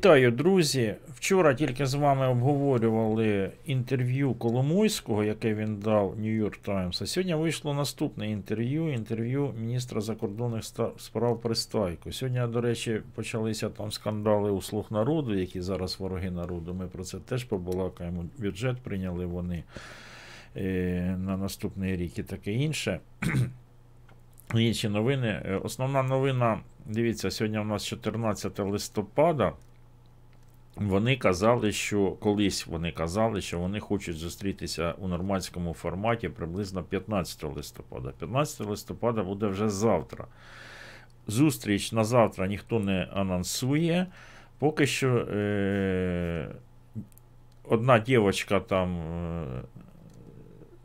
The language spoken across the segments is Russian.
Вітаю, друзі! Вчора тільки з вами обговорювали інтерв'ю Коломойського, яке він дав New York Times. А сьогодні вийшло наступне інтерв'ю інтерв'ю міністра закордонних справ Пристайко. Сьогодні, до речі, почалися там скандали у слуг народу, які зараз вороги народу. Ми про це теж побалакаємо. Бюджет прийняли вони е, на наступний рік і таке інше. Інші новини. Е, основна новина, дивіться, сьогодні у нас 14 листопада. Вони казали, що колись вони казали, що вони хочуть зустрітися у нормандському форматі приблизно 15 листопада. 15 листопада буде вже завтра. Зустріч на завтра ніхто не анонсує. Поки що е- одна дівчинка там е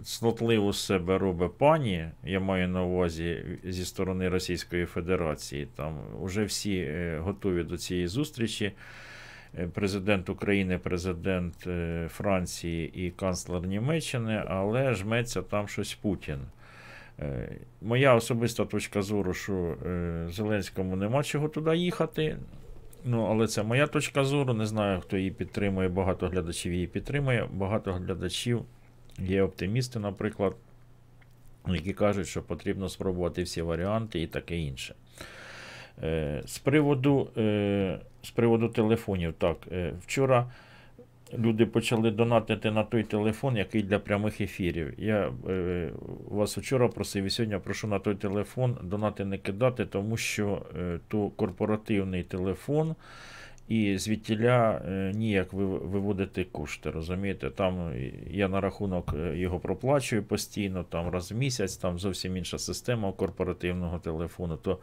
снотливу з себе робить пані, я маю на увазі зі сторони Російської Федерації. Там вже всі е готові до цієї зустрічі. Е, президент України, президент е, Франції і канцлер Німеччини, але жметься там щось Путін. Е, моя особиста точка зору, що Зеленському нема чого туди їхати. Ну, але це моя точка зору. Не знаю, хто її підтримує. Багато глядачів її підтримує. Багато глядачів є оптимісти, наприклад, які кажуть, що потрібно спробувати всі варіанти і таке інше. З приводу з приводу телефонів, так, е, вчора люди почали донатити на той телефон, який для прямих ефірів. Я е, вас вчора просив і сьогодні прошу на той телефон донати не кидати, тому що е, то корпоративний телефон. І звідтіля е, ніяк виводити кошти. розумієте, Там я на рахунок е, його проплачую постійно, там раз в місяць, там зовсім інша система корпоративного телефону. То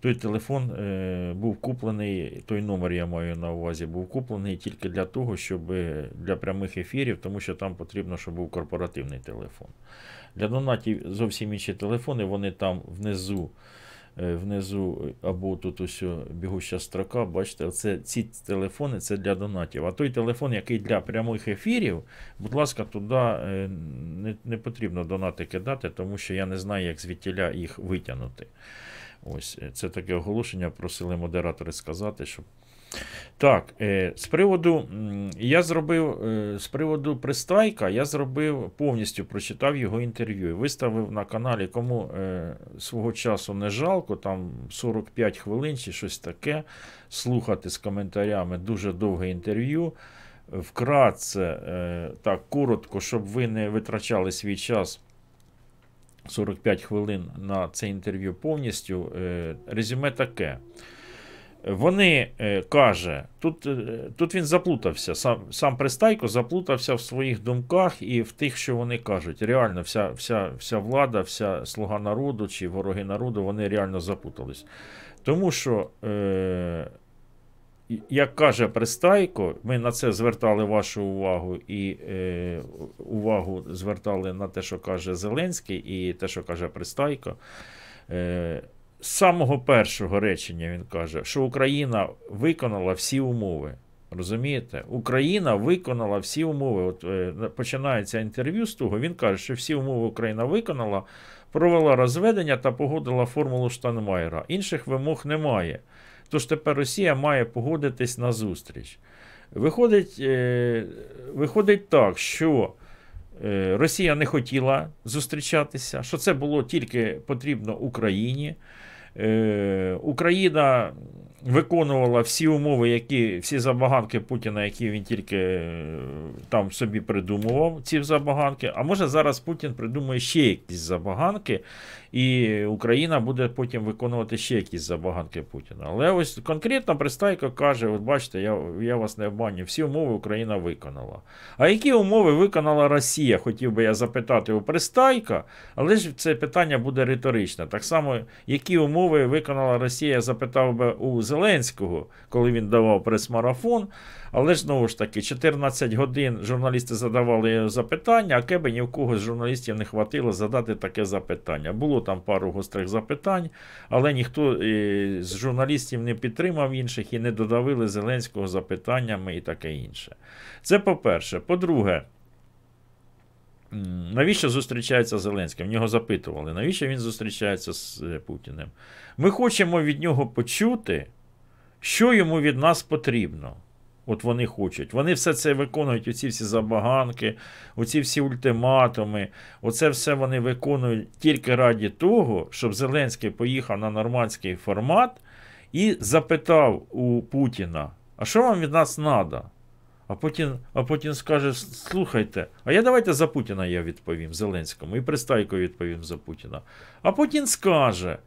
той телефон е, був куплений, той номер я маю на увазі, був куплений тільки для того, щоб для прямих ефірів, тому що там потрібно, щоб був корпоративний телефон. Для донатів зовсім інші телефони, вони там внизу. Е, внизу або тут ось бігуща строка, бачите, оце, ці телефони це для донатів. А той телефон, який для прямих ефірів, будь ласка, туди е, не не потрібно донати кидати, тому що я не знаю, як звідтіля їх витягнути. Ось е, Це таке оголошення, просили модератори сказати, щоб так, е, з приводу я зробив е, з приводу пристайка, я зробив повністю прочитав його інтерв'ю. Виставив на каналі, кому е, свого часу не жалко, там 45 хвилин чи щось таке. Слухати з коментарями дуже довге інтерв'ю. Вкратце, так, коротко, щоб ви не витрачали свій час. 45 хвилин на це інтерв'ю повністю. Резюме таке. Вони е, каже, тут е, тут він заплутався. Сам сам Пристайко заплутався в своїх думках і в тих, що вони кажуть. Реально, вся вся, вся влада, вся слуга народу чи вороги народу, вони реально запутались. Тому що, е, як каже Пристайко, ми на це звертали вашу увагу і е, увагу звертали на те, що каже Зеленський, і те, що каже Пристайко. Е, з самого першого речення він каже, що Україна виконала всі умови. Розумієте? Україна виконала всі умови. От е, Починається інтерв'ю з того, він каже, що всі умови Україна виконала, провела розведення та погодила формулу Штанмайера. Інших вимог немає. Тож тепер Росія має погодитись на зустріч. Виходить, е, Виходить так, що. Е, Росія не хотіла зустрічатися, що це було тільки потрібно Україні. Е, Україна виконувала всі умови, які всі забаганки Путіна, які він тільки е, там собі придумував, ці забаганки. А може зараз Путін придумує ще якісь забаганки, і Україна буде потім виконувати ще якісь забаганки Путіна. Але ось конкретно Пристайко каже: от бачите, я я вас не обманю, всі умови Україна виконала. А які умови виконала Росія? Хотів би я запитати у Пристайка, але ж це питання буде риторичне. Так само, які умови виконала Росія, я запитав би у Зеленського, коли він давав прес-марафон. Але ж знову ж таки, 14 годин журналісти задавали запитання, а кеби ні в кого з журналістів не хватило задати таке запитання. Було там пару гострих запитань, але ніхто е, з журналістів не підтримав інших і не додавили Зеленського запитаннями і таке інше. Це по-перше. По-друге, навіщо зустрічається Зеленський? В нього запитували, навіщо він зустрічається з е, Путіним? Ми хочемо від нього почути що йому від нас потрібно. От вони хочуть. Вони все це виконують, оці всі забаганки, оці всі ультиматуми. Оце все вони виконують тільки раді того, щоб Зеленський поїхав на нормандський формат і запитав у Путіна, а що вам від нас треба? А Путін а Путін скаже: слухайте, а я давайте за Путіна я відповім Зеленському і Пристайко відповім за Путіна. А Путін скаже: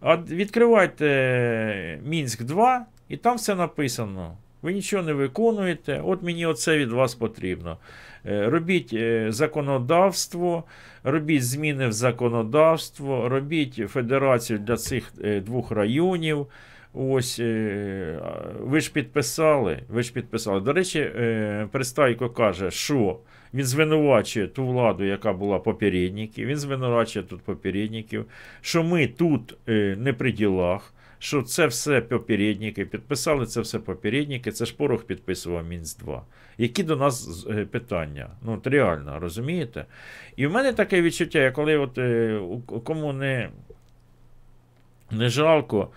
а відкривайте Мінськ 2, і там все написано. Ви нічого не виконуєте, от мені оце від вас потрібно. Е, робіть е, законодавство, робіть зміни в законодавство, робіть федерацію для цих е, двох районів. Ось ви ж підписали. ви ж підписали. До речі, Пристайко каже, що він звинувачує ту владу, яка була попередників, він звинувачує тут попередників, що ми тут не при ділах що це все попередники, підписали це все попередники, це ж порох підписував Мінськ 2. Які до нас е, питання? Ну, от реально, розумієте? І в мене таке відчуття, коли от е, кому не, не жалко.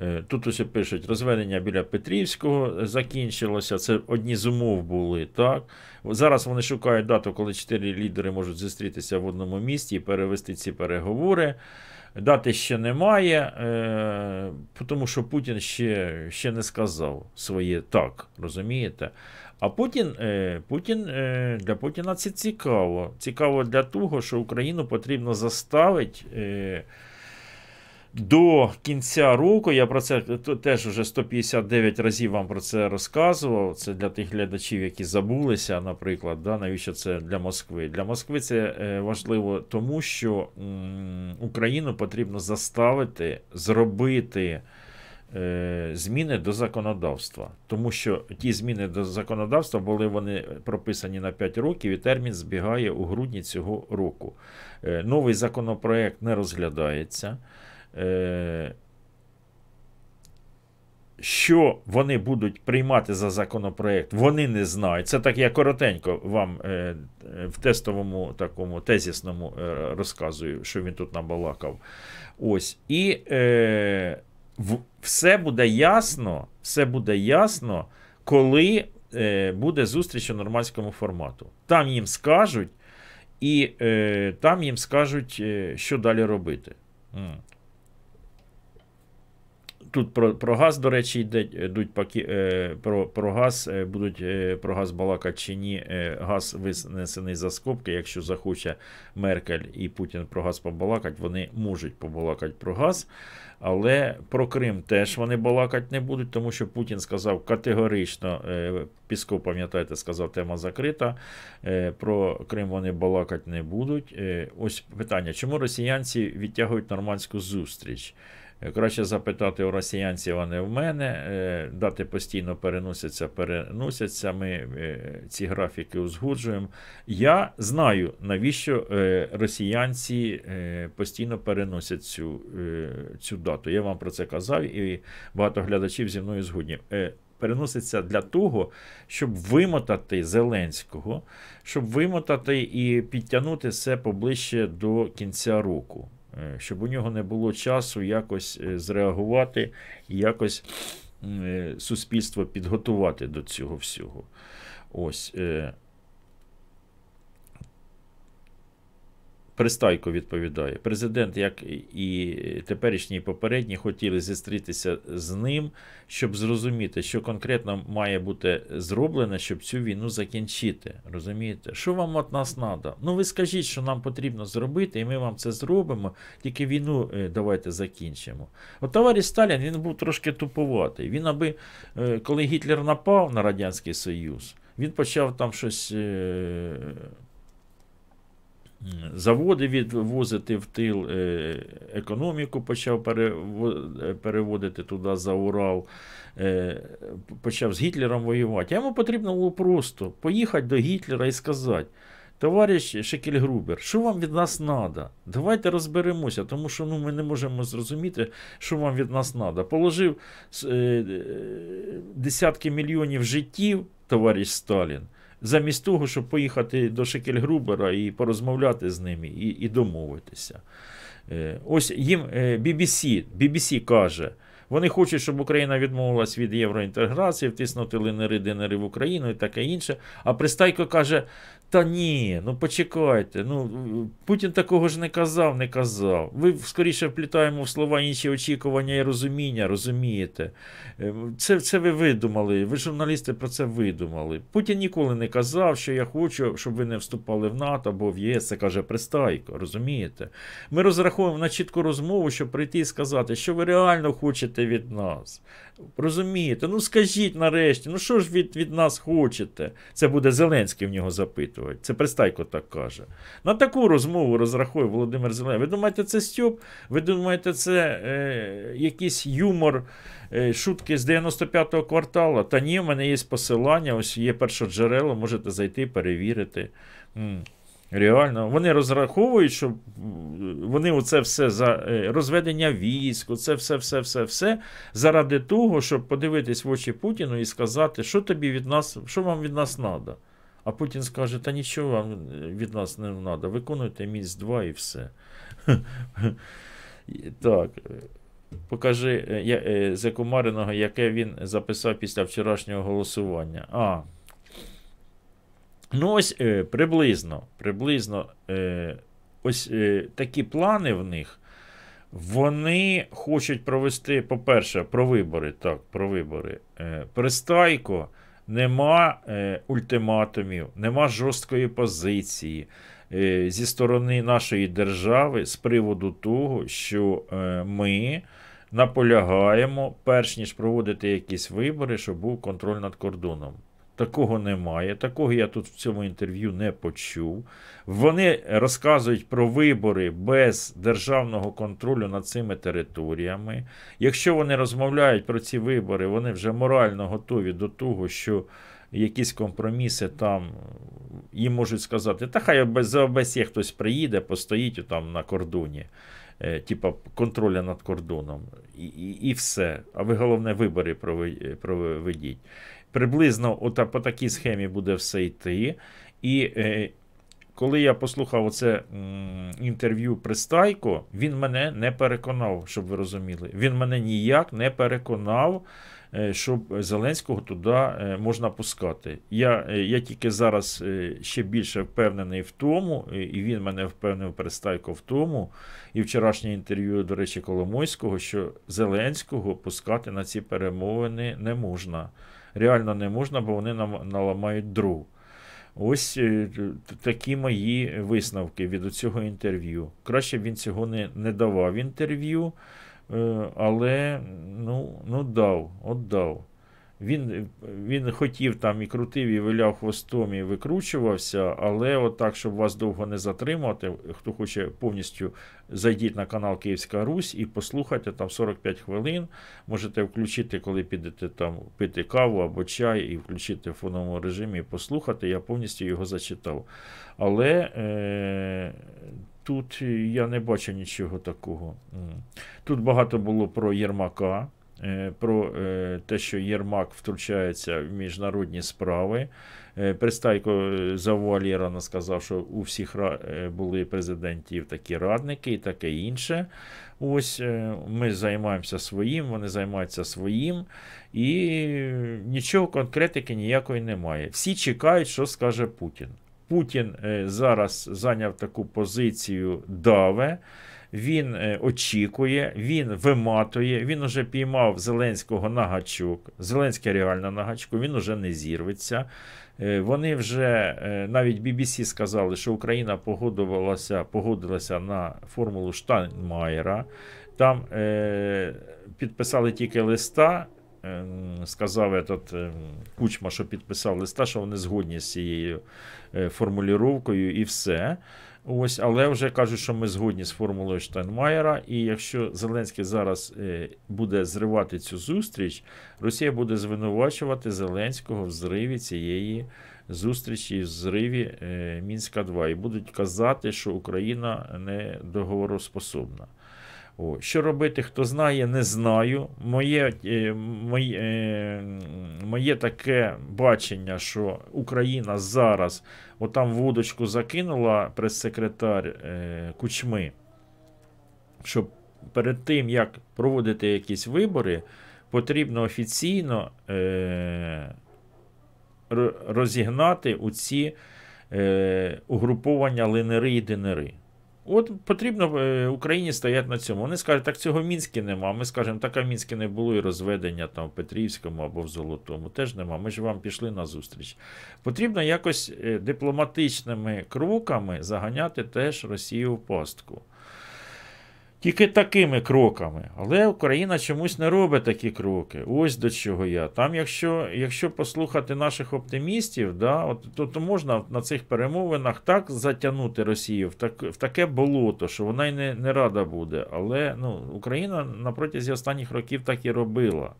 Е, тут усе пишуть, розведення біля Петрівського закінчилося. Це одні з умов були. так. Зараз вони шукають дату, коли чотири лідери можуть зустрітися в одному місті і перевести ці переговори. Дати ще немає, е, тому що Путін ще ще не сказав своє так, розумієте? А Путін е, Путін, е, для Путіна це цікаво. Цікаво для того, що Україну потрібно заставити. Е, до кінця року я про це теж вже 159 разів вам про це розказував. Це для тих глядачів, які забулися, наприклад, да, навіщо це для Москви. Для Москви це е, важливо тому, що Україну потрібно заставити зробити. Е, зміни до законодавства, тому що ті зміни до законодавства були вони прописані на 5 років, і термін збігає у грудні цього року. Е, новий законопроект не розглядається. Е, що вони будуть приймати за законопроект, вони не знають. Це так я коротенько вам е, в тестовому такому тезісному е, розказую, що він тут набалакав. Ось. І е, все буде ясно, все буде ясно, коли е, буде зустріч у нормандському формату. Там їм скажуть, і е, там їм скажуть, що далі робити. Тут про про газ, до речі, йде, йдуть е, про про газ, е, будуть е, про газ балакати чи ні. Газ винесений за скобки. Якщо захоче Меркель і Путін про газ побалакати, вони можуть побалакати про газ. Але про Крим теж вони балакати не будуть, тому що Путін сказав категорично, Пісков, пам'ятаєте, сказав, тема закрита. Про Крим вони балакати не будуть. Ось питання: чому росіянці відтягують нормандську зустріч? Краще запитати у росіянців, а не в мене. Е, дати постійно переносяться, переносяться. Ми е, ці графіки узгоджуємо. Я знаю, навіщо е, росіянці постійно переносять цю, цю дату. Я вам про це казав, і багато глядачів зі мною згодні. Переноситься для того, щоб вимотати Зеленського, щоб вимотати і підтягнути все поближче до кінця року. Е, щоб у нього не було часу якось е, зреагувати і якось е, суспільство підготувати до цього всього. Ось. Пристайко відповідає. Президент, як і теперішні і попередні, хотіли зустрітися з ним, щоб зрозуміти, що конкретно має бути зроблено, щоб цю війну закінчити. Розумієте? Що вам від нас треба? Ну ви скажіть, що нам потрібно зробити, і ми вам це зробимо, тільки війну е, давайте закінчимо. От товариш Сталін він був трошки туповатий. Він аби, е, коли Гітлер напав на Радянський Союз, він почав там щось. Е, Заводи відвозити в тил, е, економіку почав переводити туди за Урал, е, почав з Гітлером воювати. Йому потрібно було просто поїхати до Гітлера і сказати: товариш Шекельгрубер, що вам від нас треба? Давайте розберемося, тому що ну, ми не можемо зрозуміти, що вам від нас треба. Положив е, десятки мільйонів життів, товариш Сталін замість того, щоб поїхати до Шекельгрубера і порозмовляти з ними, і і домовитися. Е, ось їм BBC, е, BBC каже, Вони хочуть, щоб Україна відмовилась від євроінтеграції, втиснути линери динери в Україну і таке інше. А Пристайко каже: та ні, ну почекайте. ну Путін такого ж не казав, не казав. Ви скоріше вплітаємо в слова інші очікування і розуміння, розумієте. Е, це це ви видумали. Ви журналісти про це видумали. Путін ніколи не казав, що я хочу, щоб ви не вступали в НАТО або в ЄС. Це каже Пристайко, розумієте? Ми розраховуємо на чітку розмову, щоб прийти і сказати, що ви реально хочете від нас. Розумієте? Ну скажіть нарешті, ну що ж від від нас хочете? Це буде Зеленський в нього запитувати. Це Пристайко так каже. На таку розмову розраховує Володимир Зеленський. Ви думаєте, це Стьоп? Ви думаєте, це е, якийсь юмор, е, шутки з 95-го кварталу? Та ні, в мене є посилання, ось є перше джерело, можете зайти, перевірити. М. Реально, вони розраховують, що вони оце все за е, розведення військ, оце все, все, все, все заради того, щоб подивитись в очі Путіну і сказати, що тобі від нас, що вам від нас треба. А Путін скаже, та нічого вам від нас не треба, виконуйте міць 2 і все. Так. Покажи е, е, Закумариного, яке він записав після вчорашнього голосування. А. Ну, ось е, приблизно приблизно е, ось е, такі плани в них. Вони хочуть провести, по-перше, про вибори. Так, про вибори. Е, Пристайко нема е, ультиматумів, нема жорсткої позиції е, зі сторони нашої держави з приводу того, що е, ми наполягаємо, перш ніж проводити якісь вибори, щоб був контроль над кордоном. Такого немає. Такого я тут в цьому інтерв'ю не почув. Вони розказують про вибори без державного контролю над цими територіями. Якщо вони розмовляють про ці вибори, вони вже морально готові до того, що якісь компроміси там їм можуть сказати, та хай за ОБСЄ хтось приїде, постоїть там на кордоні. Е, типа контроля над кордоном, і і, і все. А ви головне вибори проведіть. Приблизно ота, по такій схемі буде все йти. І е, коли я послухав оце м, інтерв'ю Пристайко, він мене не переконав, щоб ви розуміли. Він мене ніяк не переконав, е, щоб Зеленського туди е, можна пускати. Я е, я тільки зараз ще більше впевнений в тому, і він мене впевнив Пристайко в тому, і вчорашнє інтерв'ю, до речі, Коломойського, що Зеленського пускати на ці перемовини не можна реально не можна, бо вони нам наламають дров. Ось е, такі мої висновки від цього інтерв'ю. Краще б він цього не не давав інтерв'ю, е, але ну, ну дав, от дав. Він він хотів там і крутив, і виляв хвостом, і викручувався, але от так, щоб вас довго не затримати, хто хоче повністю зайдіть на канал Київська Русь і послухайте там 45 хвилин. Можете включити, коли підете там пити каву або чай, і включити в фоновому режимі і послухати. Я повністю його зачитав. Але е, тут я не бачу нічого такого. Тут багато було про Єрмака. Е, про е, те, що Єрмак втручається в міжнародні справи. Е, Пристайко завуалірано сказав, що у всіх були президентів такі радники і таке інше. Ось ми займаємося своїм, вони займаються своїм, і нічого конкретики ніякої немає. Всі чекають, що скаже Путін. Путін зараз зайняв таку позицію даве він е, очікує, він виматує, він уже піймав Зеленського на гачок. Зеленський реально на гачку, він уже не зірветься. Е, вони вже е, навіть BBC сказали, що Україна погодилася погодилася на формулу Штайнмаєра. Там е, підписали тільки листа. Сказав этот, Кучма, що підписав листа, що вони згодні з цією формулюванням і все. Ось, але вже кажуть, що ми згодні з формулою Штайнмаєра. І якщо Зеленський зараз е, буде зривати цю зустріч, Росія буде звинувачувати Зеленського в зриві цієї зустрічі, в зриві е, Мінська 2 і будуть казати, що Україна не договороспособна. О, Що робити, хто знає, не знаю. Моє е, моє, е, моє таке бачення, що Україна зараз отам вудочку закинула прес-секретар е, Кучми, щоб перед тим, як проводити якісь вибори, потрібно офіційно розігнати у ці угруповання линери і динери. От потрібно е, Україні стояти на цьому. Вони скажуть, так цього в Мінські нема. Ми скажемо, так а в Мінські не було і розведення там в Петрівському або в Золотому. Теж нема. Ми ж вам пішли на зустріч. Потрібно якось е, дипломатичними кроками заганяти теж Росію в пастку. Тільки такими кроками. Але Україна чомусь не робить такі кроки. Ось до чого я. Там, якщо якщо послухати наших оптимістів, да, от, то, то можна на цих перемовинах так затягнути Росію в так, в таке болото, що вона й не не рада буде. Але ну, Україна на протязі останніх років так і робила.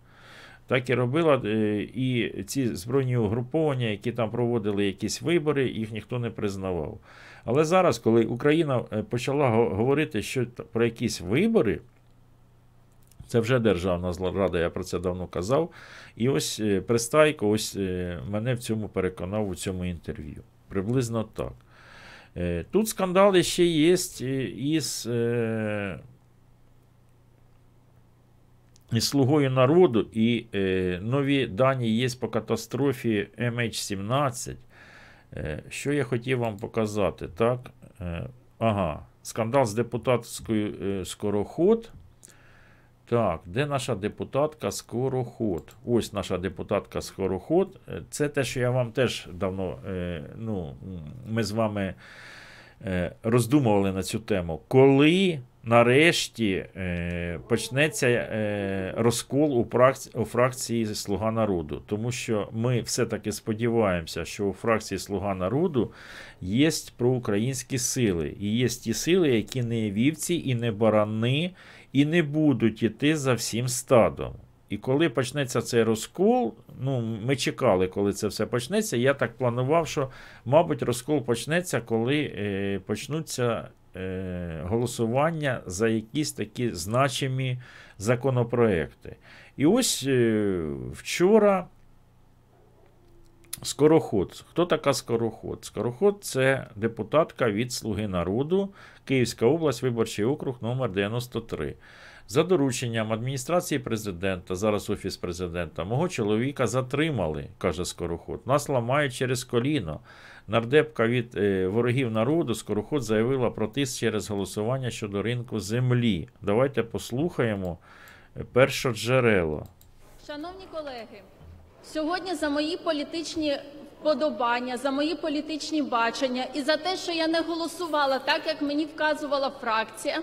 Так і робила, е, і ці збройні угруповання, які там проводили якісь вибори, їх ніхто не признавав. Але зараз, коли Україна е, почала говорити що про якісь вибори, це вже Державна рада, я про це давно казав. І ось е, Пристайко ось мене в цьому переконав у цьому інтерв'ю. Приблизно так. Тут скандали ще є із і слугою народу, і е, нові дані є по катастрофі MH17. Е, Що я хотів вам показати? так? Е, ага, Скандал з депутатською е, скороход. Так, де наша депутатка Скороход? Ось наша депутатка Скороход. Це те, що я вам теж давно. Ну, Ми з вами роздумували на цю тему. Коли нарешті е, почнеться е, розкол у, фракції, у фракції Слуга народу. Тому що ми все-таки сподіваємося, що у фракції Слуга народу є проукраїнські сили. І є ті сили, які не вівці і не барани, і не будуть іти за всім стадом. І коли почнеться цей розкол, ну ми чекали, коли це все почнеться. Я так планував, що, мабуть, розкол почнеться, коли е, почнуться голосування за якісь такі значимі законопроекти. І ось е, вчора Скороход. Хто така Скороход? Скороход це депутатка від Слуги народу, Київська область, виборчий округ номер 93 За дорученням адміністрації президента, зараз Офіс президента, мого чоловіка затримали, каже Скороход. Нас ламають через коліно. Нардепка від е, ворогів народу скороход заявила про тиск через голосування щодо ринку землі. Давайте послухаємо е, перше джерело. Шановні колеги, сьогодні за мої політичні вподобання, за мої політичні бачення і за те, що я не голосувала так, як мені вказувала фракція,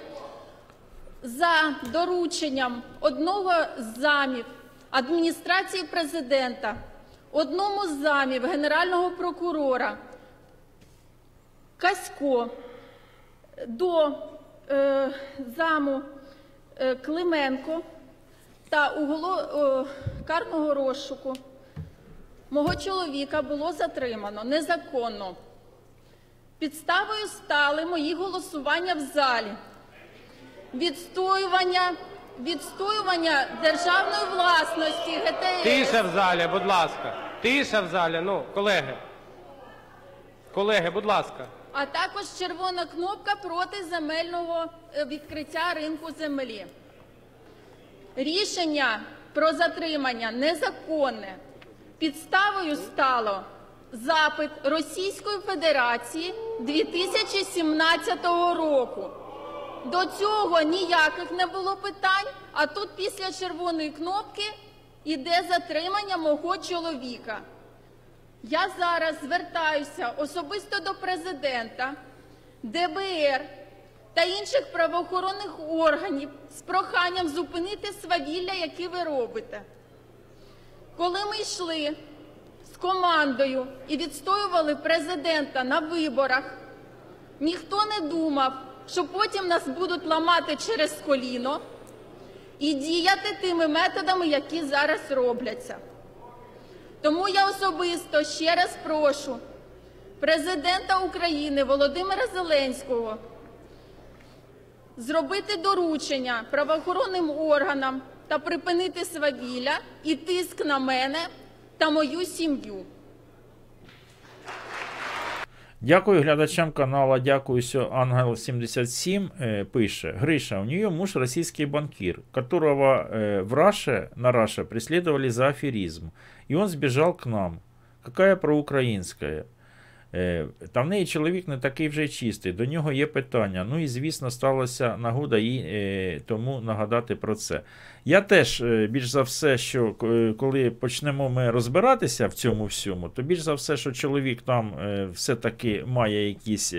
за дорученням одного з замів адміністрації президента, одному з замів генерального прокурора. Касько до е, заму е, Клименко та уголо е, карного розшуку мого чоловіка було затримано незаконно. Підставою стали мої голосування в залі, відстоювання відстоювання державної власності ГТС. Тиша в залі, будь ласка. Тиша в залі. Ну, колеги. Колеги, будь ласка а також червона кнопка проти земельного е, відкриття ринку землі. Рішення про затримання незаконне. Підставою стало запит Російської Федерації 2017 року. До цього ніяких не було питань, а тут після червоної кнопки йде затримання мого чоловіка. Я зараз звертаюся особисто до президента, ДБР та інших правоохоронних органів з проханням зупинити свавілля, які ви робите. Коли ми йшли з командою і відстоювали президента на виборах, ніхто не думав, що потім нас будуть ламати через коліно і діяти тими методами, які зараз робляться. Тому я особисто ще раз прошу президента України Володимира Зеленського зробити доручення правоохоронним органам та припинити свавілля і тиск на мене та мою сім'ю. Дякую глядачам канала. Дякую, Ангел 77 э, пише. Гриша, у нее муж российский банкир, которого э, в Раше, на Раше преследовали за аферизм. И он сбежал к нам. Какая проукраїнська? Е, Та в неї чоловік не такий вже чистий, до нього є питання. Ну і звісно, сталася нагода їй е, тому нагадати про це. Я теж е, більш за все, що коли почнемо ми розбиратися в цьому всьому, то більш за все, що чоловік там все-таки має якісь.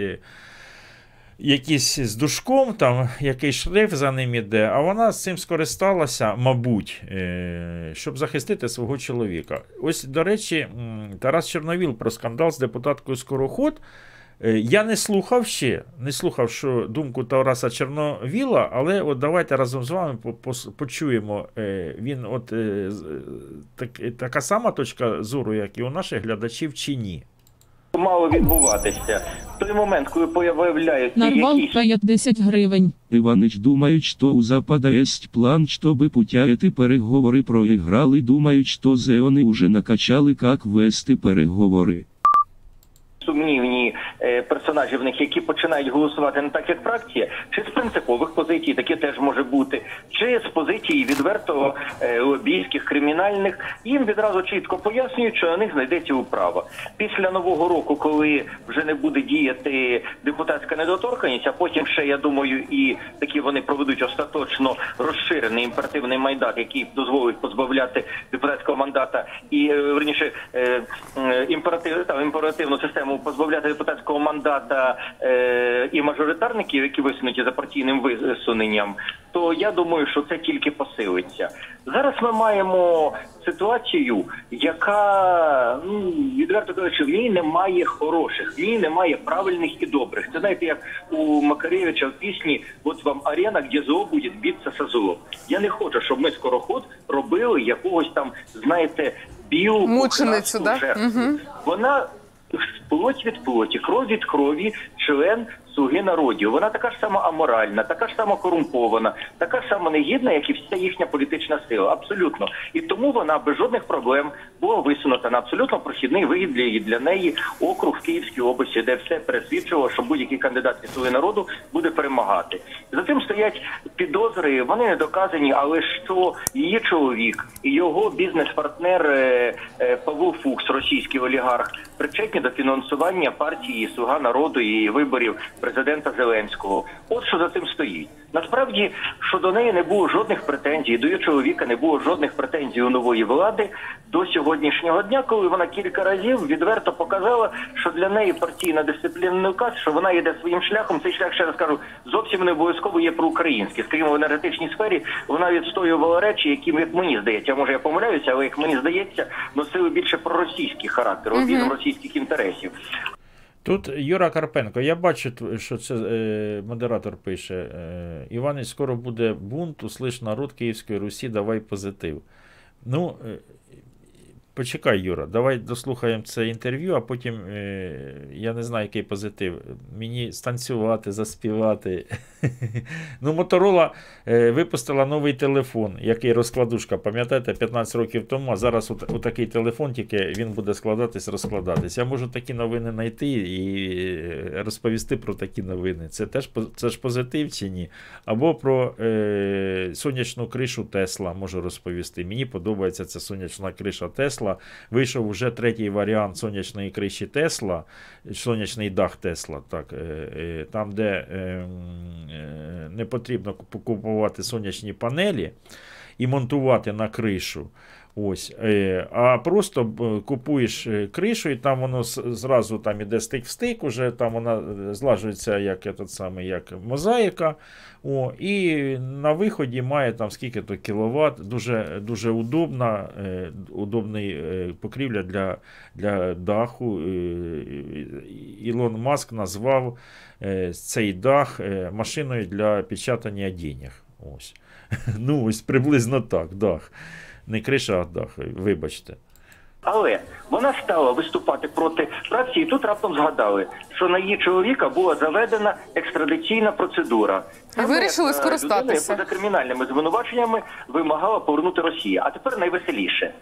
Якісь з душком, там якийсь шрифт за ним іде, а вона з цим скористалася, мабуть, е, щоб захистити свого чоловіка. Ось, до речі, Тарас Чорновіл про скандал з депутаткою Скороход. Е, Я не слухав ще, не слухав що думку Тараса Чорновіла, але от давайте разом з вами почуємо. е, Він от так, така сама точка зору, як і у наших глядачів, чи ні мало відбуватися. В той момент, коли появляються Нарвал якісь 50 гривень. Иваныч думают, что у Запада есть план, чтобы путя эти переговоры проиграли, думают, что зеоны уже накачали, как вести переговоры. сумнівні е, персонажі в них, які починають голосувати не так, як фракція, чи з принципових позицій, таке теж може бути, чи з позиції відверто е, лобійських, кримінальних, їм відразу чітко пояснюють, що на них знайдеться управа. Після нового року, коли вже не буде діяти депутатська недоторканність, а потім ще я думаю, і такі вони проведуть остаточно розширений імперативний майдан, який дозволить позбавляти депутатського мандата і е, верніше імператив там імперативну систему позбавляти депутатського мандата е, і мажоритарників, які висунуті за партійним висуненням, то я думаю, що це тільки посилиться. Зараз ми маємо ситуацію, яка ну відверто кажучи, в ній немає хороших, в ній немає правильних і добрих. Це знаєте, як у Макаревича в пісні «От вам арена, де зло буде битися со злом». Я не хочу, щоб ми скороход робили якогось там, знаєте, білу Мученицю, да? жертву. Мгм. Вона плоть від плоті, кров від крові, член слуги народів. Вона така ж сама аморальна, така ж сама корумпована, така ж сама негідна, як і вся їхня політична сила. Абсолютно. І тому вона без жодних проблем була висунута на абсолютно прохідний вигід для, для неї округ в Київській області, де все пересвідчило, що будь-який кандидат від слуги народу буде перемагати. За цим стоять підозри, вони не доказані, але що її чоловік і його бізнес-партнер е, е, Павло Фукс, російський олігарх, причетні до фінансування партії Слуга народу і виборів президента Зеленського. От що за цим стоїть. Насправді, що до неї не було жодних претензій, до її чоловіка не було жодних претензій у нової влади до сьогоднішнього дня, коли вона кілька разів відверто показала, що для неї партійна дисциплінний указ, що вона йде своїм шляхом. Цей шлях ще раз кажу, зовсім не обов'язково є проукраїнський. Скажімо, в енергетичній сфері вона відстоювала речі, які як мені здається, може я помиляюся, але як мені здається, носили більше проросійський характер, обідом російських інтересів. Тут Юра Карпенко, я бачу, що це е, модератор пише. Е, Іванець, скоро буде бунт, услиш народ Київської Русі, давай позитив. Ну, е, почекай, Юра, давай дослухаємо це інтерв'ю, а потім е, я не знаю, який позитив. Мені станцювати, заспівати. ну, Моторола е, випустила новий телефон, який розкладушка, пам'ятаєте, 15 років тому, а зараз такий телефон тільки він буде складатись, розкладатись. Я можу такі новини знайти і е, розповісти про такі новини. Це теж це ж позитив чи ні? Або про е, сонячну кришу Тесла можу розповісти. Мені подобається ця сонячна криша Тесла. Вийшов вже третій варіант сонячної криші Тесла, сонячний дах Тесла. Е, е, там, де е, не потрібно куп- купувати сонячні панелі і монтувати на кришу. Ось, е, а просто купуєш е, кришу, і там воно зразу там іде стик в стик, уже там вона е, злажується як, этот самий, як мозаїка. О, і на виході має там скільки то кіловат, дуже, дуже удобна, е, удобний е, покрівля для, для даху. Е, Ілон Маск назвав е, цей дах е, машиною для печатання денег. Ось. Ну, ось приблизно так, дах. Не криша, а дах, вибачте. Але вона стала виступати проти фракції. і Тут раптом згадали що на її чоловіка була заведена екстрадиційна процедура. І ви вирішили е, скористатися. людина, за кримінальними звинуваченнями вимагала повернути Росію. А тепер найвеселіше.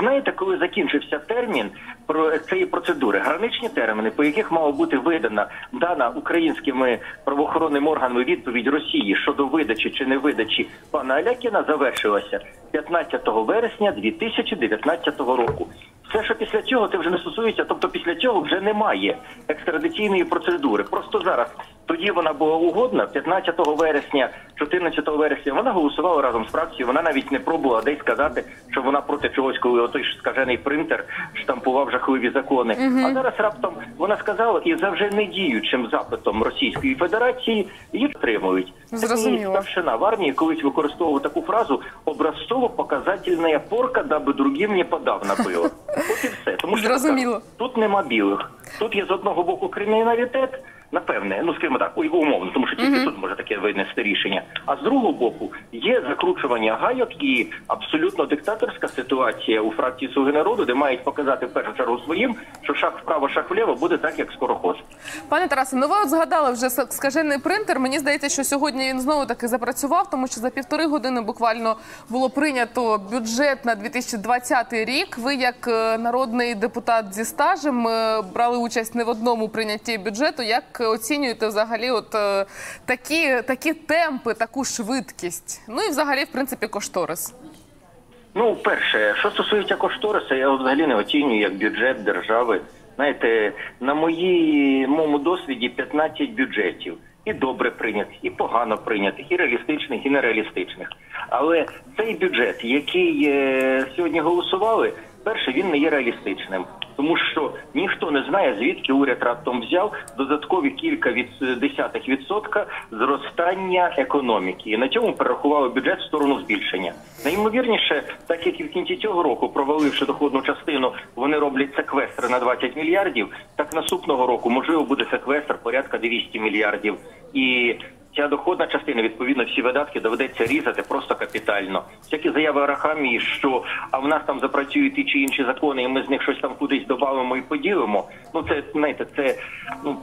Знаєте, коли закінчився термін про цієї процедури, граничні терміни, по яких мала бути видана дана українськими правоохоронними органами відповідь Росії щодо видачі чи не видачі пана Алякіна, завершилася 15 вересня 2019 року. Все, що після цього, це вже не стосується, тобто після цього вже немає екстрадиційної процедури. Просто зараз тоді вона була угодна. 15 вересня, 14 вересня вона голосувала разом з фракцією. Вона навіть не пробувала десь сказати, що вона проти чогось, коли отой скажений принтер штампував жахливі закони. А зараз раптом вона сказала, і за вже не діючим запитом Російської Федерації її підтримують. Зрозуміло. Старшина в армії колись використовував таку фразу образцово-показательна порка, даби другим не подав набила. От і все. Тому що Зрозуміло. тут нема білих. Тут є з одного боку криміналітет, напевне, ну скажімо так, ой, умовно, тому що тільки тут може таке винести рішення. А з другого боку є закручування гайок і абсолютно диктаторська ситуація у фракції Слуги народу, де мають показати в першу чергу своїм, що шаг вправо, шаг вліво буде так, як скорохоз. Пане Тарасе, ну ви от згадали вже скажений принтер. Мені здається, що сьогодні він знову таки запрацював, тому що за півтори години буквально було прийнято бюджет на 2020 рік. Ви, як е, народний депутат зі стажем, е, брали участь не в одному прийнятті бюджету. Як оцінюєте взагалі от е, такі, такі темпи, таку швидкість? Ну і взагалі, в принципі, кошторис. Ну, перше, що стосується кошториса, я взагалі не оцінюю як бюджет держави. Знаєте, на моєму досвіді 15 бюджетів. І добре прийнятих, і погано прийнятих, і реалістичних, і нереалістичних. Але цей бюджет, який е, сьогодні голосували, перше, він не є реалістичним. Тому що ніхто не знає, звідки уряд раптом взяв додаткові кілька від десятих відсотка зростання економіки, і на цьому перерахували бюджет в сторону збільшення. Найімовірніше, так як і в кінці цього року, проваливши доходну частину, вони роблять секвестр на 20 мільярдів. Так наступного року можливо буде секвестр порядка 200 мільярдів і. Ця доходна частина, відповідно, всі видатки доведеться різати просто капітально. Всякі заяви Арахамії, що а в нас там запрацюють ті чи інші закони, і ми з них щось там кудись додамо і поділимо. Ну це знаєте, це ну.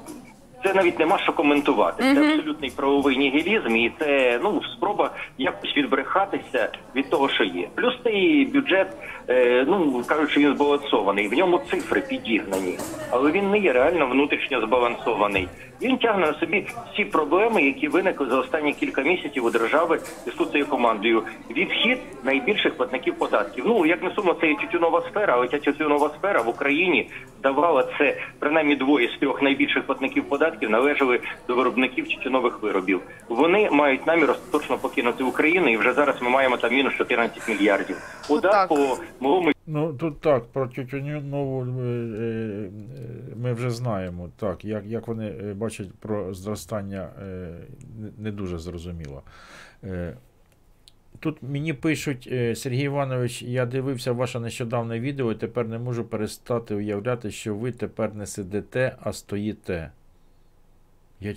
Це навіть нема що коментувати. Це абсолютний правовий нігілізм, і це ну спроба якось відбрехатися від того, що є. Плюс цей бюджет, е, ну кажуть, що він збалансований. В ньому цифри підігнані, але він не є реально внутрішньо збалансований. Він тягне на собі всі проблеми, які виникли за останні кілька місяців у держави з тут цією командою. Відхід найбільших платників податків. Ну як не сумно, це є тютюнова сфера, але ця тютюнова сфера в Україні давала це принаймні двоє з трьох найбільших платників податків належали до виробників тютюнових виробів. Вони мають намір остаточно покинути Україну, і вже зараз ми маємо там мінус 14 мільярдів. Удар по моєму Ну тут так, про тютюнову е, е, ми вже знаємо. Так, як, як вони е, бачать про зростання, не- дуже зрозуміло. Тут мені пишуть, Сергій Іванович, я дивився ваше нещодавне відео і тепер не можу перестати уявляти, що ви тепер не сидите, а стоїте. Я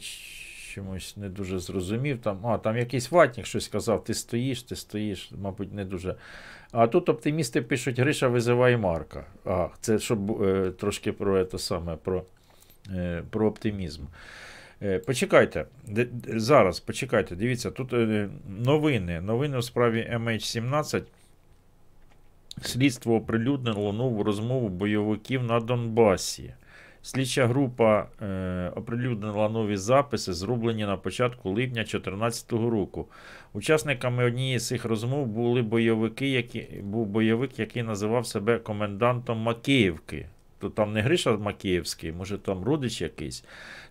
чомусь не дуже зрозумів. Там, а, там якийсь ватник щось сказав, ти стоїш, ти стоїш, мабуть, не дуже. А тут оптимісти пишуть, Гриша визиває Марка. А, це щоб е, трошки про це саме, про, е, про оптимізм. Е, почекайте, де- зараз почекайте, дивіться, тут е, новини. Новини у справі MH17. Слідство оприлюднило нову розмову бойовиків на Донбасі. Слідча група е, оприлюднила нові записи, зроблені на початку липня 2014 року. Учасниками однієї з цих розмов були бойовики, які, був бойовик, який називав себе комендантом Макіївки. То там не Гриша Макіївський, може там родич якийсь,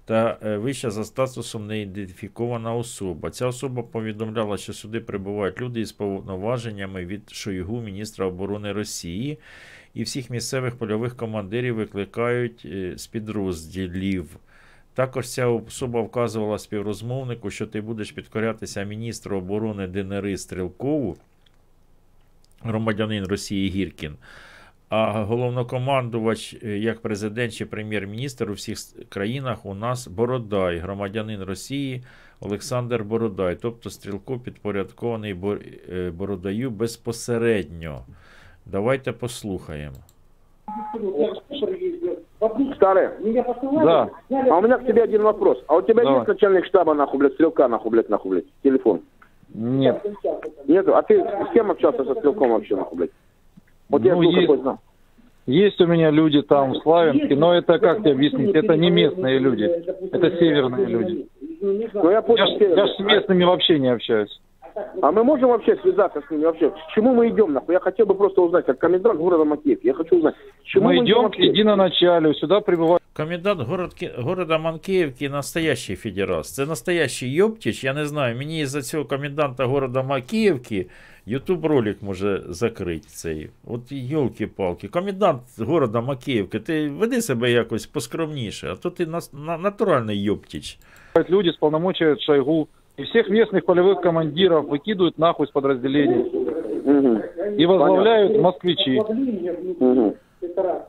та е, вища за статусом неідентифікована особа. Ця особа повідомляла, що сюди прибувають люди із повноваженнями від Шойгу, міністра оборони Росії, і всіх місцевих польових командирів викликають е, з підрозділів. Також ця особа вказувала співрозмовнику, що ти будеш підкорятися міністру оборони ДНР Стрілкову, громадянин Росії Гіркін. А головнокомандувач, е, як президент чи прем'єр-міністр у всіх країнах у нас Бородай, громадянин Росії Олександр Бородай. Тобто Стрілко підпорядкований е, Бородаю безпосередньо. Давайте послухаємо. Вопрос Старый? Да. А у меня к тебе один вопрос. А у тебя Давай. есть начальник штаба, нахуй, блядь, стрелка, нахуй, блядь, нахуй, блядь, телефон? Нет. Нету? А ты с кем общался со стрелком вообще, нахуй, блядь? Вот я Ну, жду есть. какой знал. Есть у меня люди там в Славянске, но это как тебе объяснить? Это не местные люди, это северные люди. Ну я понял. Я ж, я ж с местными вообще не общаюсь. А мы можем вообще связаться с ними вообще? К чему мы идем, нахуй? Я хотел бы просто узнать, как комендант города Макеевки. Я хочу узнать, к чему Мы идем к вообще? единоначалию, сюда прибывают Комендант город, города Манкіївки настоящий федерас. Це настоящий Йоптіч. Я не знаю, мені із-за цього коменданта города Макіївки Ютуб ролик може закрити цей. От йолки-палки. Комендант города Макіївки, ти веди себе якось поскромніше, а то ти нас- на, натуральний Йоптіч. люди с полномочия Шойгу. И всех местных полевых командиров выкидывают нахуй с подразделений. И возглавляют москвичи. Мгм.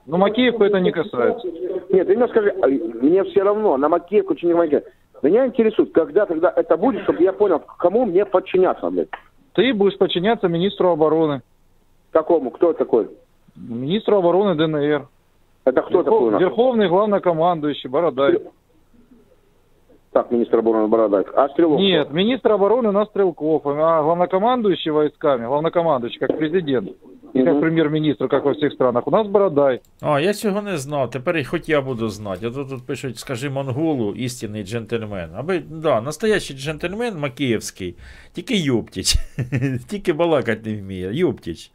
Но Макеевку это не касается. Нет, ты мне скажи, а, мне все равно, на Макеевку, чи не Макеевку. Меня интересует, когда тогда это будет, чтобы я понял, кому мне подчиняться, блядь. Ты будешь подчиняться министру обороны. Какому? Кто такой? Министру обороны ДНР. Это кто такой у нас? Верховный главнокомандующий Бородай. Так, министр обороны Бородай. А Стрелок? Нет, министр обороны у нас Стрелков, а главнокомандующий войсками, главнокомандующий, как президент, и как Мгм. премьер-министр, как во всех странах, у нас Бородай. А, я цього не знав. Тепер і хоч я буду знати. А то тут пишуть, скажи монголу, істинний джентльмен. Аби, да, настоящий джентльмен Макіївський, тільки Йоптіч. тільки балакати не вміє. Йоптіч.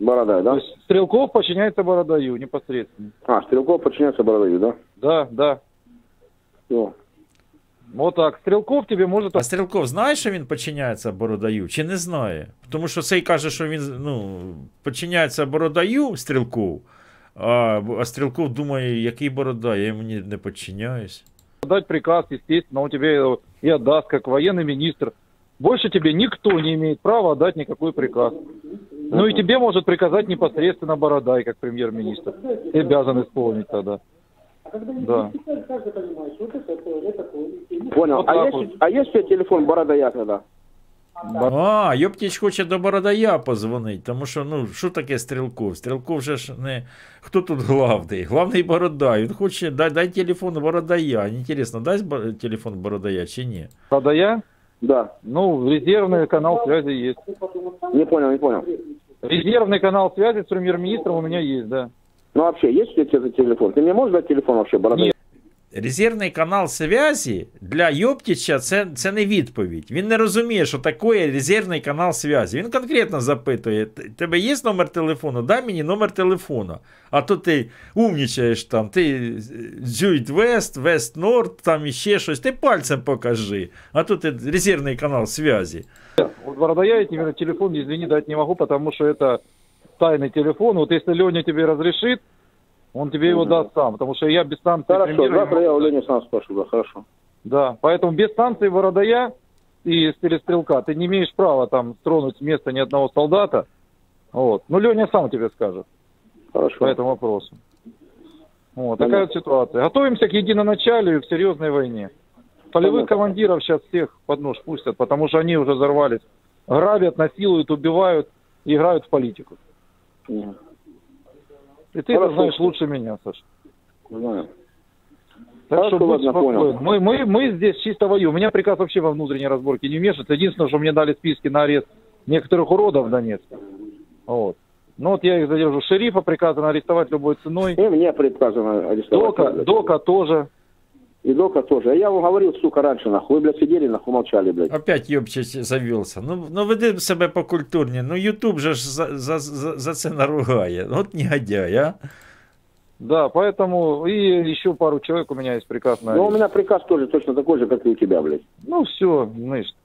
Бородай, То да? есть Стрелков подчиняется Бородаю непосредственно. А, Стрелков подчиняется Бородаю, да? Да, да. Всё. Вот так. Стрелков тебе может... А Стрілков знає, що він підчиняється Бородаю, чи не знає? Тому що цей каже, що він ну, підчиняється Бородаю, Стрілков, а, а Стрілков думає, який Бородай, я йому не, підчиняюсь. дать приказ, естественно, он тебе его и отдаст, как военный министр. Больше тебе никто не имеет права отдать никакой приказ. Ну и тебе может приказать непосредственно Бородай, как премьер-министр. Ты обязан исполнить тогда. Да. Понял. Вот а, так есть, вот. а есть у тебя телефон Бородая тогда? А, Йоптіч хоче до Бородая позвонити, тому що, ну, що таке Стрілков? Стрілков же ж не. Хто тут главний? Главний Бородай. Він хоче, дай, дай телефон Бородая. Інтересно, дасть бо- телефон Бородая чи ні? Бородая? Да. Ну, резервный канал связи есть. Не понял, не понял. Резервный канал связи с премьер-министром у меня есть, да. Ну вообще, есть у тебя телефон? Ты мне можешь дать телефон вообще, Бородая? Резервний канал зв'язі для Йоптіча це, це не відповідь. Він не розуміє, що таке резервний канал зв'язі. Він конкретно запитує: «Т- тебе є номер телефону? Дай мені номер телефону. А то ти умнічаєш там, ти Зюйт Вест, Вест Норд, там іще щось. Ти пальцем покажи. А тут ти резервний канал зв'язі. Вот Бородая я тебе телефон, извини, дать не могу, потому что это тайный телефон. Вот если Леня тебе разрешит, он тебе его даст сам, потому что я без станции Хорошо, премьера завтра я у Лени сам спрошу, да, хорошо. Да, поэтому без станции Бородая и перестрелка ты не имеешь права там тронуть с места ни одного солдата. Вот. Ну, Леня сам тебе скажет Хорошо. по этому вопросу. Вот, такая вот ситуация. Готовимся к единоначалию, к серьезной войне. Полевых Понятно. командиров сейчас всех под нож пустят, потому что они уже взорвались. Грабят, насилуют, убивают, играют в политику. И ты Хорошо. это знаешь лучше меня, Саша. Знаю. Так Хорошо, что будь спокоен. понял. Мы, мы, мы здесь чисто воюем. У меня приказ вообще во внутренние разборки не вмешиваться. Единственное, что мне дали списки на арест некоторых уродов в Донецке. Вот. Ну вот я их задержу. Шерифа приказано арестовать любой ценой. И мне приказано арестовать. Дока. Дока тоже. И Дока тоже. А я вам говорил, сука, раньше, нахуй. Вы, блядь, сидели, нахуй, молчали, блядь. Опять Йопчич завівся. Ну, ну веди себе покультурні. Ну Ютуб же ж за, за, за, за це наругає. От негодяй, а? Да, поэтому и еще пару человек у меня есть приказ на Но у меня приказ тоже точно такой же, как и у тебя, блядь. Ну все, знаешь,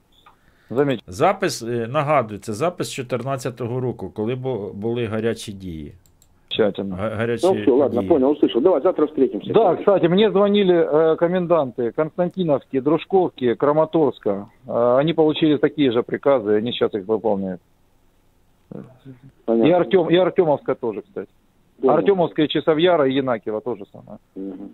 заметь. Запис, е, нагадую, це запис 14-го року, коли були гарячі дії. Тщательно. Га- Гарячі Ну все, ладно, події. понял, услышал. Давай, завтра встретимся. Да, кстати, мне звонили э, коменданты Константиновки, Дружковки, Краматорска. Э, они получили такие же приказы, они сейчас их выполняют. И, Понятно. Артем, и Артемовска тоже, кстати. Понял. Артемовская, Часовьяра и Янакиева тоже самое. Мгм.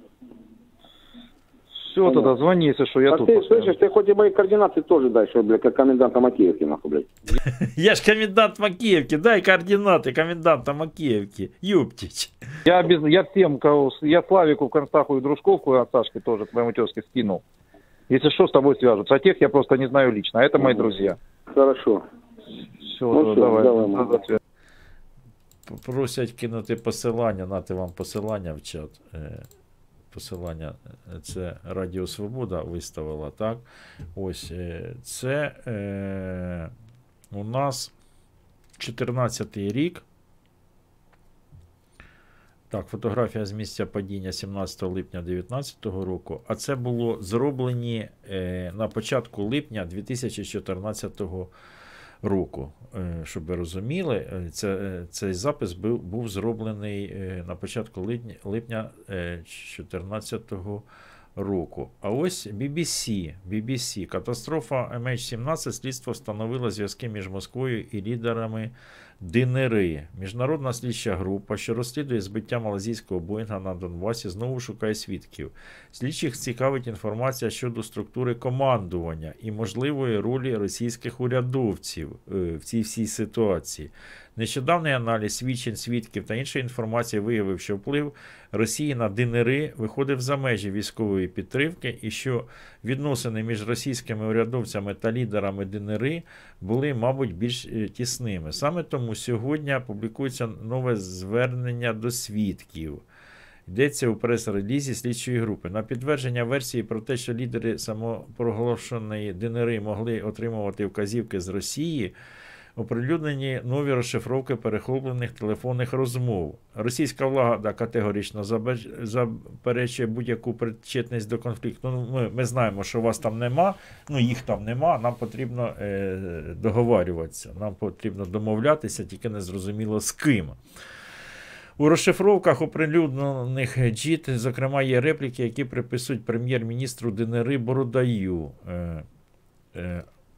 Все, тогда звони, если что, я а тут. ты постоянно. слышишь, ты хоть и мои координаты тоже дай, что, блядь, как коменданта Макеевки, нахуй, блядь. Я ж комендант Макіївки, дай координати коменданта Макіївки. Юптіч. Я, без, я всем, кого, с- я Славику, Констаху и Дружковку, и от Сашки тоже, твоему тезке скинул. Если что, с тобой свяжутся. А тех я просто не знаю лично, а это мои друзья. Хорошо. Все, Ну всё, давай. давай, до- мама. до связи. Просять кинути посилання, нати вам посилання в чат. Посилання е, це Радіо Свобода виставила, так? Ось е, це е, у нас 14 рік. Так, фотографія з місця падіння 17 липня 2019 року. А це було зроблені е, на початку липня 2014 року. Е, щоб ви розуміли, е, це, е, цей запис був, був зроблений на початку липня 2014 року. А ось BBC, BBC. Катастрофа MH17 слідство встановило зв'язки між Москвою і лідерами ДНРи. Міжнародна слідча група, що розслідує збиття малазійського Боїнга на Донбасі, знову шукає свідків. Слідчих цікавить інформація щодо структури командування і можливої ролі російських урядовців е, в цій всій ситуації. Нещодавний аналіз свідчень свідків та іншої інформації виявив, що вплив Росії на ДНРи виходив за межі військової підтримки, і що відносини між російськими урядовцями та лідерами ДНРи були, мабуть, більш е, тісними. Саме тому сьогодні публікується нове звернення до свідків. Йдеться у прес-релізі слідчої групи. На підтвердження версії про те, що лідери самопроголошеної ДНРи могли отримувати вказівки з Росії, оприлюднені нові розшифровки перехоплених телефонних розмов. Російська влада категорично заперечує будь-яку причетність до конфлікту. Ну, ми, ми знаємо, що вас там нема, ну їх там нема. Нам потрібно е, договарюватися, нам потрібно домовлятися, тільки не зрозуміло з ким. У розшифровках оприлюднених джіт, зокрема, є репліки, які приписують прем'єр-міністру ДНР Бородаю.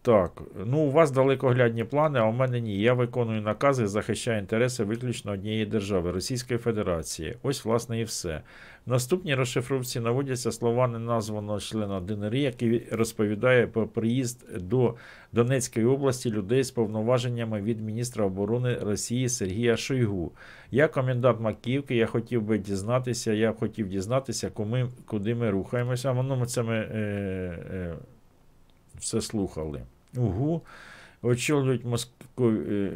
Так, ну у вас далекоглядні плани, а у мене ні. Я виконую накази, захищаю інтереси виключно однієї держави Російської Федерації. Ось, власне, і все. В наступній розшифровці наводяться слова неназваного члена ДНР, який розповідає про приїзд до Донецької області людей з повноваженнями від міністра оборони Росії Сергія Шойгу. Я комендант Макіївки, я хотів би дізнатися, я хотів дізнатися, куди, ми рухаємося. Воно це ми е, е, все слухали. Угу. Очолюють Москов, е,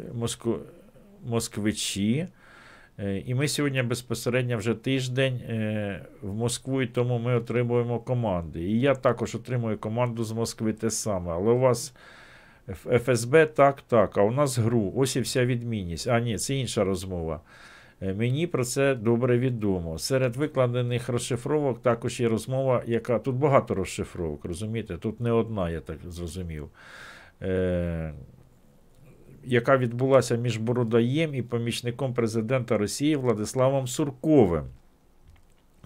москвичі. Е, І ми сьогодні безпосередньо вже тиждень е, в Москву, і тому ми отримуємо команди. І я також отримую команду з Москви те саме. Але у вас ФСБ так, так, а у нас ГРУ. Ось і вся відмінність. А ні, це інша розмова. Е, Мені про це добре відомо. Серед викладених розшифровок також є розмова, яка тут багато розшифровок, розумієте? Тут не одна, я так зрозумів. Е, яка відбулася між Бородаєм і помічником президента Росії Владиславом Сурковим.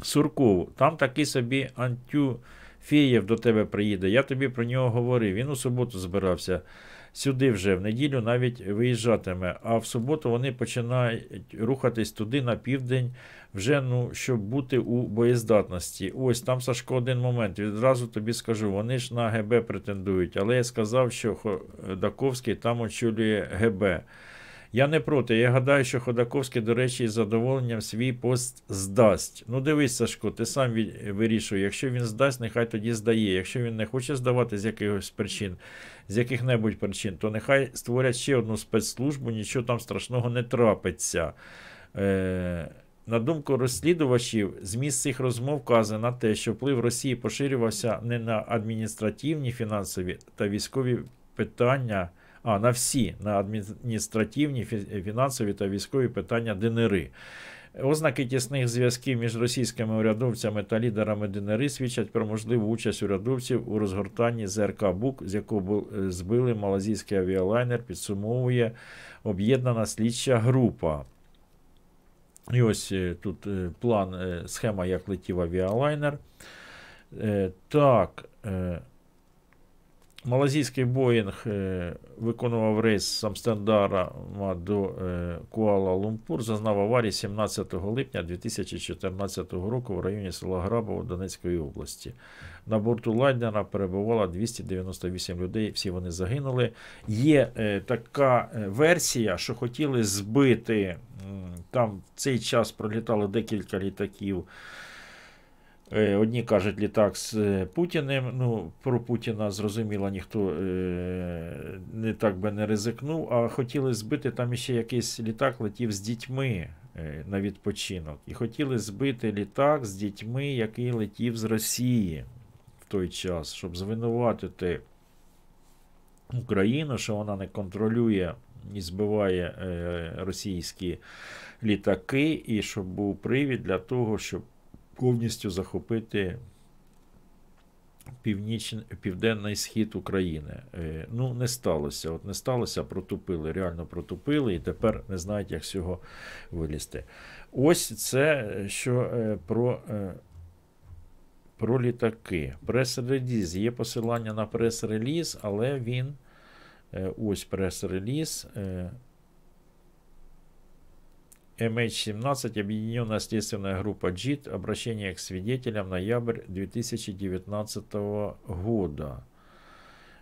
Сурков, там такий собі Антюфєєв до тебе приїде. Я тобі про нього говорив. Він у суботу збирався сюди вже, в неділю навіть виїжджатиме. А в суботу вони починають рухатись туди на південь, вже ну, щоб бути у боєздатності. Ось там Сашко один момент. Відразу тобі скажу, вони ж на ГБ претендують, але я сказав, що Ходаковський там очолює ГБ. Я не проти. Я гадаю, що Ходаковський, до речі, із задоволенням свій пост здасть. Ну, дивись, Сашко, ти сам вирішуй. Якщо він здасть, нехай тоді здає. Якщо він не хоче здавати з якихось причин, з яких-небудь причин, то нехай створять ще одну спецслужбу, нічого там страшного не трапиться. Е, на думку розслідувачів, зміст цих розмов вказує на те, що вплив Росії поширювався не на адміністративні, фінансові та військові питання, а на всі на адміністративні, фінансові та військові питання ДНРи. Ознаки тісних зв'язків між російськими урядовцями та лідерами ДНР свідчать про можливу участь урядовців у розгортанні ЗРК БУК, з якого збили малазійський авіалайнер, підсумовує об'єднана слідча група. І ось е, тут е, план, е, схема, як летів авіалайнер. Так. Малазійський Боїнг е, виконував рейс з Амстердама до е, Куала-Лумпур, зазнав аварії 17 липня 2014 року в районі села Грабово Донецької області. На борту лайнера перебувало 298 людей, всі вони загинули. Є е, така версія, що хотіли збити. Там в цей час пролітало декілька літаків. Е, Одні кажуть літак з е, Путіним. Ну, про Путіна зрозуміло, ніхто е, не так би не ризикнув, а хотіли збити там ще якийсь літак летів з дітьми на відпочинок. І хотіли збити літак з дітьми, який летів з Росії в той час, щоб звинуватити Україну, що вона не контролює і збиває російські літаки, і щоб був привід для того, щоб повністю захопити північний, південний схід України. Е, Ну, не сталося. От не сталося, протупили, реально протупили, і тепер не знають, як з цього вилізти. Ось це, е, що е, про. Про літаки. Прес-реліз. Є посилання на прес-реліз, але він. Ось прес-реліз. Е, MH17, объединенная следственная группа ＪИТ, обращение к свидетелям, ноябрь 2019 года.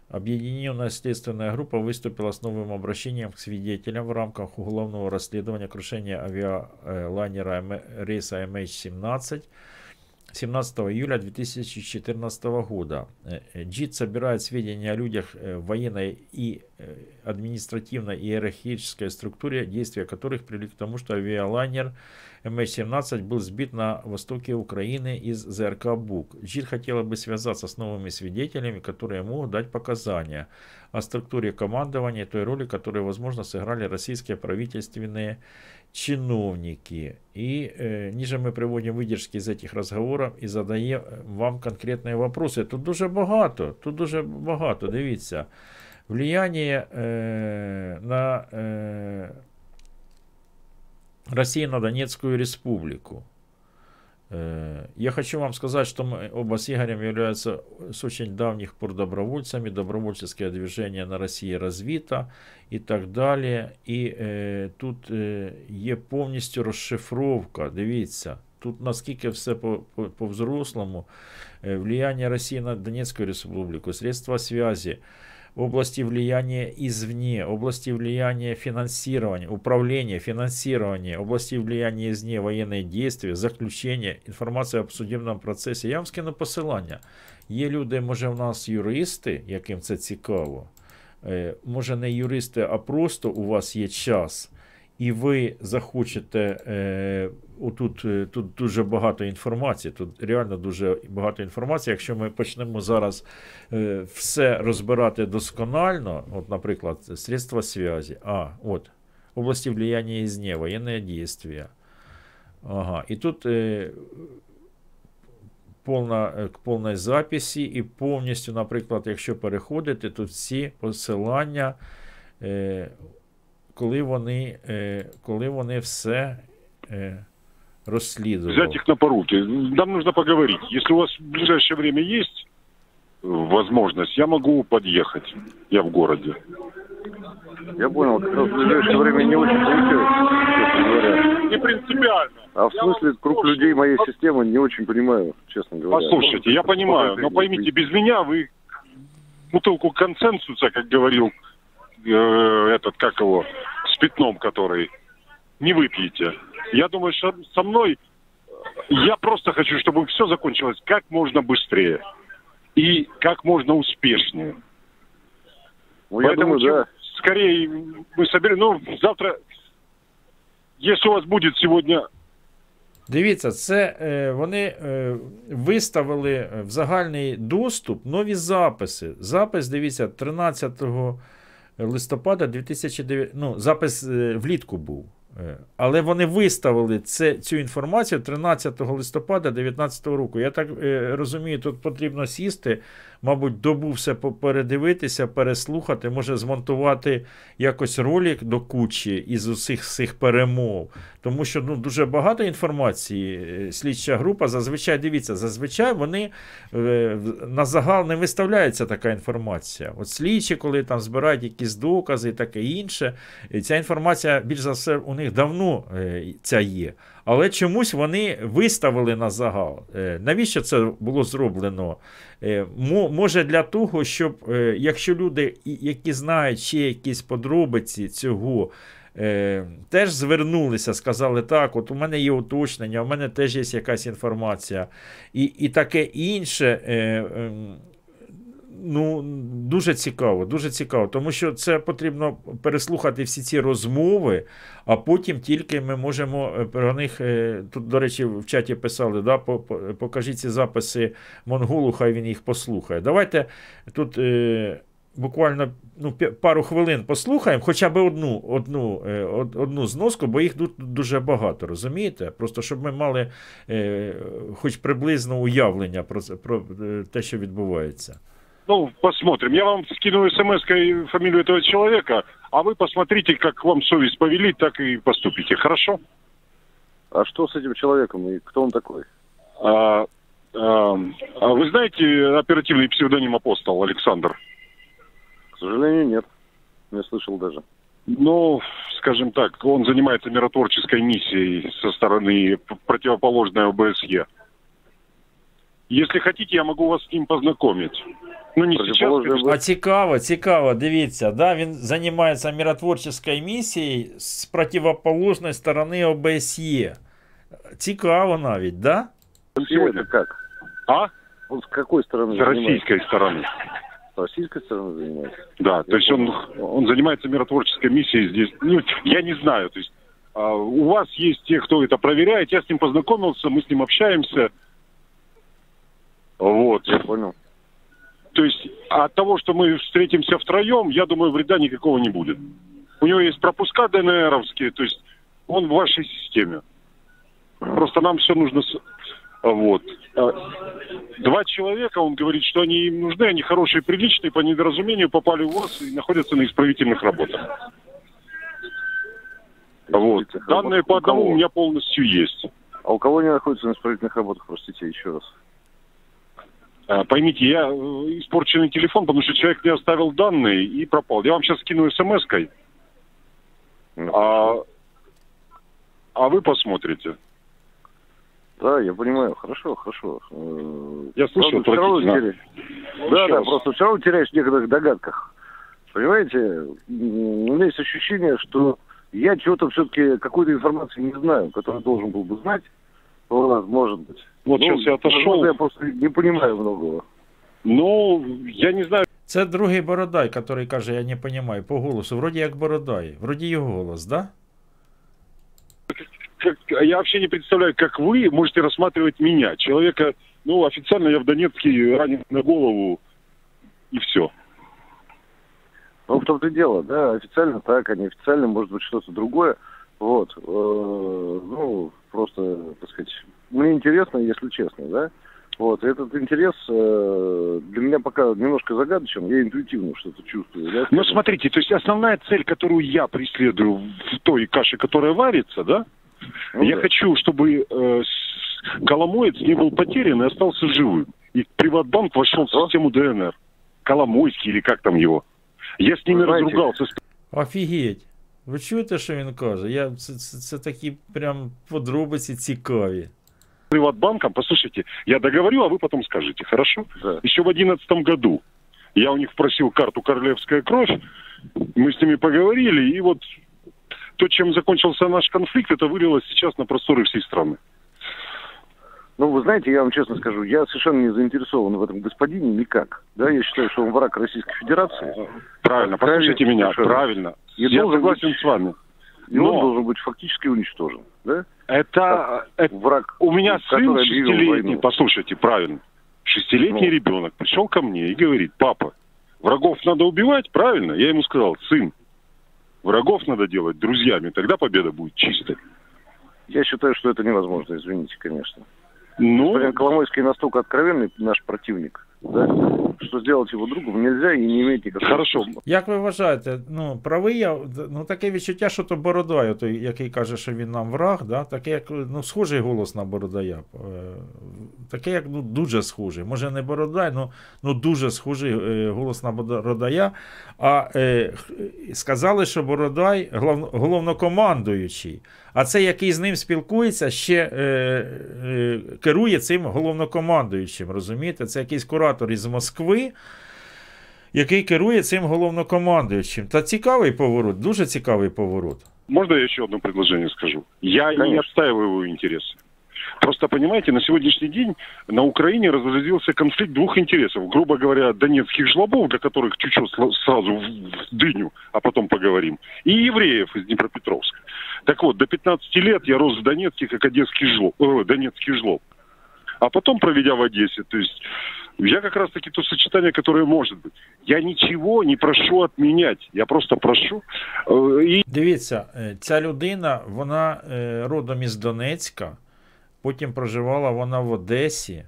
Объединенная следственная группа выступила с новым обращением к свидетелям в рамках уголовного расследования крушения авиалайнера рейса MH17 17 июля 2014 года. Э, э, ДЖИТ собирает сведения о людях э, в военной и административной иерархической структуре, действия которых привели к тому, что авиалайнер MH17 был сбит на востоке Украины из ЗРК БУК. ДЖИТ хотела бы связаться с новыми свидетелями, которые могут дать показания о структуре командования и той роли, которую, возможно, сыграли российские правительственные чиновники. И э, ниже мы приводим выдержки из этих разговоров і задаємо вам конкретні вопроси. Тут дуже багато, тут дуже багато, дивіться. Влияние э, на э, России на Донецкую республику. Э, Я хочу вам сказать, что мы оба с Игорем являются с очень давних пор добровольцами. Добровольческое движение на России развито і так далі. І е, тут е, є повністю розшифровка. Дивіться, тут наскільки все по- по- по-взрослому. Е, влияние России на Донецкую республику, средства связи, области влияния извне, области влияния финансирования, управления, финансирования, области влияния извне, военные действия, заключення, інформація об судебному процесі. Я вам скину посилання. Є люди, може, в нас юристи, яким це цікаво. Е, Може, не юристи, а просто у вас є час, і ви захочете. Е, отут е, тут дуже багато інформації. Тут реально дуже багато інформації. Якщо ми почнемо зараз е, все розбирати досконально, от, наприклад, средства связи, а, от, області влияния извне, воєнне дійствия. Ага, і тут е, повна, е, к записі, і повністю, наприклад, якщо переходити, тут всі посилання, е, коли вони, е, коли вони все е, розслідували. взять их на поруки. Нам нужно поговорить. Если у вас в ближайшее время есть э, возможность, я могу подъехать. Я в городе. Я понял, как раз в ближайшее время не очень говоря. Не принципиально. А в смысле, круг людей моей системы не очень понимаю, честно говоря. Послушайте, я понимаю, но поймите, без меня вы бутылку консенсуса, как говорил э, этот, как его, с пятном, который, не выпьете. Я думаю, что со мной э, я просто хочу, чтобы все закончилось как можно быстрее и как можно успешнее. Ну, я Поэтому думаю, чем да. скорее мы соберем. Ну, завтра, если у вас будет сегодня Дивіться, це е, вони е, виставили в загальний доступ нові записи. Запис, дивіться, 13 листопада 2009, ну, запис е, влітку був. Е, Але вони виставили це, цю інформацію 13 листопада 2019 року. Я так е, розумію, тут потрібно сісти, мабуть, добу все передивитися, переслухати, може змонтувати якось ролик до кучі із усіх цих перемов. Тому що ну, дуже багато інформації. е, Слідча група зазвичай дивіться, зазвичай вони е, на загал не виставляється така інформація. От слідчі, коли там збирають якісь докази і таке інше, ця інформація більш за все у них давно е, ця є. Але чомусь вони виставили на загал. Е, Навіщо це було зроблено? Е, Може для того, щоб е, якщо люди, які знають ще якісь подробиці цього, теж звернулися, сказали, так, от у мене є уточнення, у мене теж є якась інформація, і, і таке інше. Ну, дуже цікаво, дуже цікаво, тому що це потрібно переслухати всі ці розмови, а потім тільки ми можемо е, про них. е, Тут, до речі, в чаті писали, да, по- по- покажіть ці записи Монголу, хай він їх послухає. Давайте тут е, буквально ну, пару хвилин послухаємо, хоча б одну, одну, е, одну зноску, бо їх тут дуже багато, розумієте? Просто щоб ми мали е, хоч приблизно уявлення про, про те, що відбувається. Ну, посмотрим. Я вам скину смс-кой фамилию этого человека, а вы посмотрите, как вам совесть повелит, так и поступите. Хорошо? А что с этим человеком и кто он такой? А, а, а вы знаете оперативный псевдоним Апостол Александр? К сожалению, нет. Не слышал даже. Ну, скажем так, он занимается миротворческой миссией со стороны противоположной ОБСЕ. Если хотите, я могу вас с ним познакомить. Ну, не сейчас, Противоположная конечно. А цікаво, цікаво, дивіться, да, він займається миротворчою місією з противоположної сторони ОБСЄ. Цікаво навіть, да? Россия это как? А? Он с какой стороны С занимается? российской стороны. С российской стороны занимается? Да, то есть он, он занимается миротворческой миссией здесь. Ну, я не знаю, то есть а, у вас есть те, кто это проверяет. Я с ним познакомился, мы с ним общаемся. Вот. Я понял. То есть от того, что мы встретимся втроем, я думаю, вреда никакого не будет. У него есть пропуска ДНРовские, то есть он в вашей системе. Просто нам все нужно... Вот. А, Два человека, он говорит, что они им нужны, они хорошие, приличные, по недоразумению попали у вас и находятся на исправительных работах. Вот. Исправительных Данные по одному у меня полностью есть. А у кого они находятся на исправительных работах, простите, еще раз? А, Поймите, я э, испорченный телефон, потому что человек мне оставил данные и пропал. Я вам сейчас скину смс-кой, а, а вы посмотрите. Да, я понимаю, хорошо, хорошо. Э, Я слышал, правда, всё равно отвратительно. теря- Да, да, просто все равно теряешь в некоторых догадках. Понимаете, у меня есть ощущение, что я чего-то все-таки, какой-то информации не знаю, которую должен был бы знать. Вот, может быть. Вот Ну, сейчас я отошел. возможно, Я просто не понимаю многого. Ну, я не знаю, Це другий Бородай, який каже, я не розумію, по голосу. Вроді як Бородай, вроді його голос, да? как, я вообще не представляю, как вы можете рассматривать меня, человека, ну, официально я в Донецке ранен на голову, и все. Ну, в том-то и дело, да, официально так, а неофициально может быть что-то другое. Вот, э, ну, интересно, если честно, да. Вот, и этот интерес э, для меня пока немножко загадочен, я интуитивно что-то чувствую, да. Ну, скажем. смотрите, то есть основная цель, которую я преследую в той каше, которая варится, да, Ну я да. хочу, чтобы э, с- Коломоец не был потерян и остался живым. И Приватбанк вошел в Что? систему ДНР. Коломойский или как там его. Я с ними Вы знаете- разругался. с Офігеть. Ви чуєте, що він каже? Я, це, це, це такі прям подробиці цікаві. Приватбанком. Послушайте, я договорю, а вы потом скажете, хорошо? Да. Еще в одиннадцатом году я у них просил карту «Королевская кровь», мы с ними поговорили, и вот то, чем закончился наш конфликт, это вылилось сейчас на просторы всей страны. Ну, вы знаете, я вам честно скажу, я совершенно не заинтересован в этом господине никак. Да, я считаю, что он враг Российской Федерации. Правильно, Правильно, послушайте меня, совершенно. правильно. И я согласен быть- с вами. И он Но должен быть фактически уничтожен. Да? это, это- Враг, у меня сын шестилетний, послушайте, правильно, шестилетний Ну. ребенок пришел ко мне и говорит, папа, врагов надо убивать, правильно? Я ему сказал, сын, врагов надо делать друзьями, тогда победа будет чистой. Я считаю, что это невозможно, извините, конечно. Ну, Господин Коломойский настолько откровенный наш противник, да, что сделать его другом нельзя и не имеет никакого Хорошо. Як ви вважаєте, ну правий я ну таке відчуття, що то Бородай, той, який каже, що він нам враг, да? таке як ну, схожий голос на Бородая. Е, Таке, як ну, дуже схожий. Може не Бородай, ну, ну дуже схожий е, голос на Бородая. А е, сказали, що Бородай глав, головнокомандуючий. А це, який з ним спілкується, ще е, е, керує цим головнокомандуючим. Розумієте? Це якийсь куратор із Москви, який керує цим головнокомандуючим. Та цікавий поворот, дуже цікавий поворот. Можно я еще одно предложение скажу? Я не Конечно. отстаиваю его интересы. Просто, понимаете, на сегодняшний день на Украине разразился конфликт двух интересов. Грубо говоря, донецких жлобов, для которых чуть-чуть сла- сразу в в дыню, а потом поговорим, и евреев из Днепропетровска. Так вот, до 15 лет я рос в Донецке как одесский жлоб, э, донецкий жлоб. А потом, проведя в Одессе, то есть я как раз-таки то сочетание, которое может быть. Я ничего не прошу отменять. Я просто прошу. э, и Дивіться, е, ця людина, вона е, родом із Донецька, потім проживала вона в Одесі,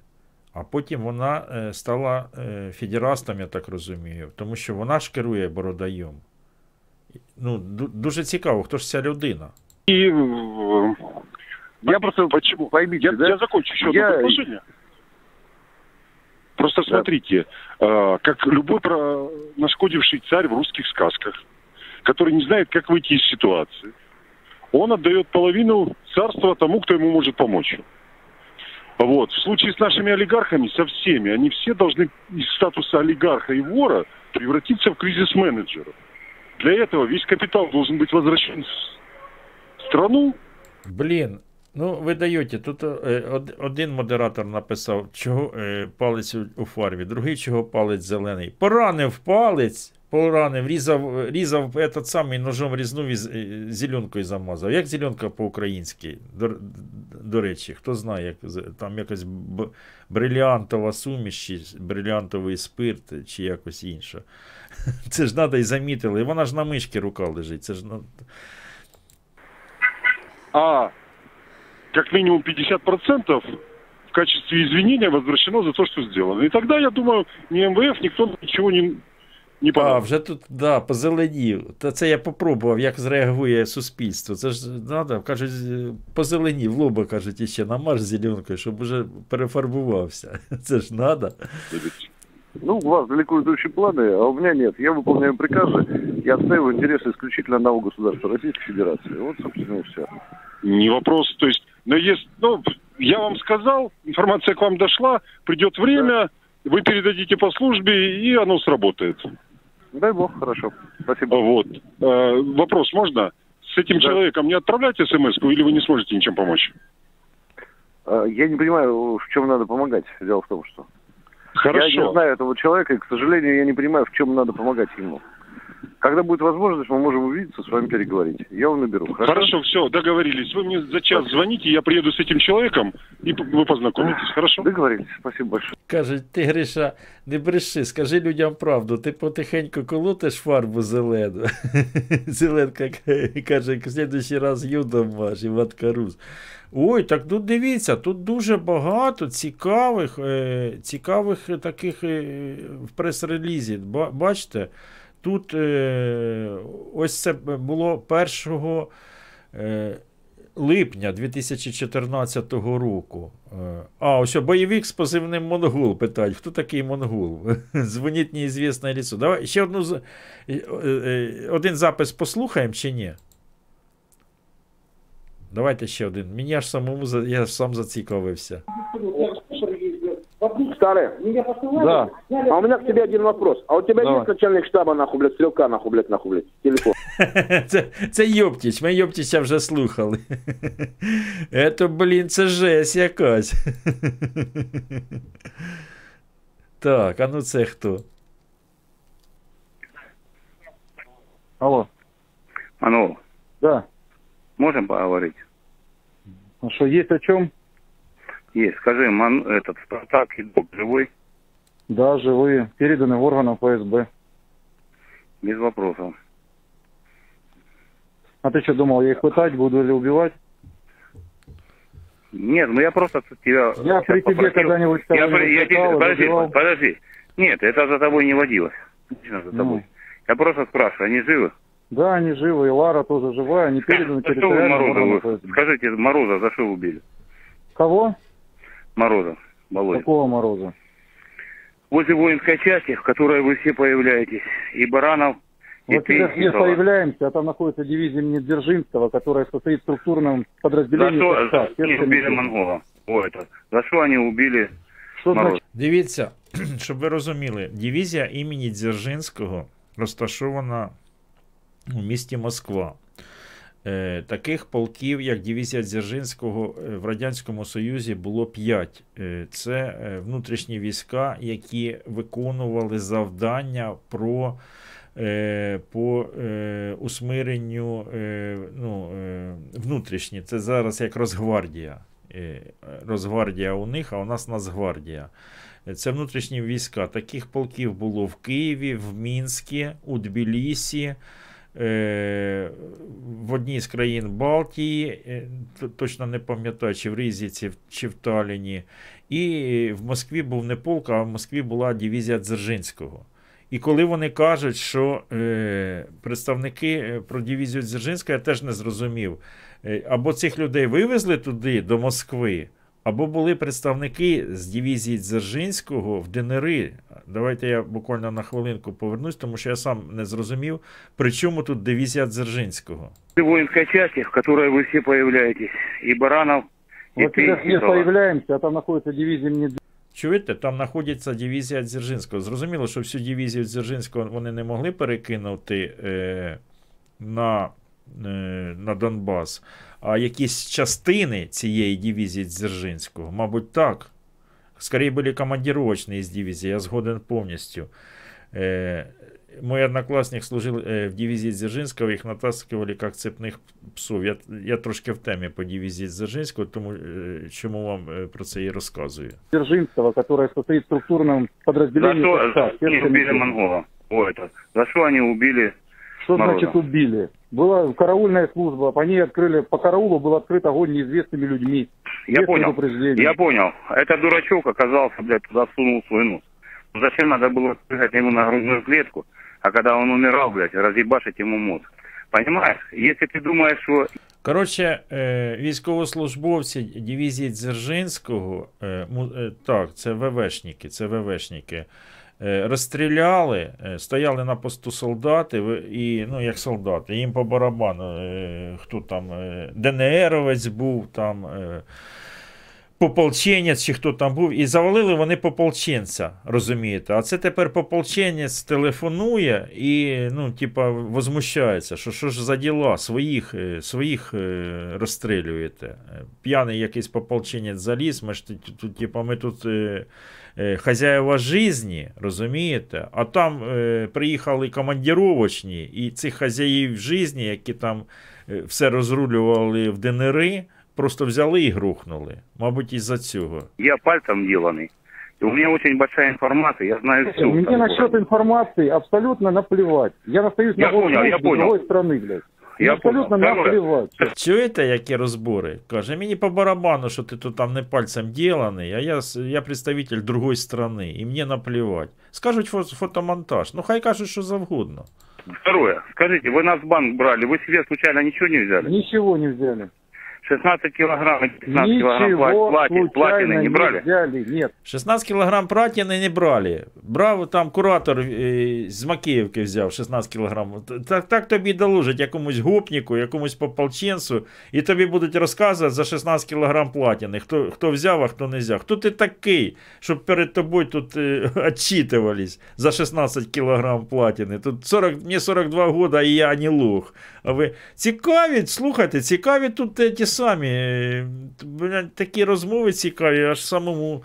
а потім вона е, стала е, федерастом, я так розумію, тому що вона ж керує Бородайом. Ну, ду- дуже цікаво, хто ж ця людина. И э, Я просто, почему? поймите, Я, да? я закончу еще одно Я- предложение. Просто Да. смотрите, э, как любой про... нашкодивший царь в русских сказках, который не знает, как выйти из ситуации, он отдает половину царства тому, кто ему может помочь. Вот. В случае с нашими олигархами, со всеми, они все должны из статуса олигарха и вора превратиться в кризис-менеджера. Для этого весь капитал должен быть возвращен в страну, Блін, ну ви даєте, тут е, один модератор написав, чого е, палець у, фарбі, другий чого палець зелений. Поранив палець, поранив, різав, різав этот самий ножом різнув і е, зеленкою замазав. Як зеленка по-українськи? До, до речі, хто знає, як там якась бриліантова суміш, чи бриліантовий спирт, чи якось інше. Це ж треба і замітили. Вона ж на мишки рука лежить. Це ж а как минимум 50% в качестве извинения возвращено за то, что сделано. И тогда, я думаю, ни МВФ, никто ничего не, не А, понадобится. вже тут, да, позеленів. Та це я попробував, як зреагує суспільство. Це ж надо, кажуть, з- позеленів, лоба, кажуть, іще намаж зеленкою, щоб уже перефарбувався. Це ж надо. Ну, у вас далеко идущие планы, а у меня нет. Я выполняю приказы и отстаиваю интересы исключительно одного государства, Российской Федерации. Вот, собственно, и все. Не вопрос. То есть, но есть, ну, я вам сказал, информация к вам дошла, придет время, вы передадите по службе, и оно сработает. Дай бог, хорошо. Спасибо. Вот. Э, вопрос можно? С этим Да. человеком не отправлять смс или вы не сможете ничем помочь? А, Я не понимаю, в чем надо помогать. Дело в том, что Хорошо. я не знаю этого человека, и, к сожалению, я не понимаю, в чем надо помогать ему. Когда будет возможность, мы можем увидеться, с вами переговорить. Я вам наберу. Хорошо? Хорошо, все, договорились. Вы мне за час звоните, я приеду с этим человеком, и п- вы познакомитесь. Хорошо? Договорились. Спасибо большое. Кажуть, ти, Гриша, не бреши, скажи людям правду, ти потихеньку колотиш фарбу зелену. Зеленка к- каже, в следующий раз юдом маш і ваткарус. Ой, так тут дивіться, тут дуже багато цікавих, е, цікавих е, таких е, в прес-релізі. Ба- Бачите, Тут е, ось це було 1 е, липня 2014 року. Е, А, ось бойовик з позивним Монгол питають. Хто такий Монгол? Дзвоніть неізвісне лісо. Давай ще одну один запис послухаємо чи ні? Давайте ще один. Мені аж самому я сам зацікавився. Старый, Да. а у меня к тебе один вопрос. А у тебя Давай. есть начальник штаба, нахуй, блядь, стрелка, нахуй, блядь, нахуй, блядь, телефон? Це, це Йоптіч, ми Йоптіча вже слухали. Ето, блін, це жесть якась. Так, а ну це хто? Алло. А ну, Да. можем поговорить? Ну что, есть о чем? Есть. Скажи, ман, этот Спартак и Док живой? Да, живые. Переданы в органы ФСБ. Без вопросов. А ты что думал, я их пытать буду или убивать? Нет, ну я просто тебя... Я при тебе попросил. когда-нибудь Я, при- я тебе... Подожди, добивал? подожди. Нет, это за тобой не водилось. Лично за Ну. тобой. Я просто спрашиваю, они живы? Да, они живы, и Лара тоже живая, они переданы За что вы Мороза? вы-. Скажите, Мороза за что убили? Кого? Мороза, Володя. Какого Мороза? Возле воинской части, в которой вы все появляетесь, и Баранов, и Вот ты, сейчас и не Сова. появляемся, а там находится дивизия имени Дзержинского, которая состоит в структурном За подразделении что ТСК, за- они спецкомитет. убили монгола? О, это. За что они убили Что Мороза? значит? Дивіться, щоб ви розуміли, дивізія імені Дзержинського розташована у місті Москва. Е, Таких полків, як дивізія Дзержинського, е, в Радянському Союзі було 5. Це е, внутрішні війська, які виконували завдання про по усмиренню ну, внутрішні. Це зараз як Росгвардія. Е, Росгвардія у них, а у нас Нацгвардія. Це внутрішні війська. Таких полків було в Києві, в Мінську, у Тбілісі, в одній з країн Балтії, е, точно не пам'ятаю, чи в Ризі, чи в- Талліні. І в Москві був не полк, а в Москві була дивізія Дзержинського. І коли вони кажуть, що е, представники е, про дивізію Дзержинського, я теж не зрозумів. Е, або цих людей вивезли туди, до Москви, або були представники з дивізії Дзержинського в ДНР. Давайте я буквально на хвилинку повернусь, тому що я сам не зрозумів, при чому тут дивізія Дзержинського. воинской части, в которой вы все появляетесь, и Баранов, и Вот ты, сейчас и не Сова. появляемся, а там находится дивизия имени Чуєте, там знаходиться дивізія Дзержинського. Зрозуміло, що всю дивізію Дзержинського вони не могли перекинути е, на, е, на Донбас, якісь частини цієї дивізії Дзержинського, мабуть, так. Скорее були командировочные из дивизии, я згоден повністю. Е, мой одноклассник служил е, в дивізії Дзержинського, їх натаскивали як цепних псов. Я, я трошки в темі по дивізії Дзержинського, тому е, чому вам про це і розказую. Дзержинского, которая состоит в структурном За подразделении что ТСК, убили спецкомитет. монгола? О, это. За что они убили Что Мороза? значит убили? Была караульная служба, по ней открыли, по караулу был открыт огонь неизвестными людьми. Я Без понял. предупреждения. Я понял. Этот дурачок оказался, блядь, туда сунул свой нос. Ну, Зачем надо было прыгать ему на грудную клетку, а когда он умирал, блядь, разъебашить ему мозг? Понимаешь? Если ты думаешь, что Коротше, е, військовослужбовці дивізії Дзержинського, е, му- е, так, це ВВшники, це ВВшники, е, розстріляли, е, стояли на посту солдати, і, ну, як солдати, їм по барабану, е, хто там, е, ДНРовець був, там, е, пополченець чи хто там був, і завалили вони пополченця, розумієте? А це тепер пополченець телефонує і, ну, типа, возмущається, що що ж за діла, своїх, е, своїх е, розстрілюєте. Е, П'яний якийсь пополченець заліз, ми ж тут, типа, ми тут е, е, хазяєва житті, розумієте? А там е, приїхали командіровочні, і цих хазяїв житті, які там е, все розрулювали в ДНР, просто взяли і грохнули. Мабуть, із-за цього. я пальцем деланный, и у меня очень большая информация, я знаю все. Мне насчет информации абсолютно наплевать. Я остаюсь Я на понял, я понял. другой страны, блядь. Мне Я абсолютно понял. Второе. наплевать. Чуєте, які розбори? Каже, мені по барабану, що ти тут там не пальцем діланий, а я, с- я представитель другої страни, і мені наплівати. Скажуть фо- фотомонтаж. Ну хай кажуть, що завгодно. Второе. Скажите, вы нас в банк брали, вы себе случайно ничего не взяли? Ничего не взяли. 16 килограмм, и 15 килограмм Ничего плати- платины не брали? взяли, нет. 16 кілограм пратіни не брали. Брав там куратор е, з Макіївки взяв 16 кілограм. Так, так тобі доложать якомусь гопніку, якомусь пополченцу, і тобі будуть розказувати за 16 кілограм платіни, хто, хто взяв, а хто не взяв. Хто ти такий, щоб перед тобою тут е, отчитувались за 16 кілограм платіни? Тут 40, мені 42 года, і я не лох. А ви цікаві, слухайте, цікаві тут е, ті самі. е, блядь, Такі розмови цікаві, аж самому.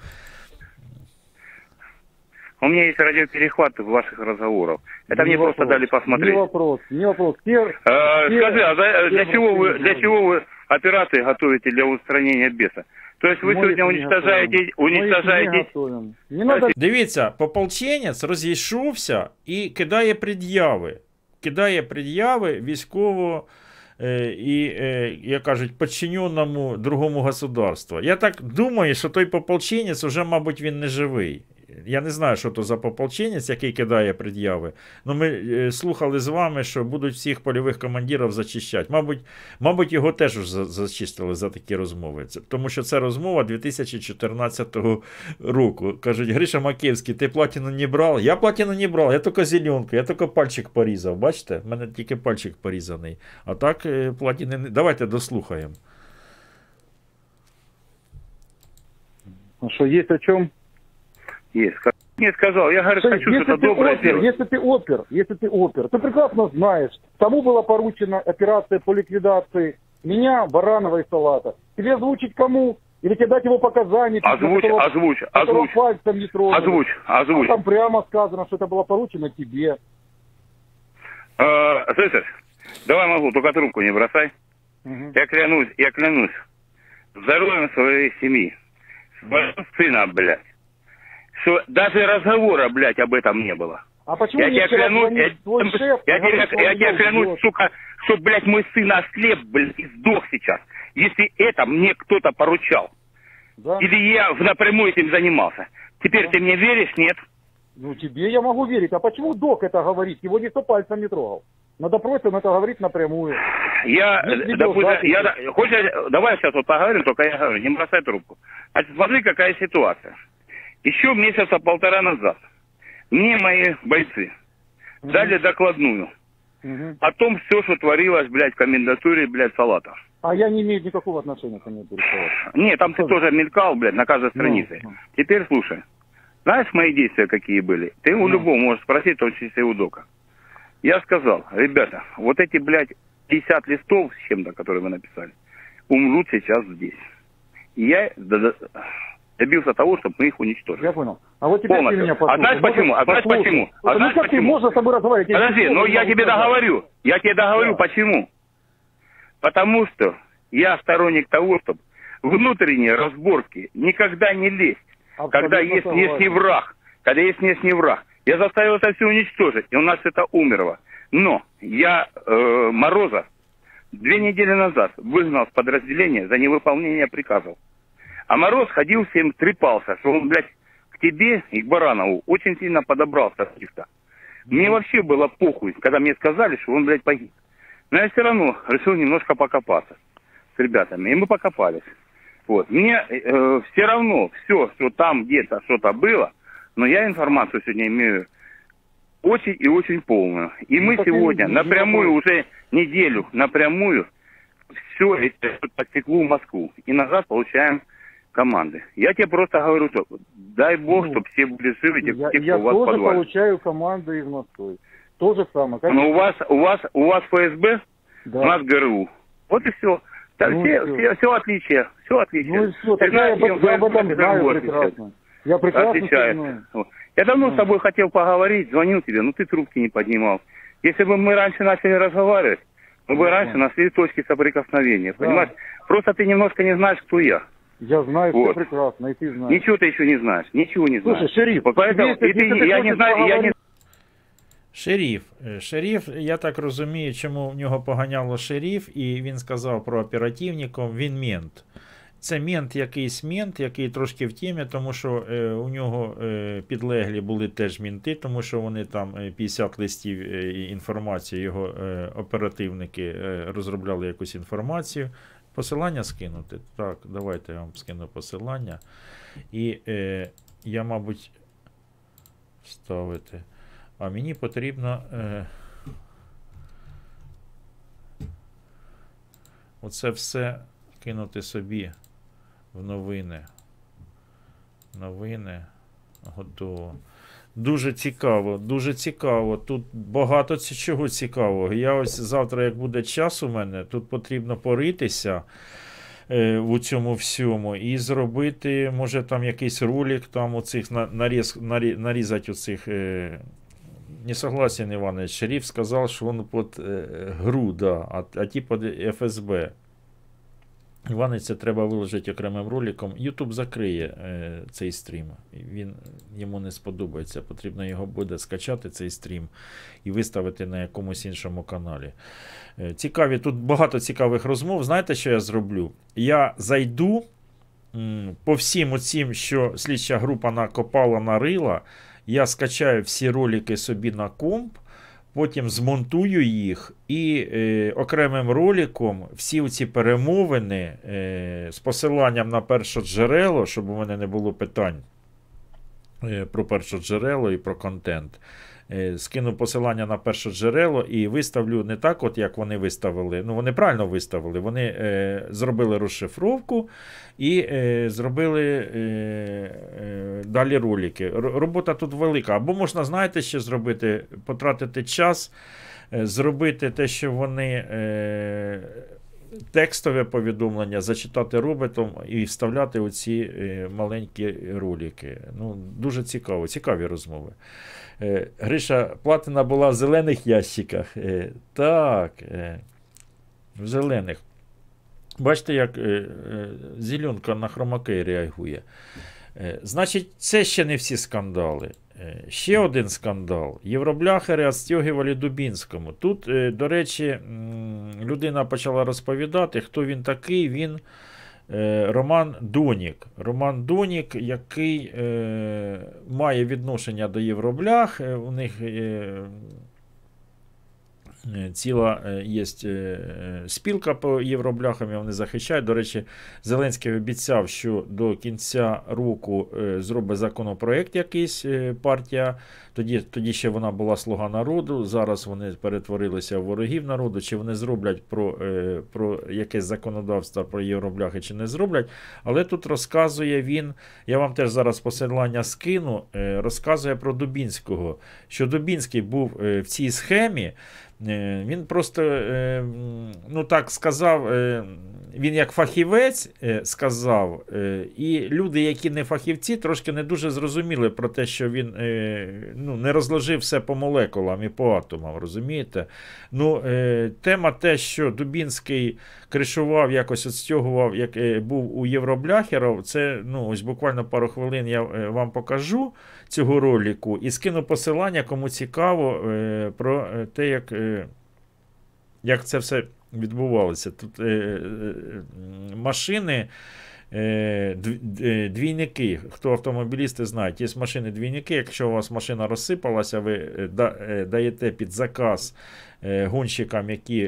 У меня есть радиоперехваты ваших разговоров. Это Не мне просто вопрос, дали посмотреть. Не вопрос, не вопрос. Те- Э, те- скажи, а за- для, те чего вы, вообще для не чего вы операции готовите для устранения беса? То есть вы Мы сегодня их не уничтожаете, готовим. Мы их не уничтожаете... готовим. Не надо Дивіться, пополченець розійшовся і кидає пред'яви. Кидає пред'яви військово е, і, е, як кажуть, подчиненому другому государству. Я так думаю, що той пополченець вже, мабуть, він не живий. Я не знаю, що то за пополченець, який кидає пред'яви. Ну, ми е, слухали з вами, що будуть всіх польових командирів зачищати. Мабуть, мабуть, його теж за- зачистили за такі розмови. Це, тому що це розмова 2014 року. Кажуть, Гриша Макевський, ти платіну не брав? Я платіну не брав, я тільки зеленку, я тільки пальчик порізав. Бачите? В мене тільки пальчик порізаний. А так е, платіни не. Давайте дослухаємо. Ну что, есть о чем? Есть. Ска- Не сказал. Я говорю, Смотри, хочу что-то доброе опер, сделать. если ты опер, если ты опер, ты прекрасно знаешь, кому была поручена операция по ликвидации меня, Баранова и Салата. Тебе озвучить кому? Или тебе дать его показания? Озвучь, которого- озвучь, которого озвучь. пальцем не трогали. Озвучь, озвучь. А там прямо сказано, что это было поручено тебе. Э, Слышишь? Давай могу, только трубку не бросай. Мгм. Я клянусь, я клянусь. Здоровьем своей семьи. Своего сына, блядь. Что даже разговора, блядь, об этом не было. А почему Я тебе клянусь, я, твой шеф, я тебе, я тебе клянусь, сука, что, блядь, мой сын ослеп, блядь, и сдох сейчас. Если это мне кто-то поручал. Да? Или я напрямую этим занимался. Теперь ты мне веришь, нет? Ну, тебе я могу верить. А почему док это говорит? Его никто пальцем не трогал. На допросе он это говорит напрямую. Я, Есть э, допустим, я, да- хочешь, давай сейчас вот поговорим, только я говорю, не бросай трубку. Значит, смотри, какая ситуация. Еще месяца полтора назад мне мои бойцы дали докладную Мгм. о том все, что творилось, блядь, в комендатуре, блядь, салата. А я не имею никакого отношения к этому переговору. Не, там ты тоже мелькал, блядь, на каждой странице. ну. Теперь слушай. Знаешь, мои действия какие были? Ты у любого можешь спросить, числе и у Дока. Я сказал, ребята, вот эти, блядь, 50 листов с чем-то, которые вы написали, умрут сейчас здесь. И я добился того, чтобы мы их уничтожили. Я понял. А вот теперь Полностью. ты меня А послушай. знаешь Можно- почему? А знаешь послушай. почему? А Ну знаешь как ты почему? можно с тобой разговаривать? Я Подожди, но не я тебе договорю. Я тебе договорю, Да. почему. Потому что я сторонник того, чтобы внутренние разборки никогда не лезть. Абсолютно когда есть внешний враг. Когда есть внешний враг. Я заставил это все уничтожить, и у нас это умерло. Но я э, Мороза две недели назад выгнал с подразделения за невыполнение приказов. А Мороз ходил всем трепался, что он, блядь, к тебе и к Баранову очень сильно подобрался каких-то. Мне вообще было похуй, когда мне сказали, что он, блядь, погиб. Но я все равно решил немножко покопаться с ребятами. И мы покопались. Вот. Мне все равно все, что там где-то что-то было, но я информацию сегодня имею очень и очень полную. И Ну, мы сегодня не- напрямую не уже неделю напрямую все это потекло в Москву. И назад получаем команды. Я тебе просто говорю, что дай бог, Ну, чтобы все были живы, те, Я, те, кто я у вас тоже подвале. получаю команды из Москвы. То же самое. Как- Но у вас, у вас, у вас ФСБ, Да. у нас ГРУ. Вот и все. Ну и все, всё. все, все отличие, все отличие. Ну и все, тогда я, об- я об этом знаю прекрасно. Я прекрасно. Вот. Я давно Ну. с тобой хотел поговорить, звонил тебе, но ты трубки не поднимал. Если бы мы раньше начали разговаривать, мы бы Ну, раньше да. нашли точки соприкосновения, Да. понимаешь? Просто ты немножко не знаешь, кто я. Я знаю Вот. все прекрасно, и ты знаешь. Ничего ты еще не знаешь, ничего не знаешь. Слушай, шериф, Вот поэтому тебе, и ты- если ты я не хочешь знаю, я не поговорить- Шеріф. Е, Шеріф, я так розумію, чому в нього поганяло шеріф, і він сказав про оперативників, він мент. Це мент, якийсь мент, який трошки в темі, тому що е, у нього е, підлеглі були теж мінти, тому що вони там е, 50 листів е, і інформації, його е, оперативники е, розробляли якусь інформацію. Посилання скинути? Так, давайте я вам скину посилання. І е, я, мабуть, вставити. А мені потрібно. Е, оце все кинути собі в новини. Новини. Готово. Дуже цікаво, дуже цікаво. Тут багато чого цікавого. Я ось завтра, як буде час у мене, тут потрібно поритися е, у цьому всьому і зробити, може, там якийсь ролик, там оцих на- наріз, нарі, нарізати оцих. Е, не согласен, Иванович. Шериф сказал, что он под э, ГРУ, да, а, а типа ФСБ. Іване, це треба виложити окремим роликом. Ютуб закриє е, цей стрім. Він йому не сподобається. Потрібно його буде скачати, цей стрім, і виставити на якомусь іншому каналі. Е, цікаві, тут багато цікавих розмов. Знаєте, що я зроблю? Я зайду м, по всім оцім, що слідча група накопала нарила. Я скачаю всі ролики собі на комп. Потім змонтую їх і е, окремим роликом всі ці перемовини е, з посиланням на перше джерело, щоб у мене не було питань е, про перше джерело і про контент. Е, скину посилання на перше джерело і виставлю не так, от як вони виставили. Ну, вони правильно виставили. Вони е, зробили розшифровку і е, зробили далі ролики. Робота тут велика. Або можна, знаєте, ще зробити, потратити час, зробити те, що вони. Текстове повідомлення зачитати роботом і вставляти оці е, маленькі ролики. Ну, дуже цікаво, цікаві розмови. Е, Гриша, платина була в зелених ящиках. Е, так, в зелених. Бачите, як зеленка на хромакей реагує. Значить, це ще не всі скандали. Е, Ще один скандал. Євробляхери відстягували Дубінському. Тут, е, до речі, людина почала розповідати, хто він такий. Він е, Роман Донік. Роман Донік, який має відношення до Євроблях. У них ціла е, є е, спілка по євробляхам, і вони захищають. До речі, Зеленський обіцяв, що до кінця року е, зробить законопроект якийсь е, партія. Тоді, тоді ще вона була слуга народу. Зараз вони перетворилися в ворогів народу. Чи вони зроблять про, е, про якесь законодавство про євробляхи, чи не зроблять. Але тут розказує він, я вам теж зараз посилання скину, е, розказує про Дубінського, що Дубінський був е, в цій схемі. Е, Він просто, е, ну так сказав, е, він як фахівець сказав, і люди, які не фахівці, трошки не дуже зрозуміли про те, що він ну, не розложив все по молекулам і по атомам, розумієте? Ну, тема те, що Дубінський кришував, якось відстягував, як був у Євробляхерів, це ну, ось буквально пару хвилин я вам покажу цього ролику і скину посилання, кому цікаво, е, про е, те, як, е, як це все відбувалося. Тут машини. дв- Двійники, хто автомобілісти знають, є машини-двійники. Якщо у вас машина розсипалася, ви да- даєте під заказ гонщикам, які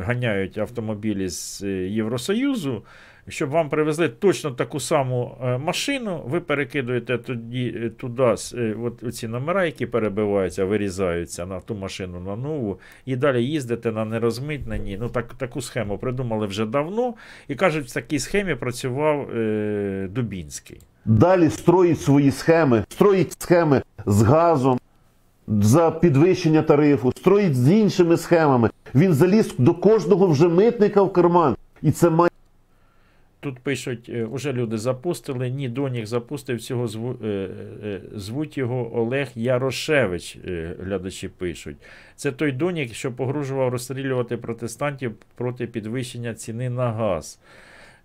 ганяють автомобілі з Євросоюзу, щоб вам привезли точно таку саму е, машину, ви перекидуєте тоді е, туди е, от ці номера, які перебиваються, вирізаються на ту машину на нову, і далі їздите на нерозмитненій. Ну, так, таку схему придумали вже давно. І кажуть, в такій схемі працював е, Дубінський. Далі строїть свої схеми, строїть схеми з газом за підвищення тарифу, строїть з іншими схемами. Він заліз до кожного вже митника в карман. І це має. Тут пишуть, вже уже люди запустили. Ні, Донік запустив цього зву, е, е, звуть його Олег Ярошевич. е, Глядачі пишуть. Це той Донік, що погрожував розстрілювати протестантів проти підвищення ціни на газ.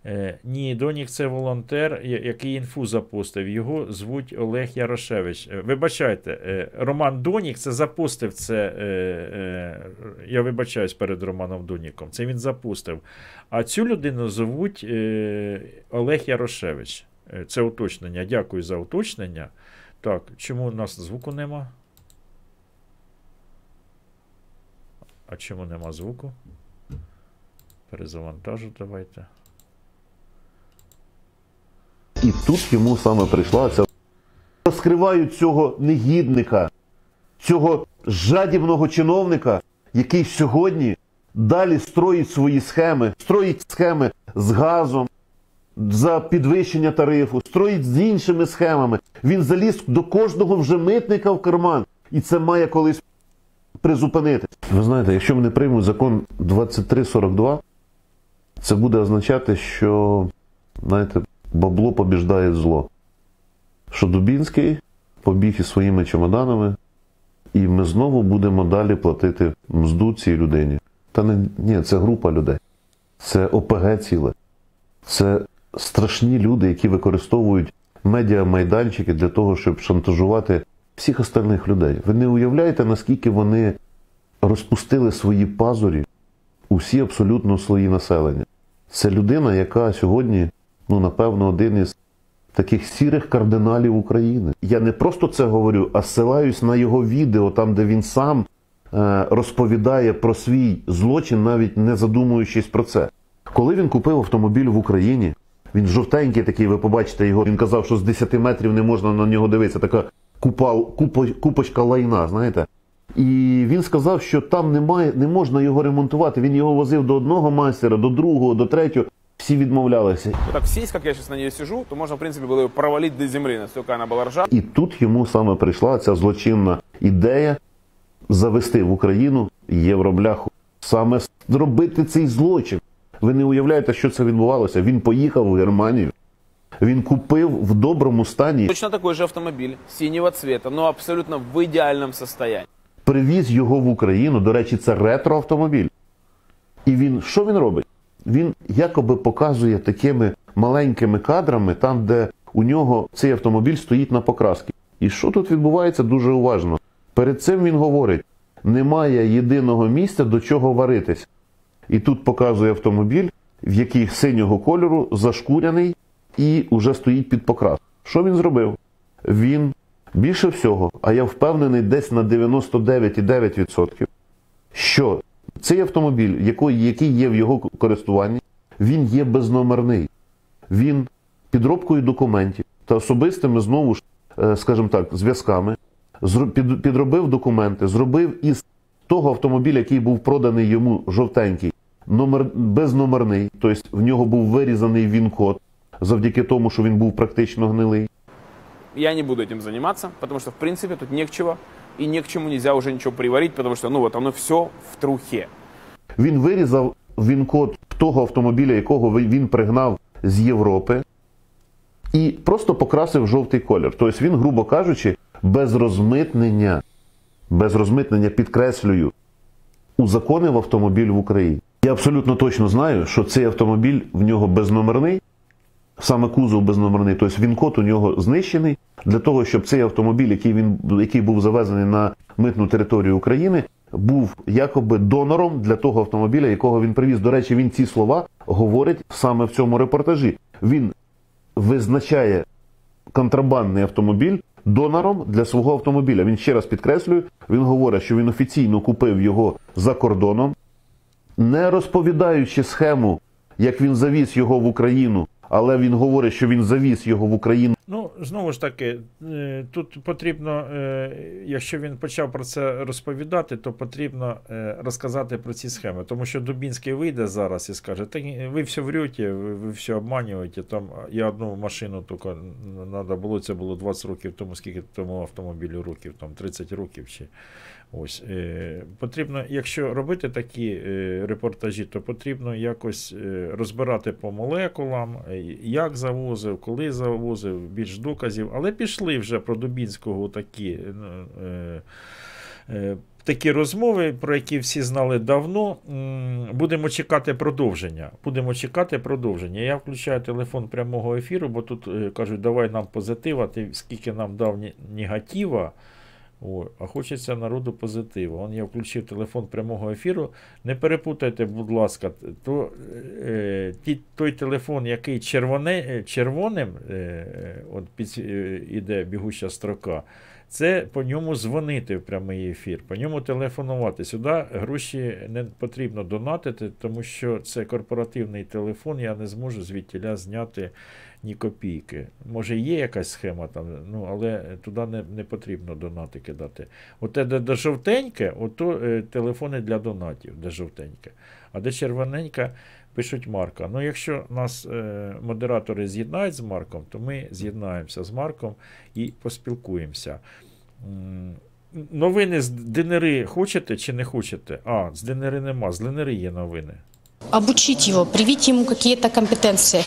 Е, Ні, Донік це волонтер, який інфу запустив. Його звуть Олег Ярошевич. Е, Вибачайте, е, Роман Донік це запустив це. Я вибачаюсь перед Романом Доніком. Це він запустив. А цю людину звуть Олег Ярошевич. Це уточнення. Дякую за уточнення. Так, чому у нас звуку нема? А чому нема звуку? Перезавантажу давайте. І тут йому саме прийшла ця. Розкривають цього негідника, цього жадібного чиновника, який сьогодні далі строїть свої схеми, строїть схеми з газом за підвищення тарифу, строїть з іншими схемами. Він заліз до кожного вже митника в карман. І це має колись призупинити. Ви знаєте, якщо вони приймуть закон 2342, це буде означати, що знаєте, бабло побіждає зло. Що Дубінський побіг із своїми чемоданами, і ми знову будемо далі платити мзду цій людині. Та не ні, це група людей. Це ОПГ ціле. Це страшні люди, які використовують медіамайданчики для того, щоб шантажувати всіх остальних людей. Ви не уявляєте, наскільки вони розпустили свої пазурі у всі абсолютно слої населення. Це людина, яка сьогодні, ну напевно, один із таких сірих кардиналів України. Я не просто це говорю, а ссилаюсь на його відео, там, де він сам е, розповідає про свій злочин, навіть не задумуючись про це. Коли він купив автомобіль в Україні, він жовтенький такий, ви побачите його. Він казав, що з 10 метрів не можна на нього дивитися. Така купа, купа, купочка лайна, знаєте. І він сказав, що там немає, не можна його ремонтувати. Він його возив до одного майстера, до другого, до третього. Всі відмовлялися. Так сесть, как я сейчас на нее сижу, то можно, в принципе, было ее провалить до земли, настолько она была ржавая. І тут йому саме прийшла ця злочинна ідея завести в Україну євробляху. Саме зробити цей злочин. Ви не уявляєте, що це відбувалося. Він поїхав в Германію. Він купив в доброму стані, Точно такой же автомобиль, синего цвета, но абсолютно в идеальном состоянии. привіз його в Україну. До речі, це ретроавтомобіль. І він що він робить? Він якоби показує такими маленькими кадрами, там, де у нього цей автомобіль стоїть на покрасці. І що тут відбувається дуже уважно. Перед цим він говорить: немає єдиного місця, до чого варитись. І тут показує автомобіль, в який синього кольору зашкуряний і вже стоїть під покрас. Що він зробив? Він більше всього, а я впевнений, десь на 99,9%, що цей автомобіль, який, є в його користуванні, він є безномерний. Він підробкою документів та особистими знову ж, е, скажімо так, зв'язками підробив документи, зробив із того автомобіля, який був проданий йому жовтенький, номер безномерний, тобто в нього був вирізаний він-код завдяки тому, що він був практично гнилий. Я не буду этим заниматься, потому что, в принципе, тут не к чему и не к чему нельзя уже ничего приварить, потому что, ну вот, оно все в трухе. Він вирізав він-код того автомобіля, якого він пригнав з Європи, і просто покрасив жовтий колір. Тобто він, грубо кажучи, без розмитнення, без розмитнення, підкреслюю, узаконив автомобіль в Україні. Я абсолютно точно знаю, що цей автомобіль в нього безномерний, саме кузов безномерний, тобто він код у нього знищений для того, щоб цей автомобіль, який він який був завезений на митну територію України, був якоби донором для того автомобіля, якого він привіз. До речі, він ці слова говорить саме в цьому репортажі. Він визначає контрабандний автомобіль донором для свого автомобіля. Він ще раз підкреслюю, він говорить, що він офіційно купив його за кордоном, не розповідаючи схему, як він завіз його в Україну, але він говорить, що він завіз його в Україну. Ну, знову ж таки, е, тут потрібно, е, якщо він почав про це розповідати, то потрібно е, розказати про ці схеми. Тому що Дубінський вийде зараз і скаже, так ви все врете, ви все обманюєте. Там я одну машину тільки треба було, це було 20 років тому, скільки тому автомобілю років, там 30 років чи ось. Е, Потрібно, якщо робити такі е, репортажі, то потрібно якось е, розбирати по молекулам, е, як завозив, коли завозив, більш доказів. Але пішли вже про Дубінського такі. ну, е, е, Такі розмови, про які всі знали давно. Будемо чекати продовження. Будемо чекати продовження. Я включаю телефон прямого ефіру, бо тут е, кажуть, давай нам позитива, ти скільки нам дав негатива. О, а хочеться народу позитиву. Он я включив телефон прямого ефіру. Не перепутайте, будь ласка, то, е, ті, той телефон, який червоне, е, червоним е, от під, е, іде бігуща строка, це по ньому дзвонити в прямий ефір, по ньому телефонувати. Сюди гроші не потрібно донатити, тому що це корпоративний телефон, я не зможу звідтіля зняти ні копійки. Може, є якась схема там, ну, але туди не, не потрібно донати кидати. Оте, де, де жовтеньке, ото е, телефони для донатів, де жовтеньке. А де червоненька, пишуть Марка. Ну, якщо нас е, модератори з'єднають з Марком, то ми з'єднаємося з Марком і поспілкуємося. Новини з ДНРи хочете чи не хочете? А, з ДНРи нема, з ЛНРи є новини. обучить его, привить ему какие-то компетенции.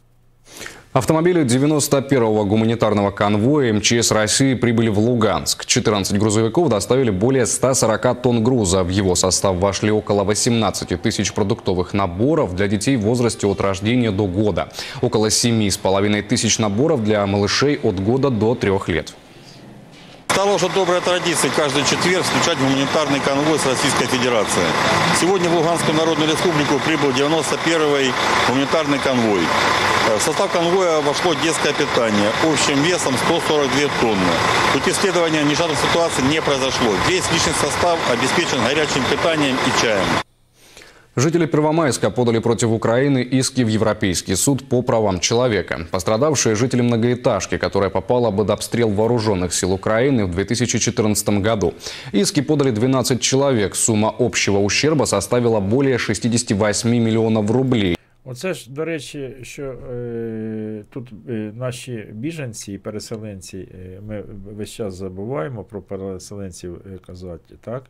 Автомобили 91-го гуманитарного конвоя МЧС России прибыли в Луганск. 14 грузовиков доставили более 140 тонн груза. В его состав вошли около 18 тысяч продуктовых наборов для детей в возрасте от рождения до года. Около 7,5 тысяч наборов для малышей от года до 3 лет. Уже добрая традиция каждый четверг встречать гуманитарный конвой с Российской Федерацией. Сегодня в Луганскую Народную Республику прибыл 91-й гуманитарный конвой. В состав конвоя вошло детское питание общим весом 142 тонны. Пути следования нежданных ситуаций не произошло. Весь личный состав обеспечен горячим питанием и чаем. Жители Первомайска подали против Украины иски в Европейский суд по правам человека. Пострадавшие жители многоэтажки, которая попала под обстрел вооруженных сил Украины в 2014 году. Иски подали 12 человек. Сумма общего ущерба составила более 68 миллионов рублей. Оце ж, до речі, що е, тут е, наші біженці і переселенці, е, ми весь час забуваємо про переселенців е, казати, так?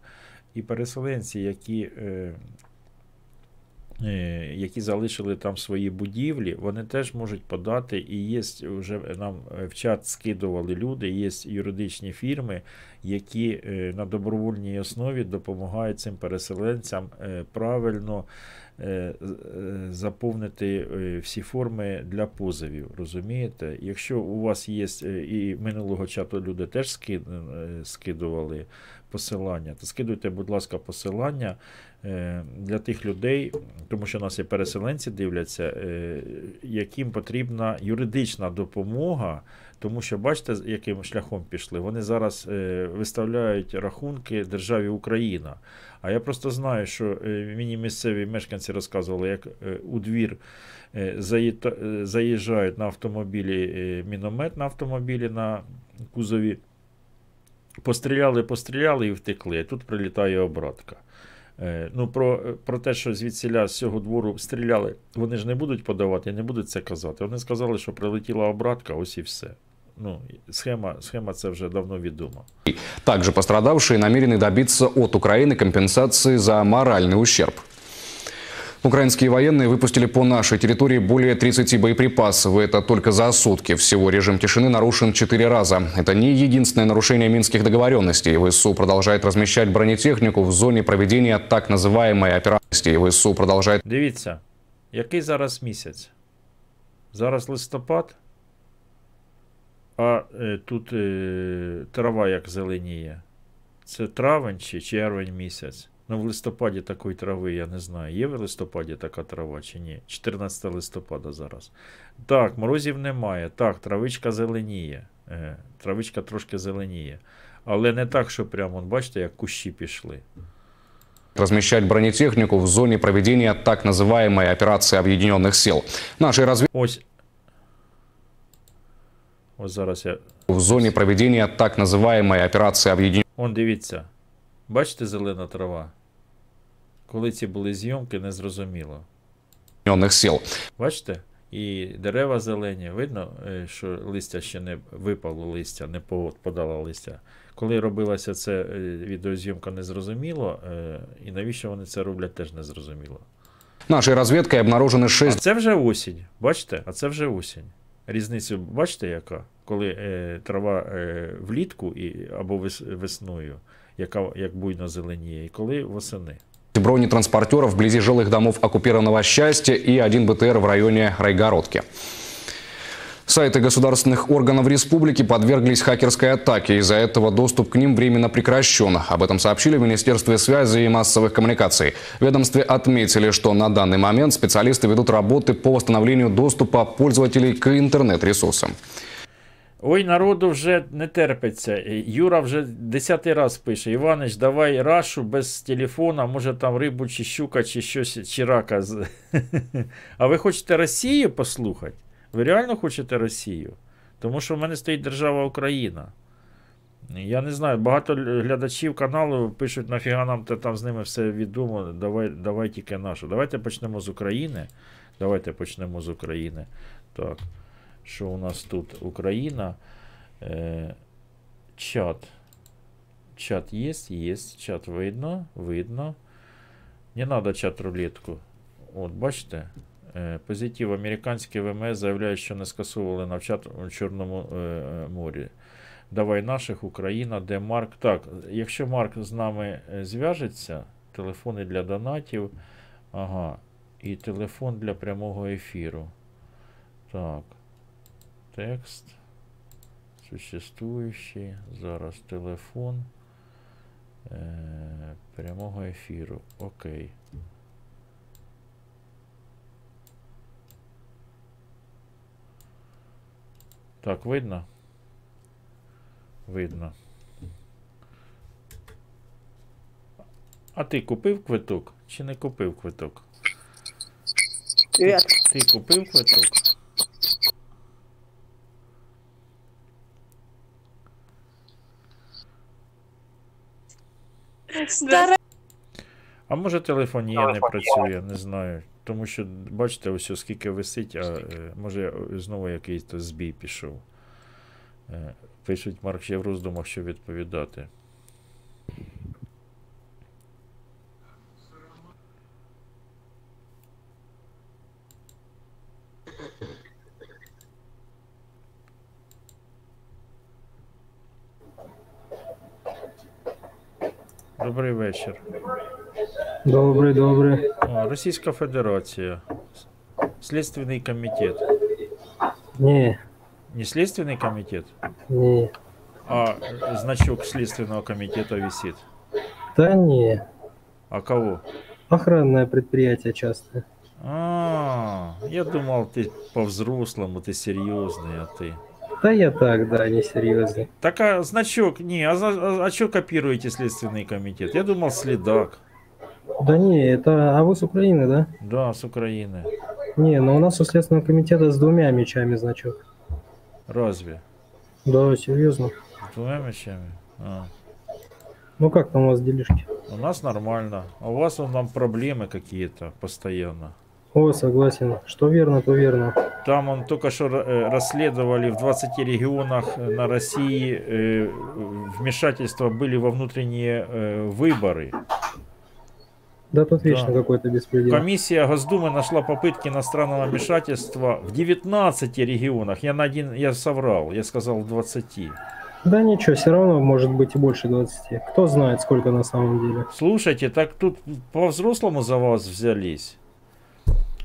І переселенці, які, е, е, які залишили там свої будівлі, вони теж можуть подати, і є вже нам в чат скидували люди, є юридичні фірми, які е, на добровольній основі допомагають цим переселенцям е, правильно. Е, заповнити всі форми для позовів. Розумієте? Якщо у вас є і минулого чату люди теж скидували посилання, то скидуйте, будь ласка, посилання для тих людей, тому що нас є переселенці, дивляться, яким потрібна юридична допомога. Тому що бачите, яким шляхом пішли. Вони зараз виставляють рахунки державі Україна. А я просто знаю, що мені місцеві мешканці розказували, як у двір заїжджають на автомобілі міномет на автомобілі на кузові. Постріляли, постріляли і втекли. Тут прилітає обратка. Ну, Про про те, що звідсіля з цього двору стріляли, вони ж не будуть подавати, не будуть це казати. Вони сказали, що прилетіла обратка, ось і все. Ну, схема, схема це вже давно відома. Также пострадавшие намерены добиться от Украины компенсации за моральный ущерб. Украинские военные выпустили по нашей территории более 30 боеприпасов. Это только за сутки. Всего режим тишины нарушен 4 раза. Это не единственное нарушение минских договоренностей. ВСУ продолжает размещать бронетехнику в зоне проведения так называемой операции. ВСУ продолжает... Дивіться, який зараз місяць? Зараз листопад, а е, тут е, трава як зеленіє. Це травень чи червень місяць. Ну, в листопаді такої трави, я не знаю. Є в листопаді така трава чи ні? 14 листопада зараз. Так, морозів немає. Так, травичка зеленіє. Е, травичка трошки зеленіє. Але не так, що прямо, бачите, як кущі пішли. размещать бронетехнику в зоне проведения так называемой операции объединенных сил. Наши разведки... Ось. Ось зараз я... В зоне проведения так называемой операции объединенных... Он дивіться. Бачите зелена трава? Коли ці були зйомки, не зрозуміло. сил. Бачите? І дерева зелені. Видно, що листя ще не випало листя, не подало листя. Коли робилася ця відеозйомка, не зрозуміло, і навіщо вони це роблять, теж не зрозуміло. Нашою розвідкою обнаружені 6... А це вже осінь. Бачите? А це вже осінь. Різницю бачите, яка? Коли е, трава е, влітку і, або вес, весною, яка як буйно зеленіє, і коли восени. Бронетранспортеров вблизи жилых домов оккупированного счастья и один БТР в районе Райгородки. Сайты государственных органов республики подверглись хакерской атаке. Из-за этого доступ к ним временно прекращен. Об этом сообщили в Министерстве связи и массовых коммуникаций. В ведомстве отметили, что на данный момент специалисты ведут работы по восстановлению доступа пользователей к интернет-ресурсам. Ой, народу вже не терпиться. Юра вже десятий раз пише: Іванич, давай рашу без телефона, може там рибу, чи щука, чи щось, чи рака. А ви хочете Росію послухати? Ви реально хочете Росію? Тому що в мене стоїть держава Україна. Я не знаю, багато глядачів каналу пишуть, нафіга нам там з ними все відомо. Давай давай тільки нашу. Давайте почнемо з України. Давайте почнемо з України. Так. Що у нас тут? Україна. Е, Чат. Чат є, є. Чат видно, видно. Не треба чат рулетку. От, бачите? Е, Позитив. Американське ВМС заявляє, що не скасовували навчат у Чорному е, морі. Давай наших, Україна, де Марк. Так, якщо Марк з нами е, зв'яжеться, телефони для донатів. Ага. І телефон для прямого ефіру. Так. Текст. Существуючий. Зараз телефон. Е, прямого ефіру. Окей. Так, видно? Видно. А ти купив квиток чи не купив квиток? Привет. Ти купив квиток? Стараюсь. А може телефонія не працює, не знаю. Тому що, бачите, ось скільки висить, а е, може знову якийсь то збій пішов. Е, Пишуть Марк ще в роздумах, що відповідати. Добрий вечір. Добрий, добрий. О, Російська Федерація. Слідственний комітет. Ні, Не Следственный комитет, ні. а значок Следственного комитета висит. Да не. А кого? Охранное предприятие частное. А, я думал, ты по-взрослому, ты серьезный, а ты. Да я так, да, не серьезно. Так, а значок, не, а, а, а что копируете Следственный комитет? Я думал, следак. Да не, это... А вы с Украины, да? Да, с Украины. Не, но у нас у Следственного комитета с двумя мечами значок. Разве? Да, серьезно. С двумя мечами? А. Ну как там у вас делишки? У нас нормально. А у вас вон там проблемы какие-то постоянно. О, согласен. Что верно, то верно. Там он только что э, расследовали в 20 регионах э, на России э, вмешательства были во внутренние выборы. Да тут вечно Да. какой-то беспредел. Комиссия Госдумы нашла попытки иностранного вмешательства в 19 регионах. Я на один, я соврал, я сказал в 20. Да ничего, все равно может быть и больше 20. Кто знает, сколько на самом деле. Слушайте, так тут по-взрослому за вас взялись.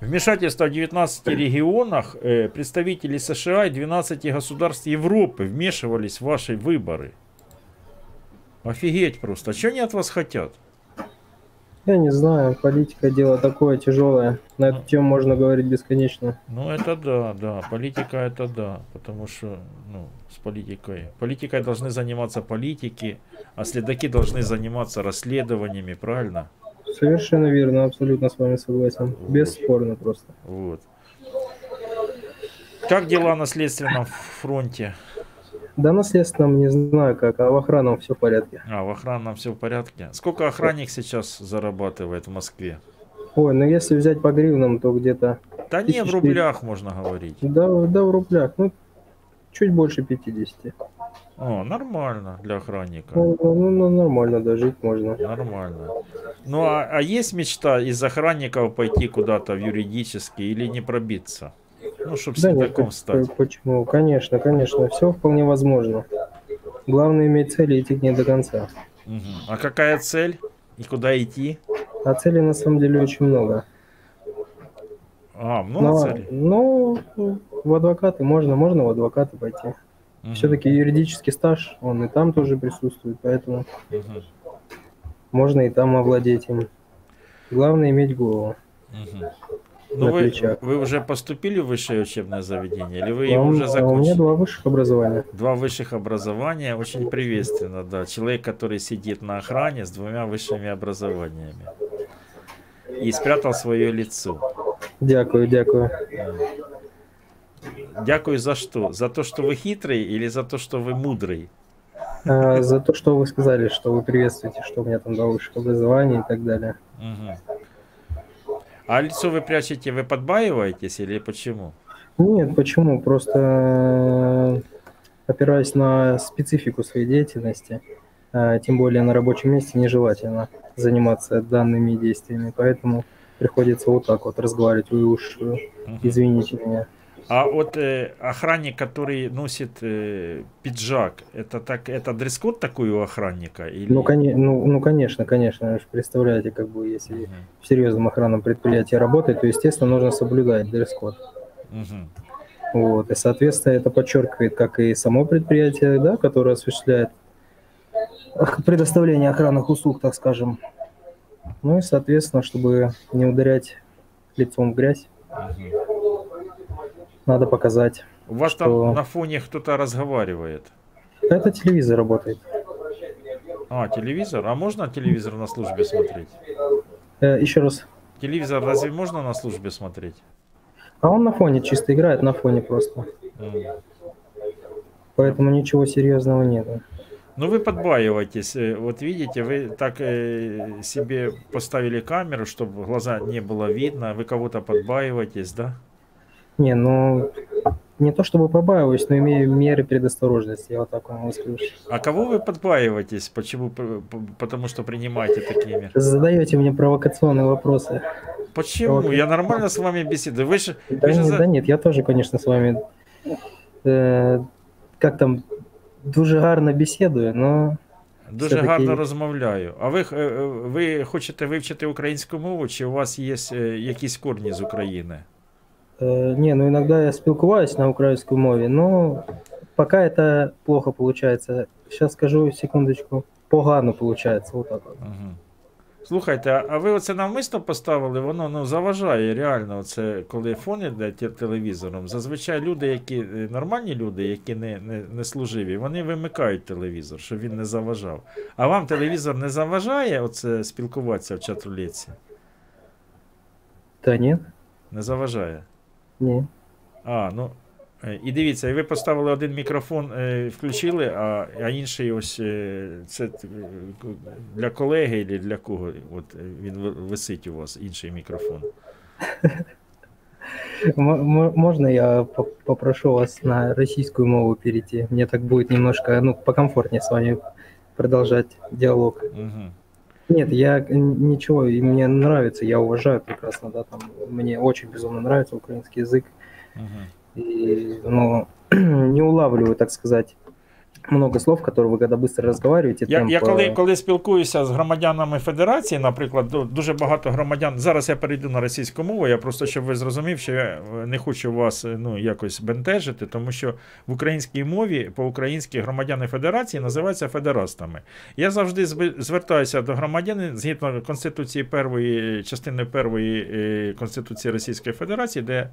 Вмешательство в 19 регионах, э, представители США и 12 государств Европы вмешивались в ваши выборы. Офигеть просто. Что они от вас хотят? Я не знаю, политика дело такое тяжелое. На эту тему можно говорить бесконечно. Ну, это да, да. Политика это да. Потому что, ну, с политикой. Политикой должны заниматься политики, а следаки должны заниматься расследованиями, правильно? Совершенно верно, абсолютно с вами согласен. Бесспорно просто. Вот. Как дела на следственном фронте? Да, наследственном не знаю как, а в охранном все в порядке. А, в охранном все в порядке. Сколько охранник сейчас зарабатывает в Москве? Ой, ну если взять по гривнам, то где-то... Да не, в рублях можно говорить. Да, да, в рублях. Ну, чуть больше 50. О, нормально для охранника. Ну, ну, ну, нормально, да, жить можно. Нормально. Ну, а, а есть мечта из охранников пойти куда-то в юридический или не пробиться? Ну, чтобы Да нет, по- стать. по- почему? Конечно, конечно, все вполне возможно. Главное иметь цель и идти к ней до конца. Мгм. А какая цель? И куда идти? А целей на самом деле очень много. А, много Но- целей? Ну, в адвокаты можно, можно в адвокаты пойти. Мгм. Все-таки юридический стаж, он и там тоже присутствует, поэтому Мгм. можно и там овладеть им. Главное иметь голову. На Ну, вы, плечах. вы уже поступили в высшее учебное заведение? Или вы его у- уже а у закончили? меня два высших образования. Два высших образования, очень приветственно, да. Человек, который сидит на охране с двумя высшими образованиями. И спрятал свое лицо. Дякую, дякую. Дякую за что? За то, что вы хитрый или за то, что вы мудрый? А, за то, что вы сказали, что вы приветствуете, что у меня там два высших образования и так далее. Мгм. А лицо вы прячете, вы подбаиваетесь или почему? Нет, почему? Просто э, опираясь на специфику своей деятельности, э, тем более на рабочем месте, нежелательно заниматься данными действиями. Поэтому приходится вот так вот разговаривать. Вы уж э, извините меня. А вот э, охранник, который носит э, пиджак, это так, это дресс-код такой у охранника? Или... Ну, коне- ну, ну, конечно, конечно. Вы же представляете, как бы, если в серьезном охранном предприятии работает, то, естественно, нужно соблюдать дресс-код. Мгм. Вот, и, соответственно, это подчеркивает как и само предприятие, да, которое осуществляет предоставление охранных услуг, так скажем. Ну и, соответственно, чтобы не ударять лицом в грязь, надо показать, У вас что там на фоне кто-то разговаривает. это телевизор работает. А, телевизор? А можно телевизор на службе смотреть? Э, еще раз. Телевизор разве можно на службе смотреть? А он на фоне чисто играет, на фоне просто. М. Поэтому ничего серьезного нет. Ну вы подбаиваетесь. Э, Вот видите, вы так э, себе поставили камеру, чтобы глаза не было видно. Вы кого-то подбаиваетесь, да? Не, ну не то чтобы побаиваюсь, но имею меры предосторожности, я вот так вам скажу. А кого вы подбаиваетесь? Почему? П- п- Потому что принимаете такие меры. Задаете мне провокационные вопросы. Почему? Я нормально с вами беседую. Вы же, Да, вы же нет, за- да нет, я тоже, конечно, с вами э, как там дуже гарно бесідую, но Дуже все-таки- гарно розмовляю. А ви, е, е, ви хочете вивчити українську мову, чи у вас є е, якісь корні з України? Э, не, ну иногда я спілкуваюсь на украинской мове, но пока это плохо получается. Сейчас скажу секундочку. Погано получается, вот так вот. Мгм. Слухайте, а- ви оце навмисно поставили, воно ну, заважає реально, оце, коли фон іде телевізором. Зазвичай люди, які е, нормальні люди, які не, не, не служиві, вони вимикають телевізор, щоб він не заважав. А вам телевізор не заважає оце спілкуватися в чат-рулетці? Та ні, Не заважає. Ні. А, ну. е, І дивіться, і ви поставили один мікрофон, е, включили, а, а інший ось е, це для колеги або для кого? От він висить у вас, інший мікрофон. Можно я попрошу вас на российскую мову перейти? Мне так будет немножко, ну, покомфортнее с вами продолжать диалог. Угу. Нет, я н- ничего, и мне нравится, я уважаю прекрасно, да, там, мне очень безумно нравится украинский язык, и, ну, не улавливаю, так сказать, много слов, которые вы когда быстро разговариваете, Я, темп, я коли, э, коли спілкуюся з громадянами Федерації, наприклад, ду- дуже багато громадян. Зараз я перейду на російську мову. Я просто щоб ви зрозумів, що я е, не хочу вас е, ну, якось бентежити, тому що в українській мові по-українськи громадяни Федерації називаються федерастами. Я завжди зв- звертаюся до громадян згідно Конституції першої частини першої е, Конституції Російської Федерації, де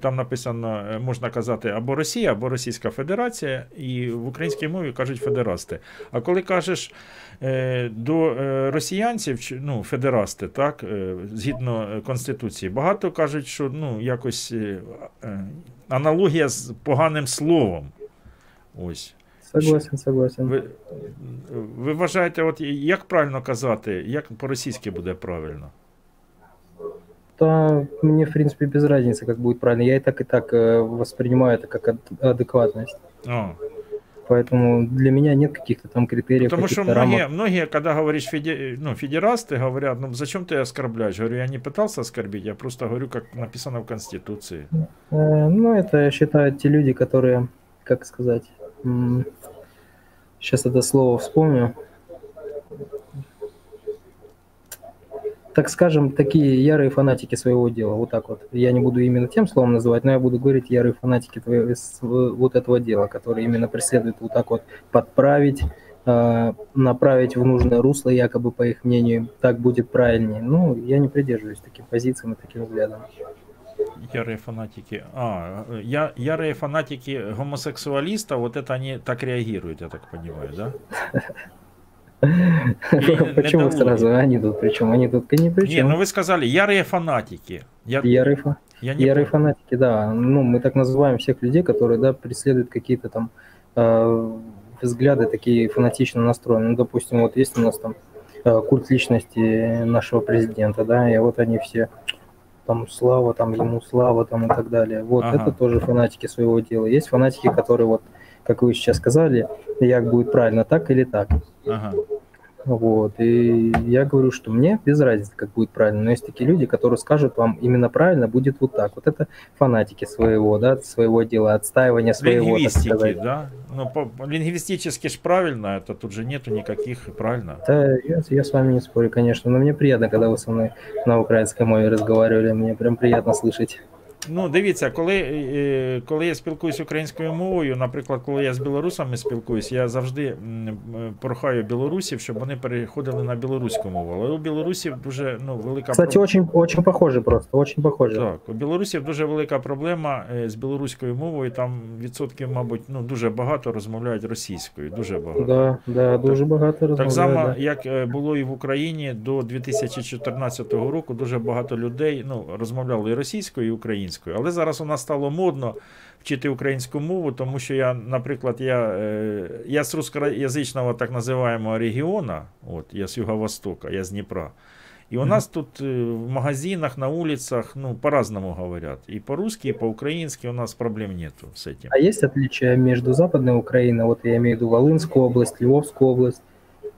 там написано, е, можна казати або Росія, або Російська Федерація, і в українській мові кажуть федерасти. А коли кажеш е, до е, росіянців, чи- ну, федерасти, так, е, згідно е, Конституції, багато кажуть, що ну, якось е, е, аналогія з поганим словом. Ось. Согласен, согласен. Ви, ви вважаєте, от як правильно казати, як по-російськи буде правильно? Да, мне, в принципе, без разницы, как будет правильно. Я и так, и так э, воспринимаю это как ад- адекватность. А. Поэтому для меня нет каких-то там критериев, Потому что многие, рамок. многие, когда говоришь феде, ну, федерасты, говорят, ну зачем ты оскорбляешь? Говорю, я не пытался оскорбить, я просто говорю, как написано в Конституции. Э, Ну, это считают те люди, которые, как сказать, сейчас это слово вспомню. Так скажем, такие ярые фанатики своего дела, вот так вот. Я не буду именно тем словом называть, но я буду говорить ярые фанатики твоего, вот этого дела, которые именно преследуют вот так вот подправить, э, направить в нужное русло, якобы по их мнению, так будет правильнее. Ну, я не придерживаюсь таким позициям и таким взглядам. Ярые фанатики. А, я, ярые фанатики гомосексуалистов, вот это они так реагируют, я так понимаю, да? Почему сразу они тут причем? Они тут ни при Не, ну вы сказали, ярые фанатики. Я, Ярые, фа- я не ярые фанатики, да. Ну, мы так называем всех людей, которые, да, преследуют какие-то там э, взгляды такие фанатично настроенные. Ну, допустим, вот есть у нас там э, культ личности нашего президента, да, и вот они все там слава, там ему слава, там и так далее. Вот Ага. это тоже фанатики своего дела. Есть фанатики, которые вот, как вы сейчас сказали, як будет правильно, так или так. Ага. Вот. И я говорю, что мне без разницы, как будет правильно. Но есть такие люди, которые скажут вам, именно правильно будет вот так. Вот это фанатики своего, да, своего дела, отстаивания своего, так сказать. да? Ну, по, лингвистически ж правильно, это тут же нету никаких, правильно? Да, я, я с вами не спорю, конечно, но мне приятно, когда вы со мной на украинской мове разговаривали, мне прям приятно слышать. Ну, дивіться, коли, е, коли я спілкуюся українською мовою, наприклад, коли я з білорусами спілкуюсь, я завжди е, прохаю білорусів, щоб вони переходили на білоруську мову. Але у білорусів дуже ну, велика Кстати, очень, очень похоже просто, очень похоже. Так, у білорусів дуже велика проблема е, з білоруською мовою. Там відсотків, мабуть, ну дуже багато розмовляють російською. Дуже багато. Да, да, дуже багато Так розмовляють, само, да. як е, було і в Україні до 2014 року, дуже багато людей ну, розмовляли і російською, і українською. Але зараз у нас стало модно вчити українську мову, тому що я, наприклад, я, е, я з русскоязичного так називаємо регіона, от, я з Юго-Востока, я з Дніпра. И у нас тут э, в магазинах, на улицах, ну, по-разному говорят. И по-русски, и по-украински у нас проблем нету с этим. А есть отличия между Западной Украиной, вот я имею в виду Волынскую область, Львовскую область,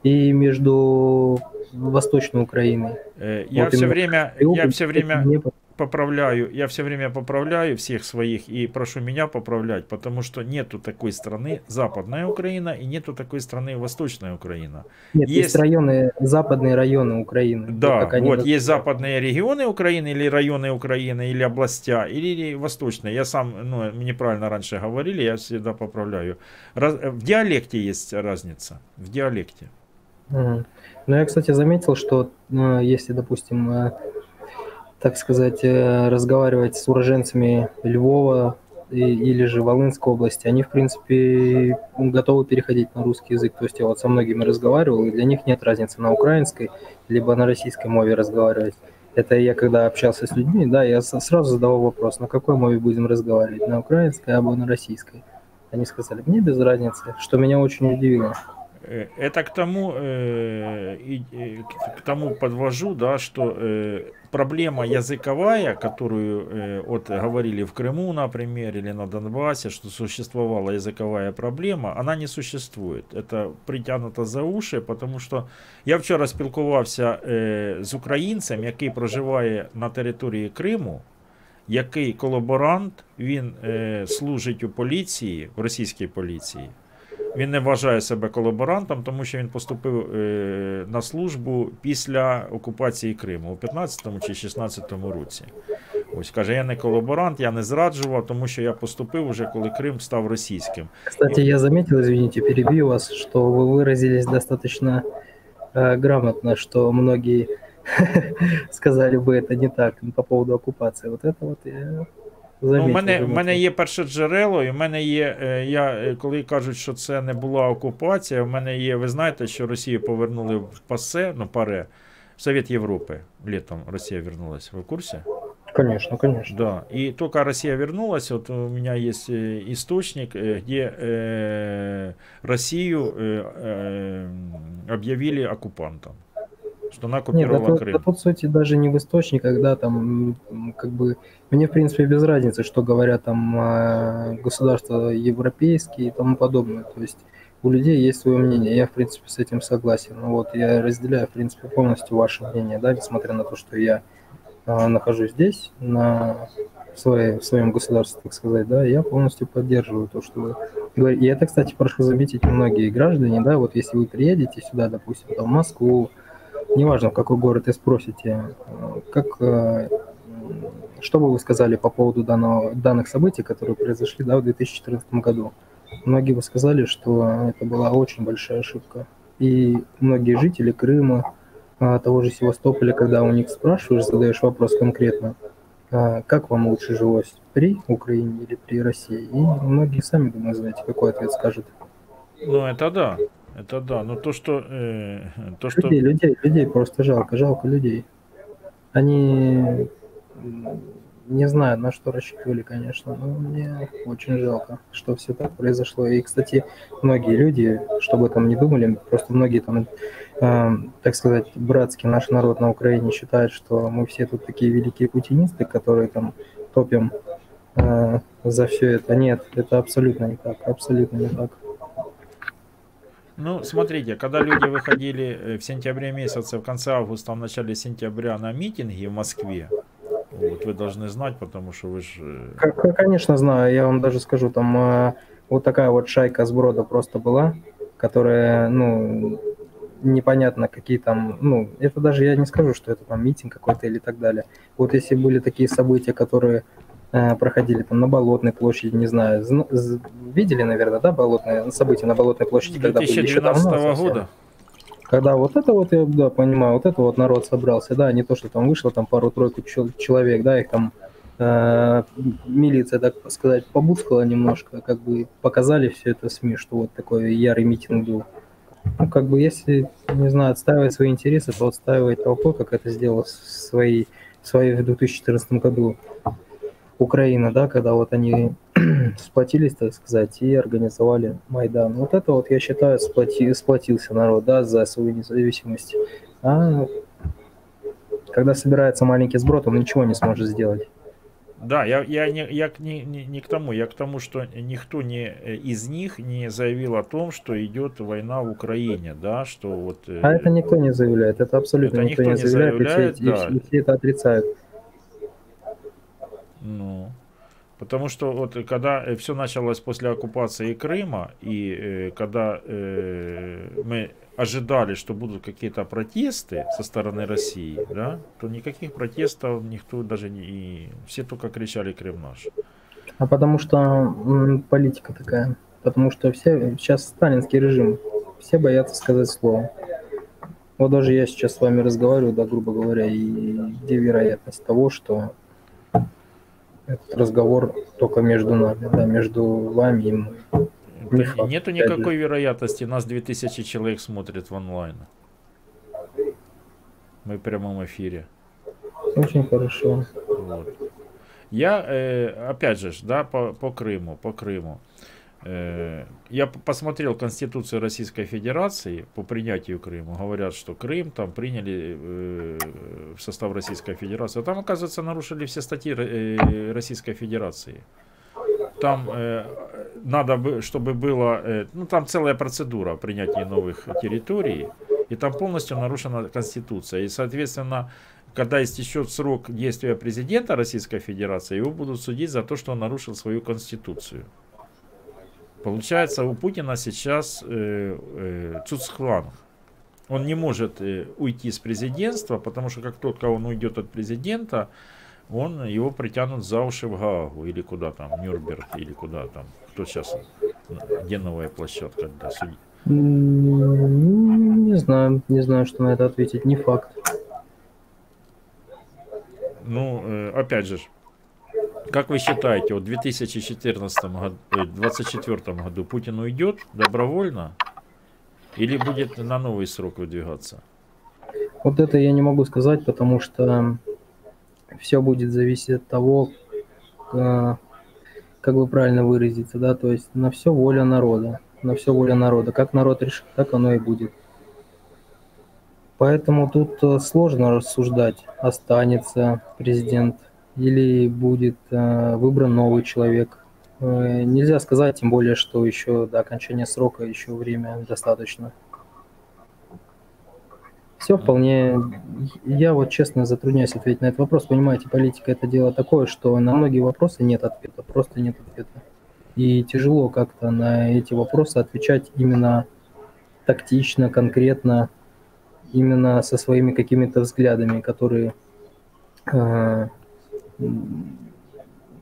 и между Восточной Украиной? Э, Я Вот все именно время, Мариуполь, я все время Днепр. поправляю, я все время поправляю всех своих и прошу меня поправлять, потому что нету такой страны Западная Украина и нету такой страны Восточная Украина. Нет, есть, районы, западные районы Украины. Да, вот называются. есть западные регионы Украины или районы Украины или областя, или, или восточные. Я сам, ну, мне правильно раньше говорили, я всегда поправляю. Раз- в диалекте есть разница, в диалекте. Мгм. Ну, я, кстати, заметил, что э, если, допустим, э, так сказать, э, разговаривать с уроженцами Львова и- или же Волынской области, они, в принципе, готовы переходить на русский язык. То есть я вот со многими разговаривал, и для них нет разницы на украинской либо на российской мове разговаривать. Это я когда общался с людьми, да, я сразу задавал вопрос, на какой мове будем разговаривать, на украинской або на российской. Они сказали, мне без разницы, что меня очень удивило. Э, Это к тому, э, и- э, к- к тому подвожу, да, что э, проблема языковая, которую э, вот говорили в Крыму, например, или на Донбассе, что существовала языковая проблема, она не существует. Это притягнуто за уши, потому що я вчора спілкувався е, з українцем, який проживає на території Криму, який колаборант, він е, служить у поліції, в російській поліції. Він не вважає себе колаборантом, тому що він поступив е, на службу після окупації Криму у 15-му чи 16-му році. Ось каже, я не колаборант, я не зраджував, тому що я поступив уже, коли Крим став російським. Кстати, я заметил, извините, перебью вас, что вы выразились достаточно э, грамотно, что многие сказали бы это не так по поводу оккупации. Вот это вот я Ну, заметил. у мене, в заметил. мене є перше джерело, і в мене є. е, Я, е, коли кажуть, що це не була окупація, в мене є. Ви знаєте, що Росію повернули в ПАСЕ, ну паре, в Совет Європи. Літом Росія вернулась. Ви в курсі? Конечно, конечно. Да. И только Россия вернулась, вот у меня есть э, источник, э, где э, Россию э, э, объявили оккупантом, Что она Нет, да оккупировала Крым. да тут суть даже не в источниках, да, там, как бы, мне, в принципе, без разницы, что говорят там э, государства европейские и тому подобное, то есть у людей есть свое мнение, я, в принципе, с этим согласен, вот, я разделяю, в принципе, полностью ваше мнение, да, несмотря на то, что я э, нахожусь здесь, на своей, в своем государстве, так сказать, да, я полностью поддерживаю то, что вы говорите. И это, кстати, прошу заметить, многие граждане, да, вот если вы приедете сюда, допустим, там, в Москву, неважно, в какой город и спросите, э, как, э, что бы вы сказали по поводу данного, данных событий, которые произошли да, в 2014 году? Многие бы сказали, что это была очень большая ошибка. И многие жители Крыма, а, того же Севастополя, когда у них спрашиваешь, задаешь вопрос конкретно, а, как вам лучше жилось, при Украине или при России? И многие сами, думаю, знаете, какой ответ скажут. Ну, это да. Это да. Но то, что... э, то, что... Людей, людей, людей просто жалко, жалко людей. Они не знаю, на что рассчитывали, конечно, но мне очень жалко, что все так произошло. И, кстати, многие люди, что бы там ни думали, просто многие там, э, так сказать, братский наш народ на Украине считает, что мы все тут такие великие путинисты, которые там топим э, за все это. Нет, это абсолютно не так, абсолютно не так. Ну, смотрите, когда люди выходили э, в сентябре месяце, в конце августа, в начале сентября на митинги в Москве, вот, вы должны знать, потому что вы же... К- Конечно, знаю. Я вам даже скажу, там э, вот такая вот шайка сброда просто была, которая, ну, непонятно какие там, ну, это даже я не скажу, что это там митинг какой-то или так далее. Вот если были такие события, которые э, проходили там на Болотной площади, не знаю, видели, наверное, да, болотные события на Болотной площади, когда были еще давно 2012 совсем? года. Когда вот это вот, я да, понимаю, вот это вот народ собрался, да, не то, что там вышло там пару-тройку чел- человек, да, их там э, милиция, так сказать, побускала немножко, как бы показали все это СМИ, что вот такой ярый митинг был. Ну, как бы, если, не знаю, отстаивать свои интересы, то отстаивать толпой, как это своей, в своей в 2014 году Украина, да, когда вот они сплотились, так сказать, и организовали Майдан. Вот это вот, я считаю, сплоти, сплотился народ, да, за свою независимость. А когда собирается маленький сброд, он ничего не сможет сделать. Да, я, я, не, я не, не, не к тому, я к тому, что никто не, э, из них не заявил о том, что идет война в Украине, да, что вот... э, А это никто не заявляет, это абсолютно Это никто, никто не не заявляет, и все- заявляет, да. и все это отрицают. Ну, потому что вот когда все началось после оккупации Крыма, и э, когда э, мы ожидали, что будут какие-то протесты со стороны России, да, то никаких протестов никто даже не... и все только кричали «Крым наш». А потому что политика такая. Потому что все сейчас сталинский режим. Все боятся сказать слово. Вот даже я сейчас с вами разговариваю, да, грубо говоря, и где вероятность того, что этот разговор только между нами, да, между вами и мной. Не факт, Нету никакой вероятности, нас 2000 человек смотрят в онлайн. Мы в прямом эфире. Очень хорошо. Вот. Я, э, опять же, да, по, по Крыму, по Крыму. Э, я посмотрел Конституцию Российской Федерации по принятию Крыма. Говорят, что Крым там приняли э, в состав Российской Федерации. А там, оказывается, нарушили все статьи э, Российской Федерации. Там надо, бы, чтобы было, ну там целая процедура принятия новых территорий, и там полностью нарушена Конституция. И, соответственно, когда истечет срок действия президента Российской Федерации, его будут судить за то, что он нарушил свою Конституцию. Получается, у Путина сейчас э, э, цуцхванг. Он не может э, уйти с президентства, потому что как только он уйдет от президента, он его притянут за уши в Гаагу или куда там, Нюрнберг или куда там. Кто сейчас, где новая площадка для судей? Не знаю, не знаю, что на это ответить. Не факт. Ну, э, опять же, как вы считаете, вот в 2014 году, э, 2024 году Путин уйдет добровольно или будет на новый срок выдвигаться? Вот это я не могу сказать, потому что все будет зависеть от того, э, как бы правильно выразиться, да, то есть на все воля народа, на все воля народа. Как народ решит, так оно и будет. Поэтому тут э, сложно рассуждать, останется президент или будет э, выбран новый человек. Э, Нельзя сказать, тем более, что еще до окончания срока еще время достаточно. Все вполне... Я вот честно затрудняюсь ответить на этот вопрос. Понимаете, политика это дело такое, что на многие вопросы нет ответа, просто нет ответа. И тяжело как-то на эти вопросы отвечать именно тактично, конкретно, именно со своими какими-то взглядами, которые э,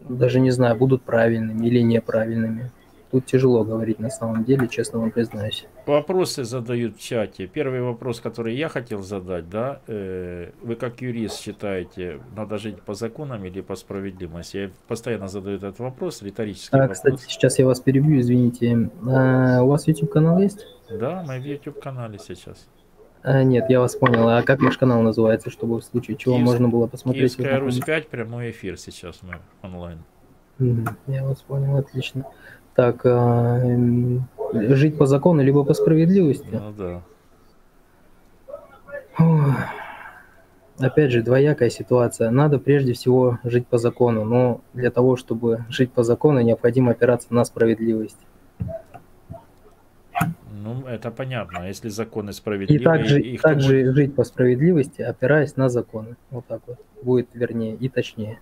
даже не знаю, будут правильными или неправильными. Тут тяжело говорить на самом деле, честно вам признаюсь. Вопросы задают в чате. Первый вопрос, который я хотел задать, да, э, вы как юрист считаете, надо жить по законам или по справедливости? Я постоянно задаю этот вопрос, риторический А, вопрос. кстати, сейчас я вас перебью, извините. А, у вас YouTube канал есть? Да, мы в YouTube канале сейчас. А, нет, я вас понял. А как ваш канал называется, чтобы в случае чего Киевск- можно было посмотреть? Киевская Русь на- 5, прямой эфир сейчас мы онлайн. Я вас понял, отлично. Так, м, жить по закону либо по справедливости? Ну да. Опять же, двоякая ситуация. Надо прежде всего жить по закону, но для того, чтобы жить по закону, необходимо опираться на справедливость. Ну, это понятно. А Если законы И справедливые, также, и также жить по справедливости, опираясь на законы. Вот так вот. Будет вернее и точнее.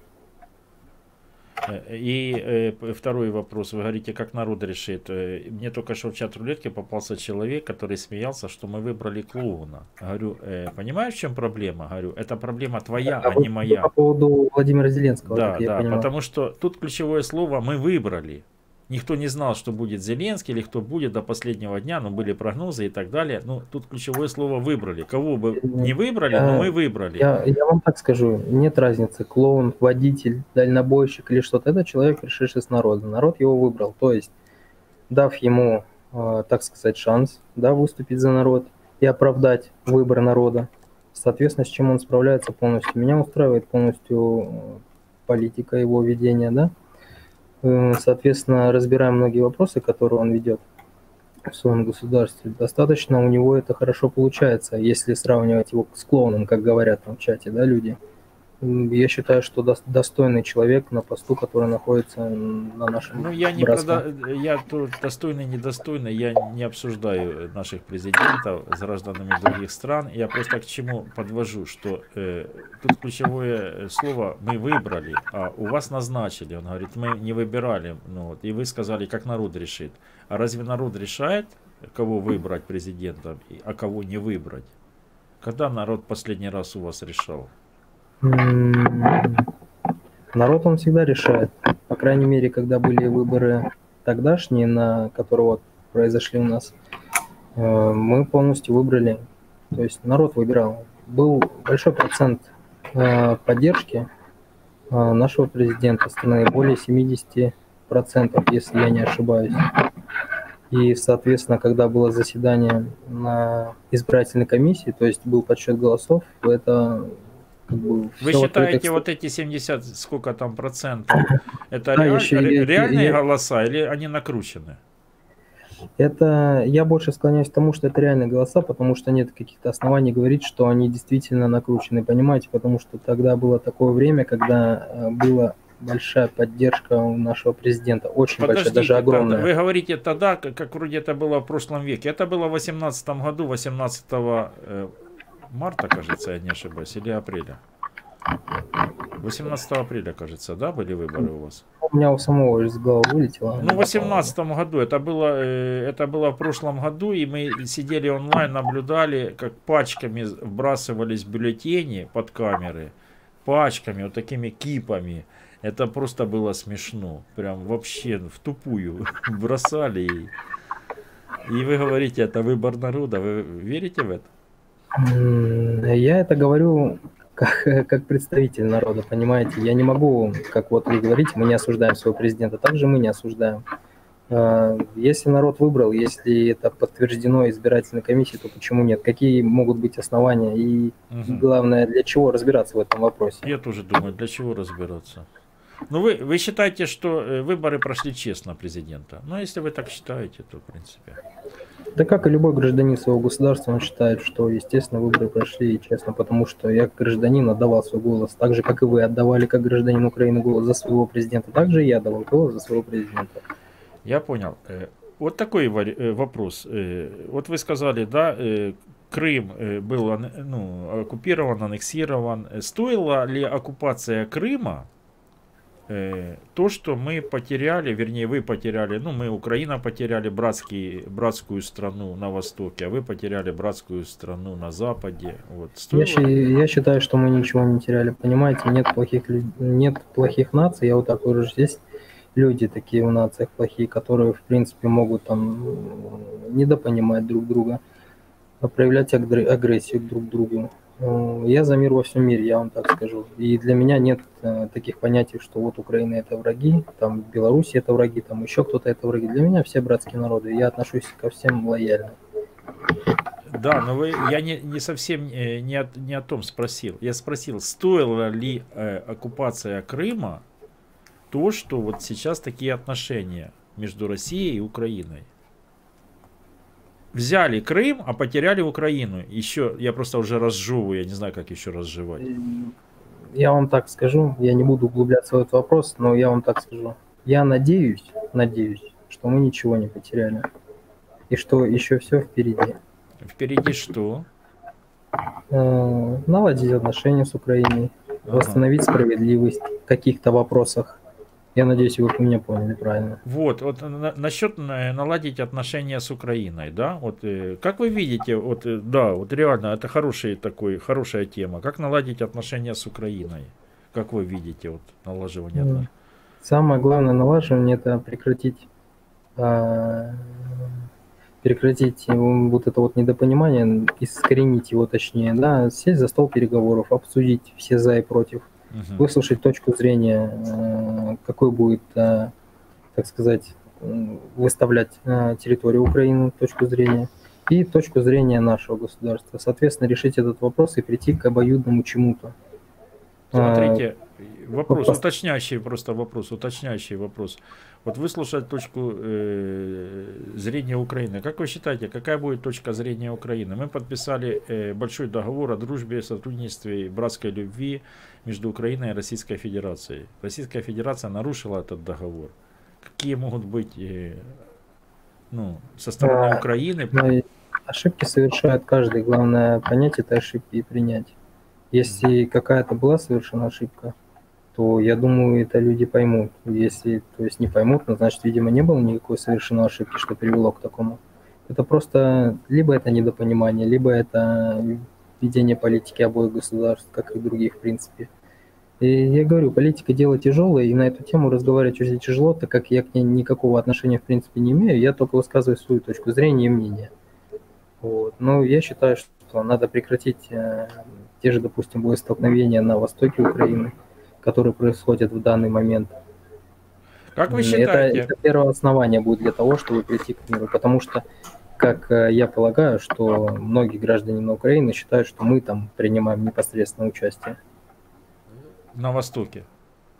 Э, И э, второй вопрос. Вы говорите, как народ решит. Э, Мне только что в чат рулетки попался человек, который смеялся, что мы выбрали клоуна. Говорю, э, понимаешь, в чем проблема? Говорю, это проблема твоя, а вы- не моя. По поводу Владимира Зеленского, Да, да, потому что тут ключевое слово мы выбрали. Никто не знал, что будет Зеленский или кто будет до последнего дня, но были прогнозы и так далее. Ну, тут ключевое слово выбрали. Кого бы не выбрали, но мы выбрали. Я, я вам так скажу, нет разницы, клоун, водитель, дальнобойщик или что-то. Это человек, пришедший с народа. Народ его выбрал. То есть, дав ему, э, так сказать, шанс, да, выступить за народ и оправдать выбор народа, соответственно, с чем он справляется полностью. Меня устраивает полностью э, политика его ведения, да. Э, Соответственно, разбираем многие вопросы, которые он ведет в своем государстве. Достаточно у него это хорошо получается, если сравнивать его с клоуном, как говорят там в чате, да, люди. М, Я считаю, что дос- достойный человек на посту, который находится на нашем Ну, я не прода... я достойный, недостойный, я не обсуждаю наших президентов с гражданами других стран. Я просто к чему подвожу, что э, тут ключевое слово мы выбрали, а у вас назначили. Он говорит, мы не выбирали. Ну, вот, и вы сказали, как народ решит. А разве народ решает, кого выбрать президентом, а кого не выбрать? Когда народ последний раз у вас решал? Народ он всегда решает. По крайней мере, когда были выборы тогдашние, на которые вот произошли у нас, э, мы полностью выбрали. То есть народ выбирал. Был большой процент э, поддержки э, нашего президента страны, более 70%, если я не ошибаюсь. И, соответственно, когда было заседание на избирательной комиссии, то есть был подсчет голосов, это как бы Вы считаете открытых вот эти 70, сколько там процентов, это Да, реаль- еще ре- реальные и- голоса или они накручены? Это я больше склоняюсь к тому, что это реальные голоса, потому что нет каких-то оснований говорить, что они действительно накручены, понимаете? Потому что тогда было такое время, когда э, была большая поддержка у нашего президента, очень большая, даже тогда- огромная. вы говорите тогда, как, как вроде это было в прошлом веке. Это было в 18 году, 18 э, марта, кажется, я не ошибаюсь, или апреля. 18 апреля, кажется, да, были выборы у вас? У меня у самого из головы вылетело. Ну, в 18 году, это было, э, это было в прошлом году, и мы сидели онлайн, наблюдали, как пачками вбрасывались бюллетени под камеры, пачками, вот такими кипами. Это просто было смешно, прям вообще в тупую бросали. И, и вы говорите, это выбор народа, вы верите в это? Я это говорю как, как представитель народа, понимаете? Я не могу, как вот вы говорите, мы не осуждаем своего президента, также мы не осуждаем. Э, Если народ выбрал, если это подтверждено избирательной комиссией, то почему нет? Какие могут быть основания? И Мгм. главное, для чего разбираться в этом вопросе? Я тоже думаю, для чего разбираться. Ну, вы, вы считаете, что э, выборы прошли честно президента? Ну, если вы так считаете, то, в принципе. Да как и любой гражданин своего государства, он считает, что, естественно, выборы прошли честно, потому что я как гражданин отдавал свой голос, так же, как и вы отдавали как гражданин Украины голос за своего президента, так же я давал голос за своего президента. Я понял. Э, Вот такой э, вопрос. Э, Вот вы сказали, да, Крым был ну, оккупирован, аннексирован. Стоила ли оккупация Крыма то, что мы потеряли, вернее, вы потеряли, ну, мы, Украина потеряли братский, братскую страну на востоке, а вы потеряли братскую страну на западе. Вот. Я, Стоило- щи- я считаю, что мы ничего не теряли, понимаете, нет плохих, нет плохих наций, я вот так выражусь, есть люди такие в нациях плохие, которые, в принципе, могут там недопонимать друг друга, а проявлять агр- агрессию друг к другу. Э, Я за мир во всем мире, я вам так скажу. И для меня нет э, таких понятий, что вот Украина это враги, там Беларусь это враги, там еще кто-то это враги. Для меня все братские народы, я отношусь ко всем лояльно. Да, но вы, я не, не совсем э, не, от- не о том спросил. Я спросил, стоила ли э, оккупация Крыма то, что вот сейчас такие отношения между Россией и Украиной. Взяли Крым, а потеряли Украину. Еще, я просто уже разжевываю, я не знаю, как еще разжевать. Я вам так скажу, я не буду углубляться в этот вопрос, но я вам так скажу. Я надеюсь, надеюсь, что мы ничего не потеряли. И что еще все впереди. Впереди что? Э, Наладить отношения с Украиной, восстановить справедливость в каких-то вопросах. Я надеюсь, вы меня поняли правильно. Вот, вот на- насчет э, наладить отношения с Украиной, да, вот э, как вы видите, вот э, да, вот реально это хороший такой, хорошая тема. Как наладить отношения с Украиной? Как вы видите вот налаживание отношений? Самое главное налаживание это прекратить а, прекратить вот это вот недопонимание, искоренить его точнее, да, сесть за стол переговоров, обсудить все за и против, Мгм. выслушать точку зрения, э, какой будет, э, так сказать, выставлять э, территорию Украины, точку зрения, и точку зрения нашего государства. Соответственно, решить этот вопрос и прийти к обоюдному чему-то. Смотрите, вопрос, уточняющий просто вопрос, уточняющий вопрос. Вот выслушать точку э, зрения Украины. Как вы считаете, какая будет точка зрения Украины? Мы подписали э, большой договор о дружбе, сотрудничестве и братской любви между Украиной и Российской Федерацией. Российская Федерация нарушила этот договор. Какие могут быть э, ну, со стороны А, Украины? Ну ошибки совершает каждый. Главное понять это ошибки и принять. Если какая-то была совершена ошибка, то я думаю, это люди поймут. Если, то есть не поймут, ну, значит, видимо, не было никакой совершенной ошибки, что привело к такому. Это просто либо это недопонимание, либо это ведение политики обоих государств, как и других, в принципе. И я говорю, политика дело тяжелое, и на эту тему разговаривать очень тяжело, так как я к ней никакого отношения в принципе не имею, я только высказываю свою точку зрения и мнение. Вот. Но я считаю, что надо прекратить э, те же, допустим, боестолкновения на востоке Украины, которые происходят в данный момент. Как вы считаете? Это, это первое основание будет для того, чтобы прийти к миру, потому что, как э, я полагаю, что многие граждане на Украине считают, что мы там принимаем непосредственное участие. На Востоке.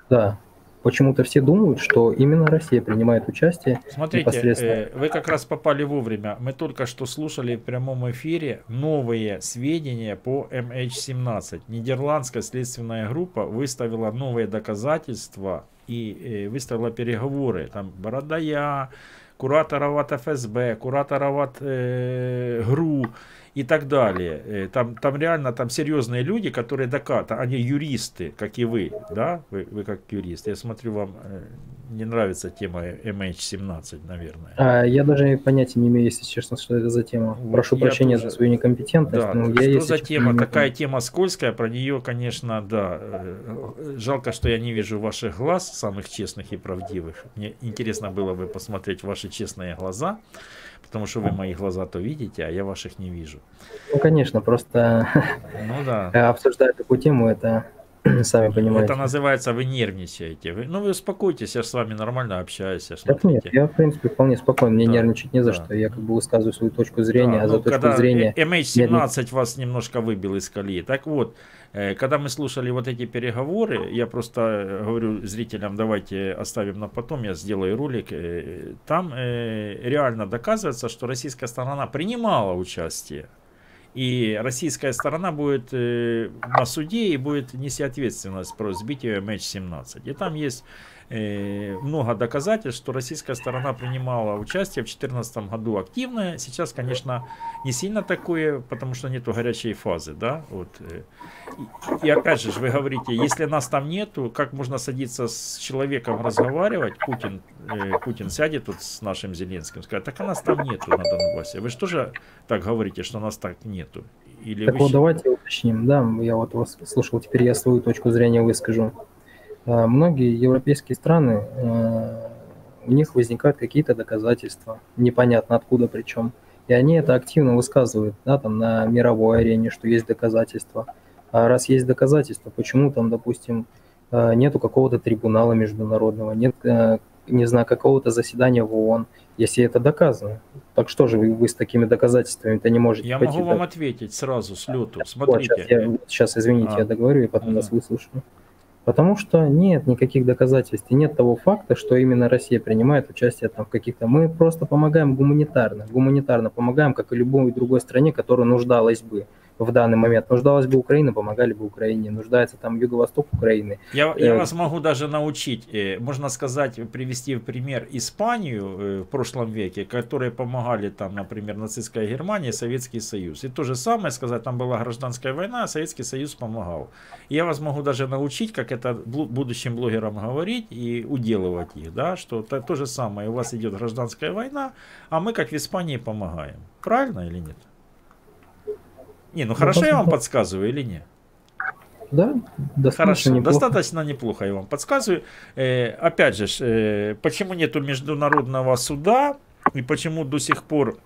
Да. Почему-то все думают, что именно Россия принимает участие Смотрите, непосредственно. э, вы как раз попали вовремя. Мы только что слушали в прямом эфире новые сведения по MH17. Нидерландская следственная группа выставила новые доказательства и э, выставила переговоры. Там Бородая, кураторов от ФСБ, кураторов от э, ГРУ и так далее. Э, Там, там реально там серьезные люди, которые доказывают, они юристы, как и вы, да, вы, вы как юрист. Я смотрю, вам э, не нравится тема MH17, наверное. А я даже понятия не имею, если честно, что это за тема. Прошу я прощения тоже- за свою некомпетентность, Да, но что я, если за тема? не Такая понимаю. тема скользкая, про нее, конечно, да. э, Жалко, что я не вижу ваших глаз, самых честных и правдивых. Мне интересно было бы посмотреть ваши честные глаза, потому что вы мои глаза-то видите, а я ваших не вижу. Ну, конечно, просто Ну да. обсуждая такую тему, это сами понимаете. Это называется, вы нервничаете. Вы- ну вы успокойтесь, я с вами нормально общаюсь. Так нет, я, в принципе, вполне спокоен, мне нервничать не за что. Я как бы высказываю свою точку зрения, Да, а за ну, точку когда зрения... э- MH17 вас немножко выбил из колеи. Так вот, э, когда мы слушали вот эти переговоры, я просто э, говорю зрителям, давайте оставим на потом, я сделаю ролик. э, Там реально доказывается, что российская сторона принимала участие. И российская сторона будет э, на суде и будет нести ответственность про сбитие MH17. И там есть много доказательств, что российская сторона принимала участие в 2014 году активно. Сейчас, конечно, не сильно такое, потому что нету горячей фазы, да, вот. э. И, и опять же, вы говорите, если нас там нету, как можно садиться с человеком разговаривать? Путин, э, Путин сядет тут с нашим Зеленским, скажет, так а нас там нету на Донбассе. Вы же тоже так говорите, что нас так нету? Или Так вы вот, давайте уточним. Да, я вот вас слушал, теперь я свою точку зрения выскажу. А, Многие европейские страны, э, у них возникают какие-то доказательства, непонятно откуда причем. И они это активно высказывают да, там, на мировой арене, что есть доказательства. А раз есть доказательства, почему там, допустим, э, нету какого-то трибунала международного, нет, не знаю, какого-то заседания в ООН, если это доказано? Так что же вы, вы с такими доказательствами-то не можете Я пойти могу вам так? ответить сразу с лету. Вот, Смотрите. сейчас, я, сейчас, извините, А. я договорю, я потом вас выслушаю. Потому что нет никаких доказательств, и нет того факта, что именно Россия принимает участие там в каких-то... Мы просто помогаем гуманитарно, гуманитарно помогаем, как и любой другой стране, которая нуждалась бы. В данный момент. Нуждалась бы Украина, помогали бы Украине. Нуждается там юго-восток Украины. Я, я Э, вас могу даже научить, э, можно сказать, привести в пример Испанию э, в прошлом веке, которые помогали там, например, нацистская Германия, Советский Союз. И то же самое сказать, там была гражданская война, а Советский Союз помогал. И я вас могу даже научить, как это будущим блогерам говорить и уделывать их, да, что то, то же самое, у вас идет гражданская война, а мы как в Испании помогаем. Правильно или нет? Не, ну хорошо я вам подсказываю или нет? Да, достаточно Хорошо, неплохо. достаточно неплохо я вам подсказываю. Э, опять же, э, почему нету международного суда и почему до сих пор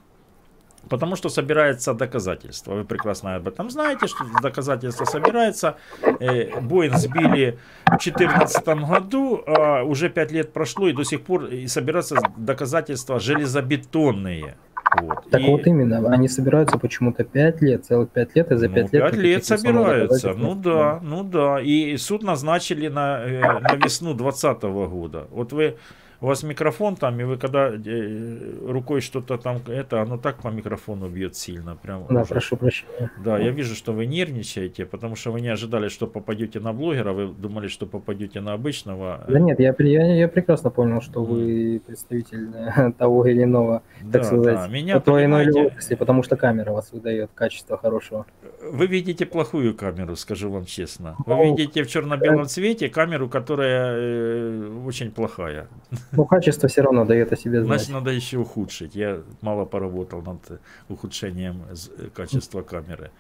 Потому что собирается доказательства. Вы прекрасно об этом знаете, что доказательства собираются. Э, Боинг сбили в 2014 году, а уже 5 лет прошло, и до сих пор и собираются доказательства железобетонные. Вот. Так И- вот именно, они собираются почему-то 5 лет, целых 5 лет, и за 5 ну, лет... пять лет каких-то самых собираются. Ну да, ну да. И суд назначили на, э, на весну 2020 года. Вот вы, у вас микрофон там, и вы когда э, рукой что-то там, это, оно так по микрофону бьет сильно. Прям Да, ужас. прошу прощения. Да, я вижу, что вы нервничаете, потому что вы не ожидали, что попадете на блогера, вы думали, что попадете на обычного. Да нет, я, я, я прекрасно понял, что вы представитель э, того или иного, Да, так сказать, да, меня, той иной понимаете- отрасли, потому что камера вас выдает качество хорошего. Вы видите плохую камеру, скажу вам честно. Вы видите в черно-белом цвете камеру, которая э, очень плохая. Но качество все равно дает о себе знать. Значит, надо еще ухудшить. Я мало поработал над ухудшением э, качества камеры.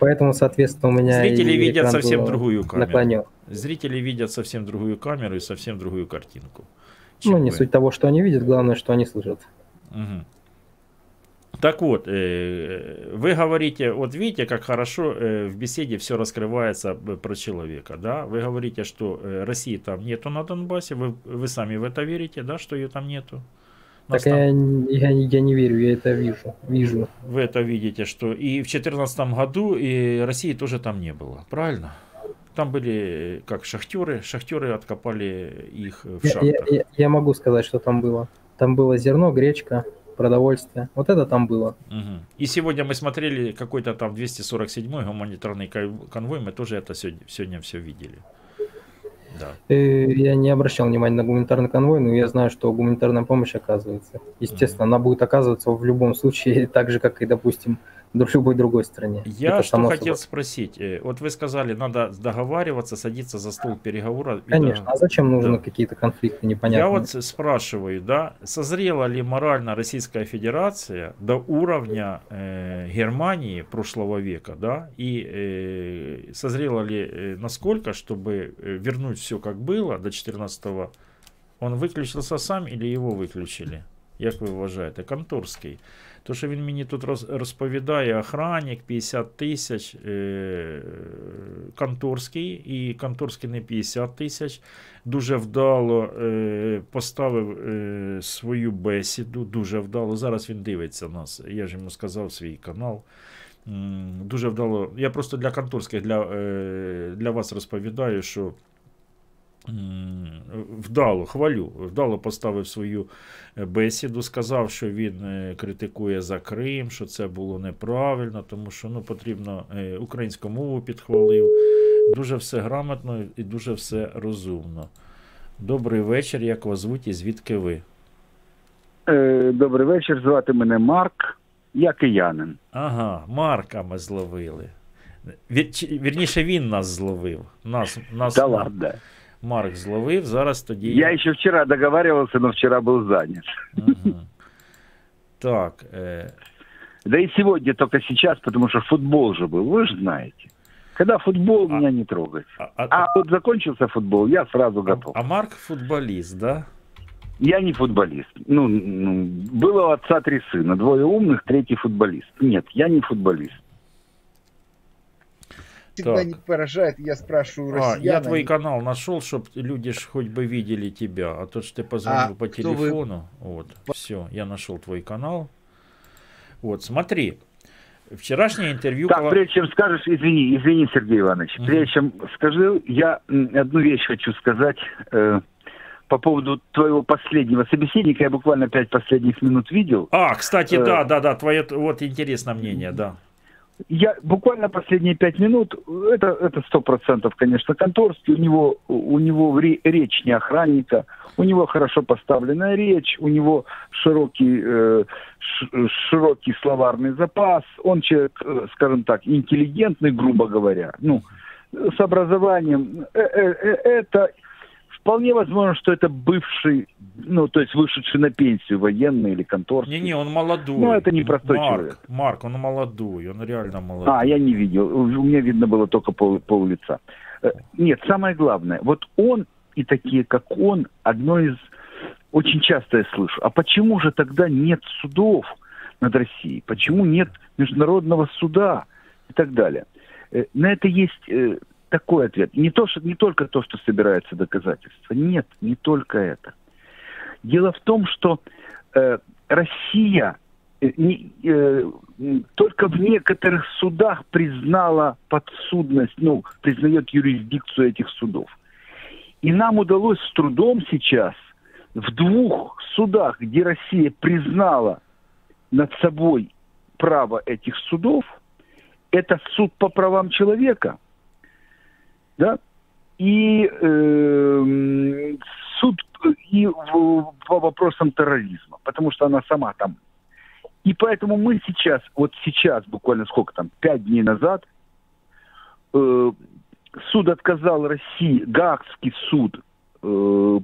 Поэтому, соответственно, у меня Зрители видят совсем другую камеру. наклонен. Зрители видят совсем другую камеру и совсем другую картинку. Ну, не вы. суть того, что они видят, главное, что они слышат. Мгм. Так вот, э, вы говорите, вот видите, как хорошо э, в беседе все раскрывается э, про человека, да? Вы говорите, что России там нету на Донбассе, вы, вы сами в это верите, да, что ее там нету? Так я, я, я не верю, я это вижу. Вижу. Вы это видите, что и в 2014 году и России тоже там не было, правильно? Там были как шахтеры, шахтеры откопали их в Я, я- шахтах. я- я могу сказать, что там было. Там было зерно, гречка, продовольствие. Вот это там было. Мгм. И сегодня мы смотрели какой-то там 247-й гуманитарный кон- конвой, мы тоже это сегодня, сегодня все видели. Да. Э, Я не обращал внимания на гуманитарный конвой, но я знаю, что гуманитарная помощь оказывается. Естественно, она будет оказываться в любом случае, так же, как и, допустим, в любой другой стране. Я Это что хотел собой. спросить. Э, Вот вы сказали, надо договариваться, садиться за стол переговоров. и Конечно. дог- А зачем нужны Да. какие-то конфликты Я непонятные? вот с- спрашиваю, да, созрела ли морально Российская Федерация до уровня э, Германии прошлого века, да, и э, созрела ли э, насколько, чтобы э, вернуть все как было до 14-го, он выключился сам или его виключили? Як ви вважаєте? Конторський. То, що він мені тут розповідає, охранник 50 тисяч, е, Конторський, і Конторський не 50 тисяч, дуже вдало е, поставив е, свою бесіду, дуже вдало. Зараз він дивиться нас. Я ж йому сказав свій канал. Дуже вдало. Я просто для конторських, для, для вас розповідаю, що вдало, хвалю, вдало поставив свою е, бесіду, сказав, що він е, критикує за Крим, що це було неправильно, тому що ну, потрібно е, українську мову підхвалив. Дуже все грамотно і дуже все розумно. Добрий вечір, як вас звуть і звідки ви? Добрий вечір, звати мене Марк. Я киянин. Ага, Марка ми зловили. Вірніше, він нас зловив. Нас, нас Да ладно. Марк зловив, зараз тоді. Я еще вчера договаривался, но вчера был занят. Так. Э... Да и сегодня только сейчас, потому что футбол же был, вы же знаете. Когда футбол, меня не трогает. А, вот закончился футбол, я сразу готов. А Марк футболист, да? Я не футболист. Ну, ну, было у отца три сына, двое умных, третий футболист. Нет, я не футболист. Всегда Так. не поражает, я спрашиваю А, россиян. я твой они- канал нашел, чтобы люди ж хоть бы видели тебя. А то что ты позвонил А по кто вы? телефону. Вот, все, я нашел твой канал. Вот, смотри. Вчерашнее интервью... Так, прежде чем скажешь, извини, извини, Сергей Иванович, прежде чем скажу, я одну вещь хочу сказать э, по поводу твоего последнего собеседника. Я буквально пять последних минут видел. А, кстати, Э, да, да, да, твое вот интересное мнение, да. Я буквально последние пять минут, это это сто процентов, конечно, Конторский, у него, у него ре- речь не охранника, у него хорошо поставленная речь, у него широкий, э, широкий словарный запас, он человек, э, скажем так, интеллигентный, грубо говоря, ну, с образованием. Э, э, Это вполне возможно, что это бывший, ну, то есть вышедший на пенсию военный или конторский. Не-не, он молодой. Ну, это непростой Марк, человек. Марк, он молодой, он реально молодой. А, я не видел. У меня видно было только пол, пол лица. Э, Нет, самое главное, вот он и такие, как он, одно из... Очень часто я слышу, а почему же тогда нет судов над Россией? Почему нет международного суда? И так далее. Э, На это есть э, такой ответ. Не, то, что, не только то, что собирается доказательства. Нет, не только это. Дело в том, что э, Россия э, э, только в некоторых судах признала подсудность, ну, признает юрисдикцию этих судов. И нам удалось с трудом сейчас в двух судах, где Россия признала над собой право этих судов, это суд по правам человека, да, и эм, суд и в- по вопросам терроризма, потому что она сама там. И поэтому мы сейчас, вот сейчас, буквально сколько там, пять дней назад, э, суд отказал России, Гаагский суд э,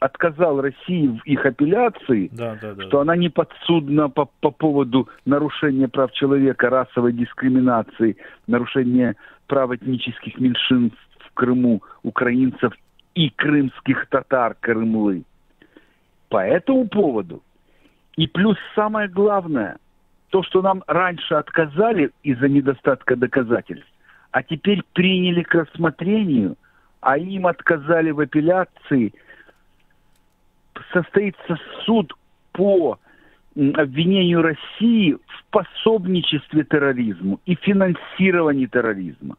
отказал России в их апелляции, Да, да, да. что она не подсудна по, по поводу нарушения прав человека, расовой дискриминации, нарушения прав этнических меньшинств в Крыму, украинцев и крымских татар Крымлы. По этому поводу. И плюс самое главное, то, что нам раньше отказали из-за недостатка доказательств, а теперь приняли к рассмотрению, а им отказали в апелляции, состоится суд по обвинению России в пособничестве терроризму и финансировании терроризма.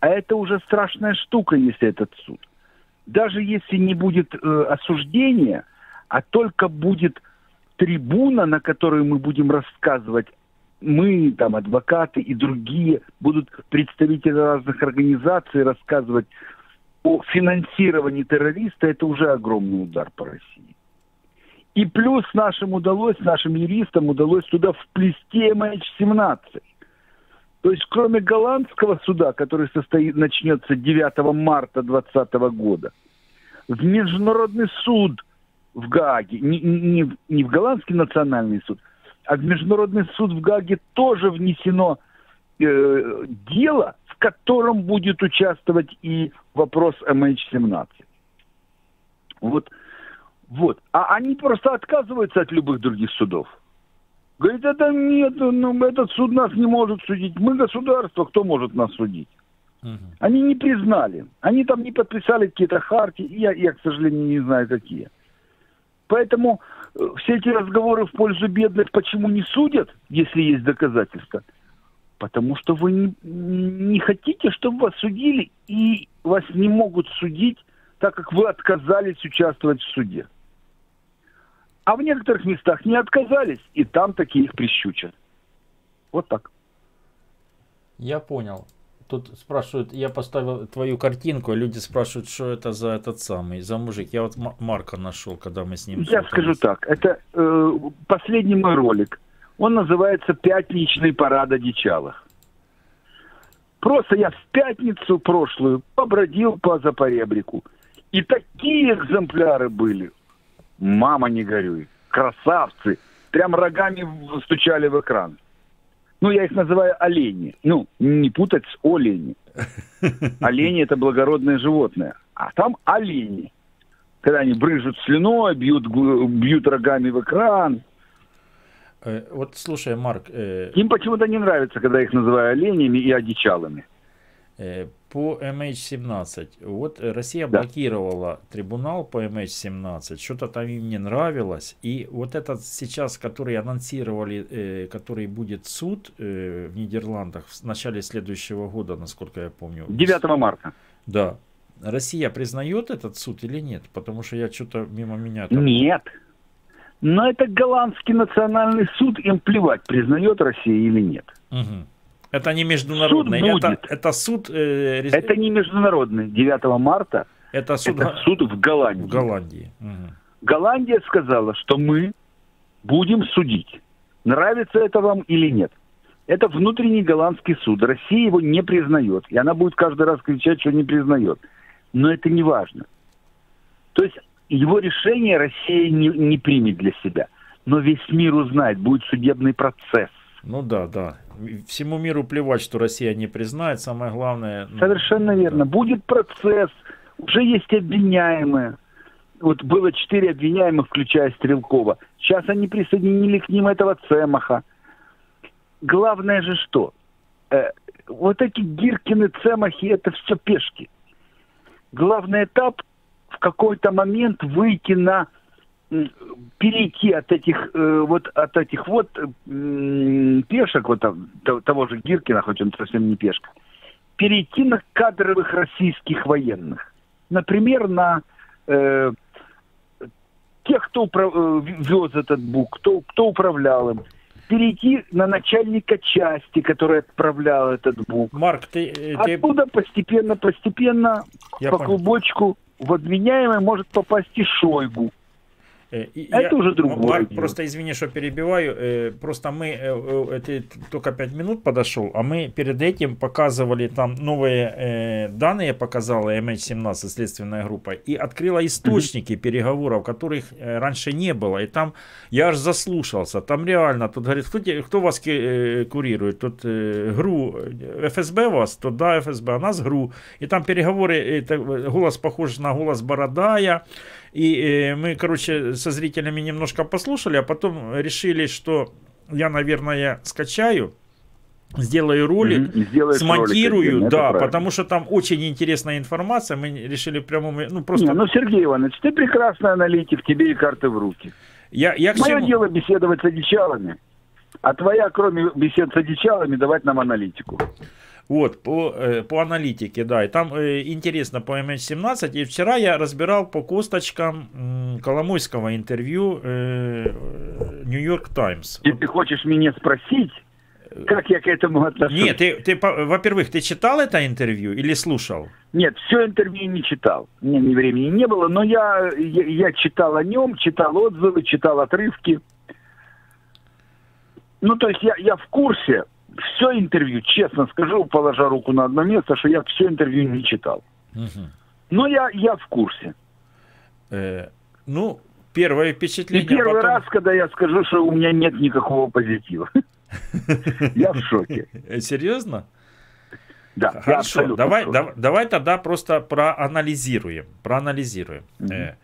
А это уже страшная штука, если этот суд. Даже если не будет э, осуждения, а только будет трибуна, на которой мы будем рассказывать, мы, там, адвокаты и другие, будут представители разных организаций рассказывать о финансировании террориста, это уже огромный удар по России. И плюс нашим удалось, нашим юристам удалось туда вплести MH17. То есть кроме голландского суда, который состоит, начнется 9 марта 2020 года, в Международный суд в Гааге, не, не, не в Голландский национальный суд, а в Международный суд в Гааге тоже внесено э, дело, котором будет участвовать и вопрос MH17. Вот, вот. А они просто отказываются от любых других судов. Говорит, это нет, ну, этот суд нас не может судить. Мы государство, кто может нас судить? Они не признали. Они там не подписали какие-то хартии, и я, я, к сожалению, не знаю, какие. Поэтому э, все эти разговоры в пользу бедных почему не судят, если есть доказательства? Потому что вы не, не хотите, чтобы вас судили, и вас не могут судить, так как вы отказались участвовать в суде. А в некоторых местах не отказались, и там такие их прищучат. Вот так. Я понял. Тут спрашивают, я поставил твою картинку, люди спрашивают, что это за этот самый, за мужик. Я вот Ма- Марка нашел, когда мы с ним Я скажу так, это э, последний мой ролик. Он называется «Пятничный парад одичалых». Просто я в пятницу прошлую побродил по Запоребрику. И такие экземпляры были. Мама, не горюй. Красавцы. Прям рогами стучали в экран. Ну, я их называю олени. Ну, не путать с олени. Олени – это благородное животное. А там олени. Когда они брыжут слюной, бьют, бьют рогами в экран. Э, вот слушай, Марк, э, Им почему-то не нравится, когда их называю оленями и одичалами. э, по MH17, вот Россия блокировала трибунал по MH17, что-то там им не нравилось, и вот этот сейчас, который анонсировали, э, который будет суд э, в Нидерландах в начале следующего года, насколько я помню. 9 марта. Да. Россия признает этот суд или нет? Потому что я что-то мимо меня там... Нет. Но это голландский национальный суд, им плевать, признает Россия или нет. Мгм. Это не международный, Суд будет. это суд... э, рез- Это не международный. 9 марта это суд, это суд в Голландии. в Голландии. Мгм. Голландия сказала, что мы будем судить. Нравится это вам или нет. Это внутренний голландский суд. Россия его не признает. И она будет каждый раз кричать, что не признает. Но это не важно. То есть его решение Россия не, не примет для себя. Но весь мир узнает, будет судебный процесс. Ну да, да. Всему миру плевать, что Россия не признает. Самое главное... ну, Совершенно верно. Будет процесс. Уже есть обвиняемые. Вот было четыре обвиняемых, включая Стрелкова. Сейчас они присоединили к ним этого Цемаха. Главное же что? Э, вот эти Гиркины, Цемахи, это все пешки. Главный этап какой-то момент выйти на перейти от этих э, вот от этих вот пешек вот там, то- того же Гиркина, хоть он совсем не пешка, перейти на кадровых российских военных. Например, на э, тех, кто упра- э, вез этот бук, кто, кто управлял им. Перейти на начальника части, который отправлял этот бук. Марк, ты... э, Оттуда постепенно, постепенно Я по понял. клубочку в обвиняемый может попасть и Шойгу. Э, и Это уже другое Марк, просто извини, что перебиваю. э, Просто мы, э, э, ты только 5 минут подошел, а мы перед этим показывали там новые данные, показала MH17, следственная группа, и открыла источники переговоров, которых раньше не было. И там я аж заслушался. Там реально, тут говорит, кто, кто вас курирует? Тут ГРУ, ФСБ вас? То да, ФСБ, а нас ГРУ. И там переговоры, э, так, э, голос похож на голос Бородая. И э, мы, короче, со зрителями немножко послушали, а потом решили, что я, наверное, скачаю, сделаю ролик, сделаешь смонтирую, ролик да, правильно. потому что там очень интересная информация. Мы решили в прямом, ну просто. Не, ну, Сергей Иванович, ты прекрасный аналитик, тебе и карты в руки. я, я Мое чему- дело беседовать с одичалами, а твоя, кроме бесед с одичалами, давать нам аналитику. Вот, по, э, по аналитике, да. И там э, интересно по MH17. И вчера я разбирал по косточкам Коломойского интервью э, Нью-Йорк Таймс. И ты хочешь меня спросить, как я к этому отношусь? Нет, ты, ты, во-первых, ты читал это интервью или слушал? Нет, все интервью не читал. Мне ни времени не было, но я, я, я читал о нем, читал отзывы, читал отрывки. Ну, то есть я, я в курсе. Все интервью, честно скажу, положа руку на одно место, что я все интервью не читал. Но я, я в курсе. Э, ну, первое И впечатление. первый потом- раз, когда я скажу, что у меня нет никакого позитива. Я в шоке. Э, Серьезно? Да, Хорошо, давай, давай, давай тогда просто проанализируем. Проанализируем. Э,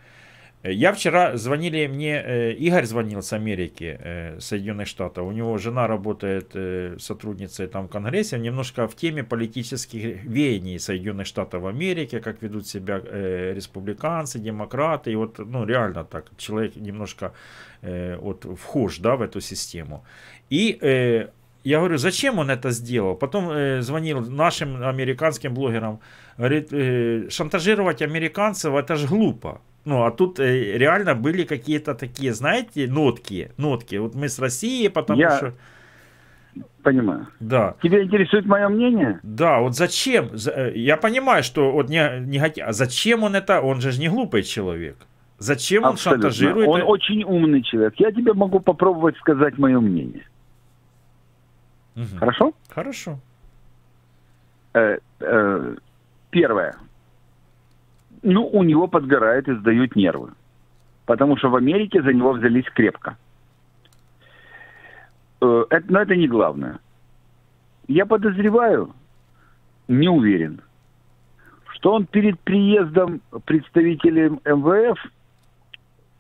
Я вчера звонили мне, э, Игорь звонил с Америки, э, Соединенных Штатов. У него жена работает э, сотрудницей там в Конгрессе, немножко в теме политических веяний Соединенных Штатов Америки, как ведут себя республиканцы, демократы. И вот, ну, реально так, человек немножко вот вхож, да, в эту систему. И я говорю, зачем он это сделал? Потом э, звонил нашим американским блогерам, говорит, э, шантажировать американцев это же глупо. Ну, а тут э, реально были какие-то такие, знаете, нотки, нотки. Вот мы с Россией, потому Я что... Понимаю. Да. Тебя интересует мое мнение? Да, вот зачем? За- э, Я понимаю, что вот не, негатив. А зачем он это? Он же не глупый человек. Зачем он Абсолютно. шантажирует? Он очень умный человек. Я тебе могу попробовать сказать мое мнение. Мгм. Хорошо? Хорошо. Э, э, первое. Ну, у него подгорает и сдают нервы. Потому что в Америке за него взялись крепко. Э, это, но это не главное. Я подозреваю, не уверен, что он перед приездом представителей МВФ,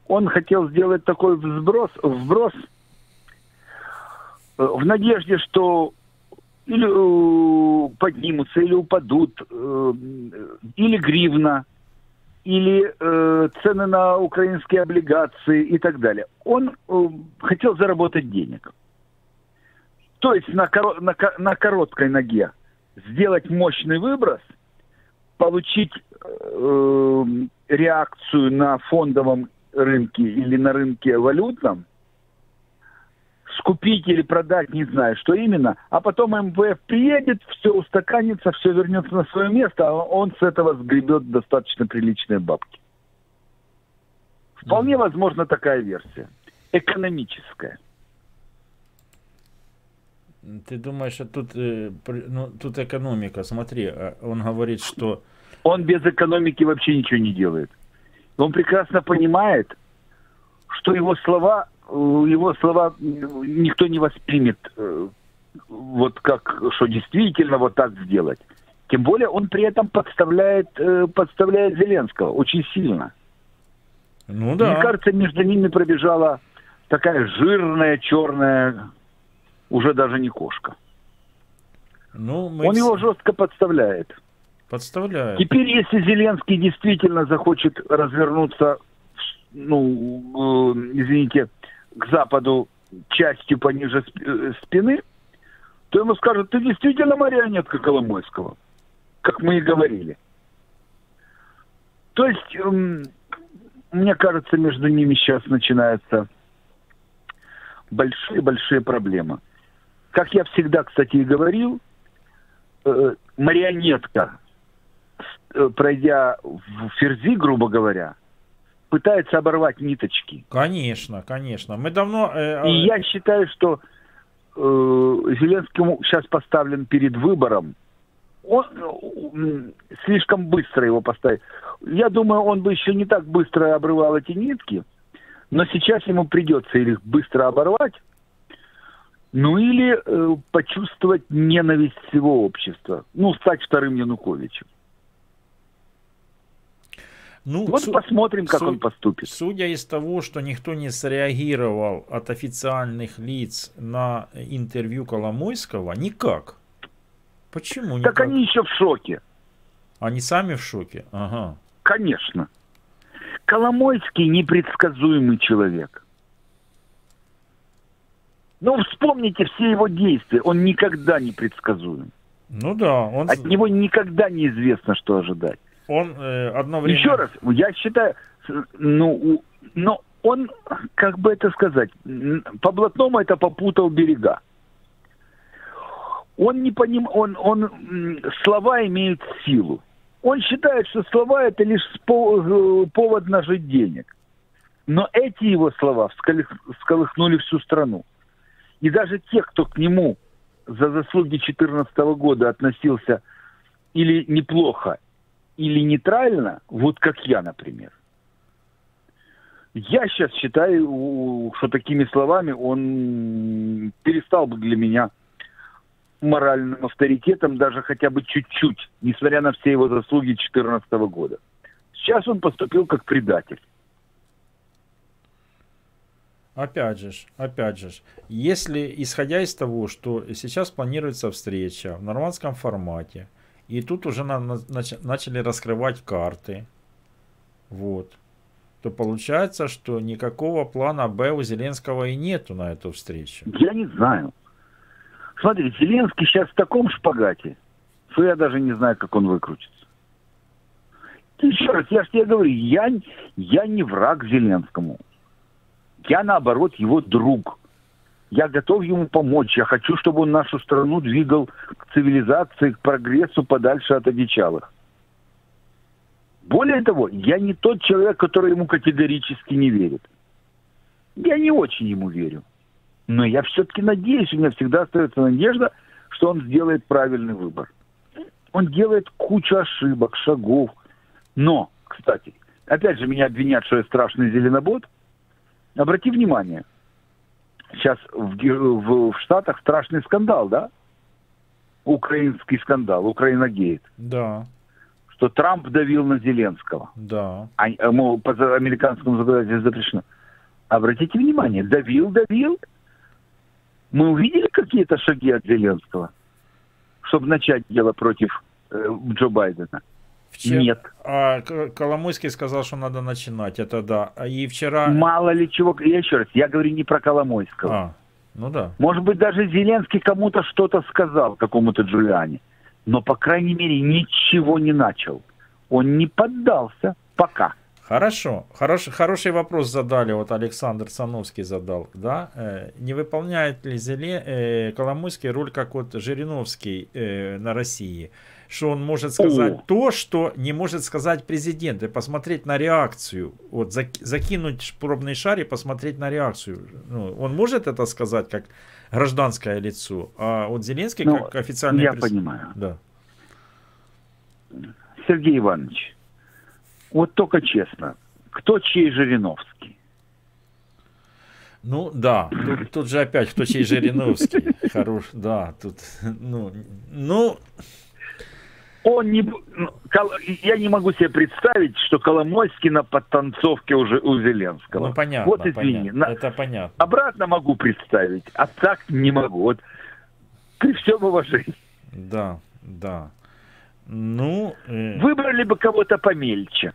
он хотел сделать такой взброс, вброс э, в надежде, что или э, поднимутся, или упадут, или гривна, или э, цены на украинские облигации и так далее. Он э, хотел заработать денег. То есть на, коро- на, на короткой ноге сделать мощный выброс, получить э, реакцию на фондовом рынке или на рынке валютном, скупить или продать, не знаю, что именно, а потом МВФ приедет, все устаканится, все вернется на свое место, а он с этого сгребет достаточно приличные бабки. Вполне возможна такая версия. Экономическая. Ты думаешь, что тут, э, ну, тут экономика? Смотри, а, он говорит, что Он без экономики вообще ничего не делает. Он прекрасно понимает, что его слова, его слова никто не воспримет э, вот как, что действительно вот так сделать. Тем более он при этом подставляет, э, подставляет Зеленского очень сильно. Ну Мне кажется, между ними пробежала такая жирная, черная, уже даже не кошка. ну, мы Он его жестко подставляет. подставляют. Теперь, если Зеленский действительно захочет развернуться, ну, э, извините, к Западу частью пониже э, спины, то ему скажут, ты действительно марионетка Коломойского, как мы и говорили. То есть, эм, мне кажется, между ними сейчас начинаются большие-большие проблемы. Как я всегда, кстати, и говорил, э, марионетка э, пройдя в ферзи, грубо говоря, пытается оборвать ниточки. Конечно, конечно. Мы давно... э, И я считаю, что э, Зеленскому сейчас поставлен перед выбором. Он э, слишком быстро его поставил. Я думаю, он бы еще не так быстро обрывал эти нитки, но сейчас ему придется или их быстро оборвать, ну или э, почувствовать ненависть всего общества. Ну, стать вторым Януковичем. Ну, Вот су- посмотрим, как су- он поступит. Судя из того, что никто не среагировал от официальных лиц на интервью Коломойского, никак. Почему никак? Так они еще в шоке. Они сами в шоке? Ага. Конечно. Коломойский непредсказуемый человек. Ну, вспомните все его действия. Он никогда не предсказуем. Ну да, он, От него никогда неизвестно, что ожидать. Он э, одно время... Еще раз, я считаю, ну, но он, как бы это сказать, по блатному это попутал берега. Он не поним, он, он слова имеют силу. Он считает, что слова это лишь э, повод нажить денег. Но эти его слова всколых- всколыхнули всю страну. И даже те, кто к нему за заслуги 2014 года относился или неплохо, или нейтрально, вот как я, например. Я сейчас считаю, что такими словами он перестал бы для меня моральным авторитетом даже хотя бы чуть-чуть, несмотря на все его заслуги 2014 года. Сейчас он поступил как предатель. Опять же, опять же, если исходя из того, что сейчас планируется встреча в нормандском формате, и тут уже на- на- нач- начали раскрывать карты, вот, то получается, что никакого плана Б у Зеленского и нету на эту встречу. Я не знаю. Смотри, Зеленский сейчас в таком шпагате, что я даже не знаю, как он выкрутится. Еще раз, я же тебе говорю, я, я не враг Зеленскому. Я, наоборот, его друг. Я готов ему помочь. Я хочу, чтобы он нашу страну двигал к цивилизации, к прогрессу подальше от одичалых. Более того, я не тот человек, который ему категорически не верит. Я не очень ему верю. Но я все-таки надеюсь, у меня всегда остается надежда, что он сделает правильный выбор. Он делает кучу ошибок, шагов. Но, кстати, опять же меня обвинят, что я страшный зеленобот. Обрати внимание, сейчас в, в- в Штатах страшный скандал, да? Украинский скандал, Украиногейт. Да, Что Трамп давил на Зеленского. да. А, а, мол, по американскому законодательству запрещено. Обратите внимание, давил, давил. Мы увидели какие-то шаги от Зеленского, чтобы начать дело против э, Джо Байдена? Вчера- Нет. А Коломойский сказал, что надо начинать, это да. И вчера... Мало ли чего. Я еще раз, я говорю не про Коломойского. А, ну да. Может быть, даже Зеленский кому-то что-то сказал, какому-то Джулиане. Но, по крайней мере, ничего не начал. Он не поддался пока. Хорошо. Хорош, хороший вопрос задали, вот Александр Сановский задал, да? Э, не выполняет ли Зеле, э, Коломойский роль, как вот Жириновский э, на России? Что он может сказать О. то, что не может сказать президент, и посмотреть на реакцию. Вот зак- закинуть пробный шар и посмотреть на реакцию. Ну, он может это сказать как гражданское лицо, а вот Зеленский Ну, как официальный я прес- понимаю. Да. Сергей Иванович, вот только честно, кто чей Жириновский? Ну да, тут, тут же опять кто чей Жириновский. Хорош, да, тут, ну, ну, Он не... ну, Я не могу себе представить, что Коломойский на подтанцовке уже у Зеленского. ну понятно, Вот извини. понятно. на- это понятно. Обратно могу представить, а так не могу. Вот при всем уважении. Да, да. Ну, э, Выбрали бы кого-то помельче.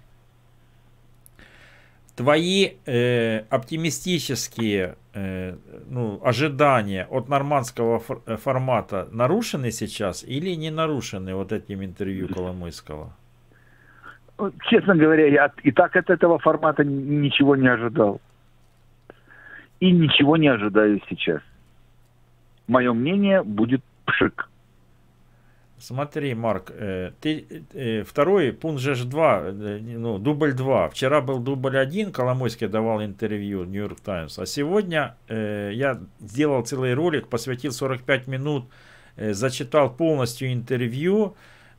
Твои э, оптимистические э, ну, ожидания от нормандского фор- э, формата нарушены сейчас или не нарушены вот этим интервью Коломойского? Честно говоря, я и так от этого формата ничего не ожидал. И ничего не ожидаю сейчас. Мое мнение будет пшик. Смотри, Марк, э, ты э, второй пункт же ж 2, ну, дубль 2. Вчера был дубль 1, Коломойский давал интервью Нью-Йорк Таймс, а сегодня э, я сделал целый ролик, посвятил 45 минут, э, зачитал полностью интервью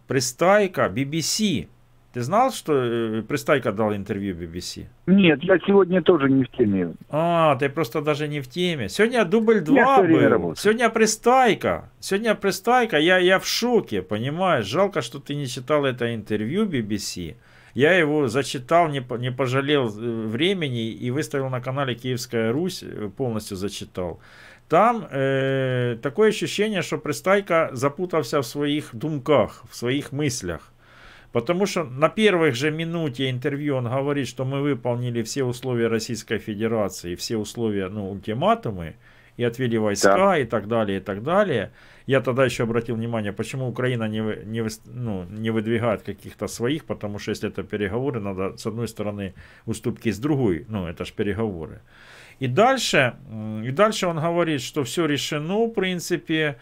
Пристайка BBC. Ты знал, что э, Пристайка дал интервью BBC? Нет, я сегодня тоже не в теме. А, ты просто даже не в теме. Сегодня дубль 2 Я всё время был. работаю. Сегодня пристайка. Сегодня пристайка. Я, я в шоке, понимаешь? Жалко, что ты не читал это интервью BBC. Я его зачитал, не, не пожалел э, времени и выставил на канале Киевская Русь, э, полностью зачитал. Там э, такое ощущение, что пристайка запутался в своих думках, в своих мыслях. Потому что на первых же минуте интервью он говорит, что мы выполнили все условия Российской Федерации, все условия, ну, ультиматумы, и отвели войска, Да. и так далее, и так далее. Я тогда еще обратил внимание, почему Украина не, не, ну, не выдвигает каких-то своих, потому что если это переговоры, надо с одной стороны уступки, с другой, ну, это же переговоры. И дальше, и дальше он говорит, что все решено, в принципе,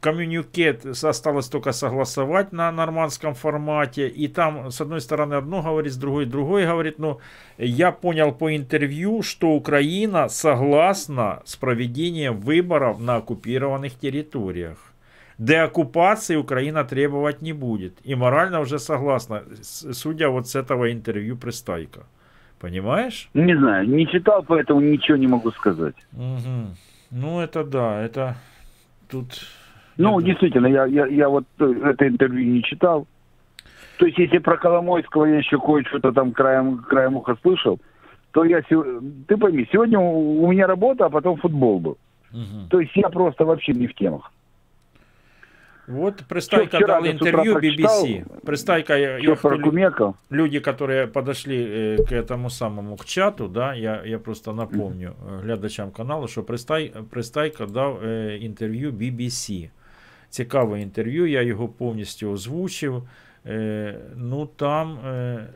коммюникет осталось только согласовать на нормандском формате, и там с одной стороны одно говорит, с другой другой говорит, но я понял по интервью, что Украина согласна с проведением выборов на оккупированных территориях. Деоккупации Украина требовать не будет. И морально уже согласна, судя вот с этого интервью Пристайка. Понимаешь? Не знаю, не читал, поэтому ничего не могу сказать. Мгм. Ну, это да, это тут... Ну, действительно, я, я, я вот э, это интервью не читал. То есть, если про Коломойского я еще кое-что там краем, краем уха слышал, то я... Ты пойми, сегодня у меня работа, а потом футбол был. Мгм. То есть, я просто вообще не в темах. Вот Пристайка вчера дал я с утра интервью прочитал, BBC. Пристайка, я, Что я кто лю- прокумекал. люди, которые подошли э, к этому самому к чату, да, я, я просто напомню э, глядачам каналу, що Пристай, Пристайка дав е, інтерв'ю BBC. Цікаве інтерв'ю, я його повністю озвучив. Е, ну там е,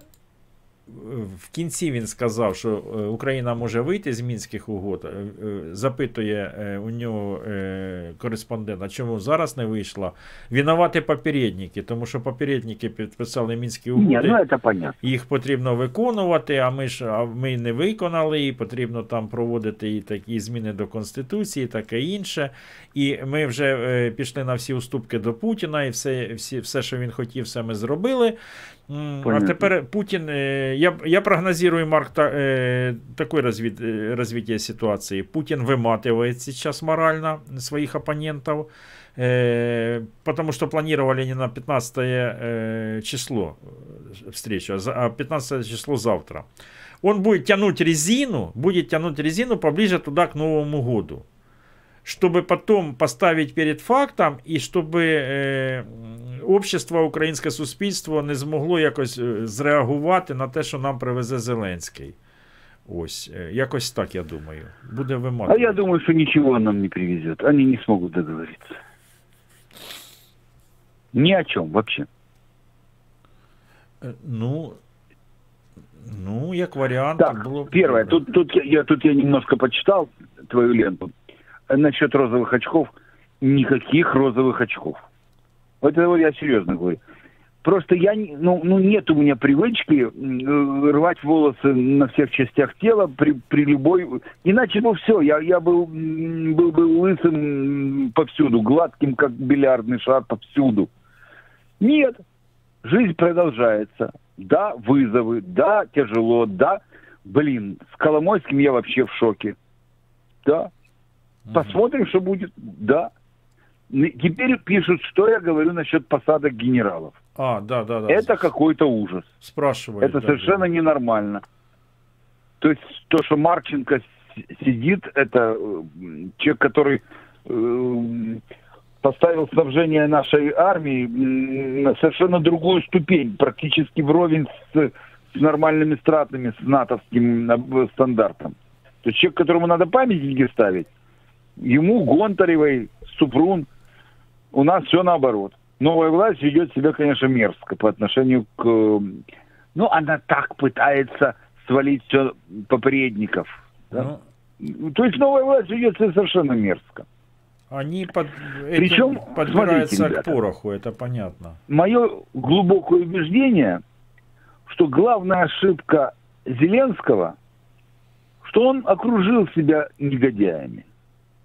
в кінці він сказав, що е, Україна може вийти з мінських угод. Е, е, Запитує у нього кореспондент, а чому зараз не вийшла? Винувати попередники, тому що попередники підписали мінські угоди. Ні, ну це понятно. Їх потрібно виконувати, а ми ж а ми не виконали, і потрібно там проводити і такі зміни до Конституції, таке інше. І ми вже пішли на всі уступки до Путіна, і все, всі, все, що він хотів, все ми зробили. А Понятно. тепер Путін, е, я, я прогнозирую, Марк, та, е, такое развит, развитие ситуации. Путин выматывает сейчас морально своих оппонентов, э, потому что планировали не на 15 э, число э, встречу, а за- а 15 число завтра. Он будет тянуть резину, будет тянуть резину поближе туда к Новому году чтобы потом поставить перед фактом, і щоб е, общество, українське суспільство не змогло якось е, зреагувати на те, що нам привезе Зеленський. Ось, е, якось так, я думаю. Буде А вимагати. я думаю, что ничего он нам не привезет. Они не смогут договориться. Ни о чем вообще. Е, Ну, Ну, як варіант, Так, було б первое, добре. тут, тут, я, я- тут я немножко почитал твою ленту. Э, Насчет розовых очков, никаких розовых очков. Вот это вот я серьезно говорю. Просто я, ну, ну нет у меня привычки рвать волосы на всех частях тела при, при любой... Иначе бы все, я, я был, был бы лысым повсюду, гладким, как бильярдный шар повсюду. Нет, жизнь продолжается. Да, вызовы, да, тяжело, да. Блин, с Коломойским я вообще в шоке. Да. Посмотрим, что будет. Да. Теперь пишут, что я говорю насчет посадок генералов. А, да, да, да. Это какой-то ужас. Спрашивали. Это да, совершенно ненормально. То есть то, что Марченко сидит, это э, человек, который э, поставил снабжение нашей армии на совершенно другую ступень, практически вровень с, с нормальными стратами, с натовским э, стандартом. То есть человек, которому надо памятники ставить, ему Гонтаревой, Супрун, у нас все наоборот. Новая власть ведет себя, конечно, мерзко по отношению к... э, Ну, она так пытается свалить все попредников. да. То есть новая власть ведет себя совершенно мерзко. Они под... Причем, подбираются смотрите, к пороху, это понятно. Мое глубокое убеждение, что главная ошибка Зеленского, что он окружил себя негодяями,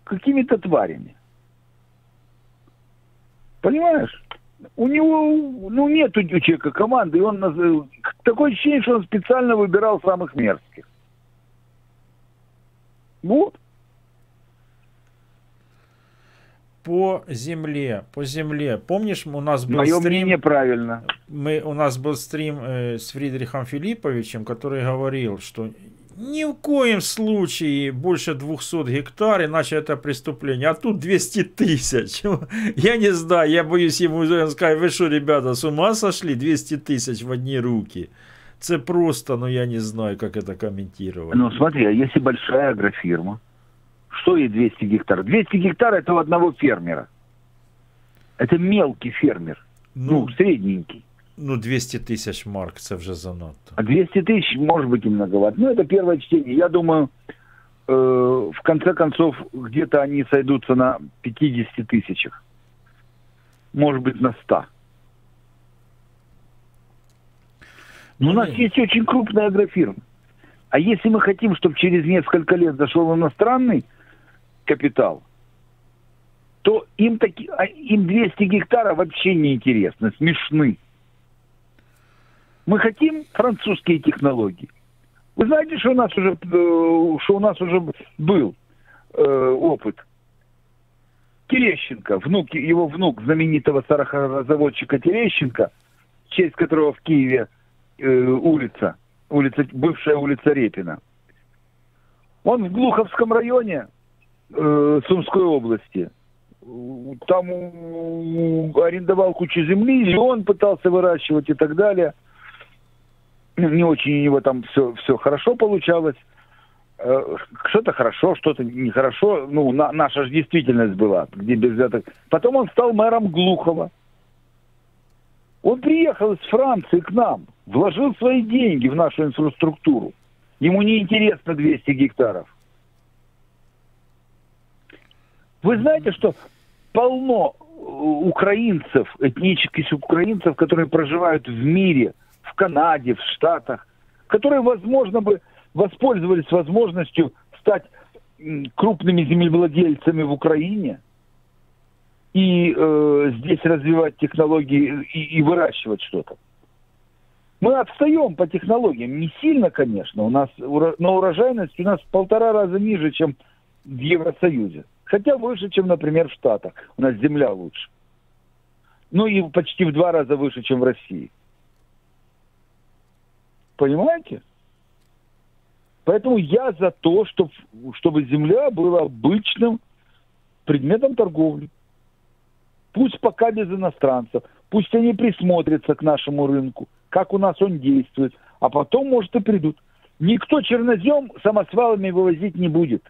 какими-то тварями. Понимаешь? У него, ну, нет у человека команды, и он такое ощущение, что он специально выбирал самых мерзких. Вот. По земле, по земле. Помнишь, у нас был Мое стрим... мнение правильно. Мы, у нас был стрим э, с Фридрихом Филипповичем, который говорил, что ни в коем случае больше 200 гектар, иначе это преступление. А тут 200 тысяч. Я не знаю, я боюсь ему сказать, вы что, ребята, с ума сошли? 200 тысяч в одни руки. Это просто, ну я не знаю, как это комментировать. Ну, смотри, а если большая агрофирма, что ей 200 гектар? 200 гектар это у одного фермера. Это мелкий фермер. Ну, средненький. Ну, 200 тисяч марк, це вже занадто. А 200 тысяч, может быть, и многовато. Ну, это первое чтение. Я думаю, э, в конце концов, где-то они сойдутся на 50 тысячах. Может быть, на 100. Но у нас есть очень крупная агрофирма. А если мы хотим, чтобы через несколько лет зашел иностранный капитал, то им, таки, а им 200 гектаров вообще не интересно, смешны. Мы хотим французские технологии. Вы знаете, что у нас уже, э, что у нас уже был э, опыт? Терещенко, внук, его внук знаменитого сахарозаводчика Терещенко, честь которого в Киеве э, улица, улица, бывшая улица Репина. Он в Глуховском районе э, Сумской области. Там арендовал кучу земли, и он пытался выращивать и так далее. Не очень у него там все, все хорошо получалось. Э, Что-то хорошо, что-то нехорошо. Ну, на- наша же действительность была, где без взяток. Потом он стал мэром Глухова. Он приехал из Франции к нам, вложил свои деньги в нашу инфраструктуру. Ему не интересно 200 гектаров. Вы знаете, что полно э, украинцев, этнических украинцев, которые проживают в мире, в Канаде, в Штатах, которые, возможно, бы воспользовались возможностью стать крупными землевладельцами в Украине и э, здесь развивать технологии и, и выращивать что-то. Мы отстаем по технологиям, не сильно, конечно, у нас, но урожайность у нас в полтора раза ниже, чем в Евросоюзе. Хотя выше, чем, например, в Штатах. У нас земля лучше. Ну и почти в два раза выше, чем в России. Понимаете? Поэтому я за то, чтоб- чтобы земля была обычным предметом торговли. Пусть пока без иностранцев, пусть они присмотрятся к нашему рынку, как у нас он действует, а потом, может, и придут. Никто чернозем самосвалами вывозить не будет.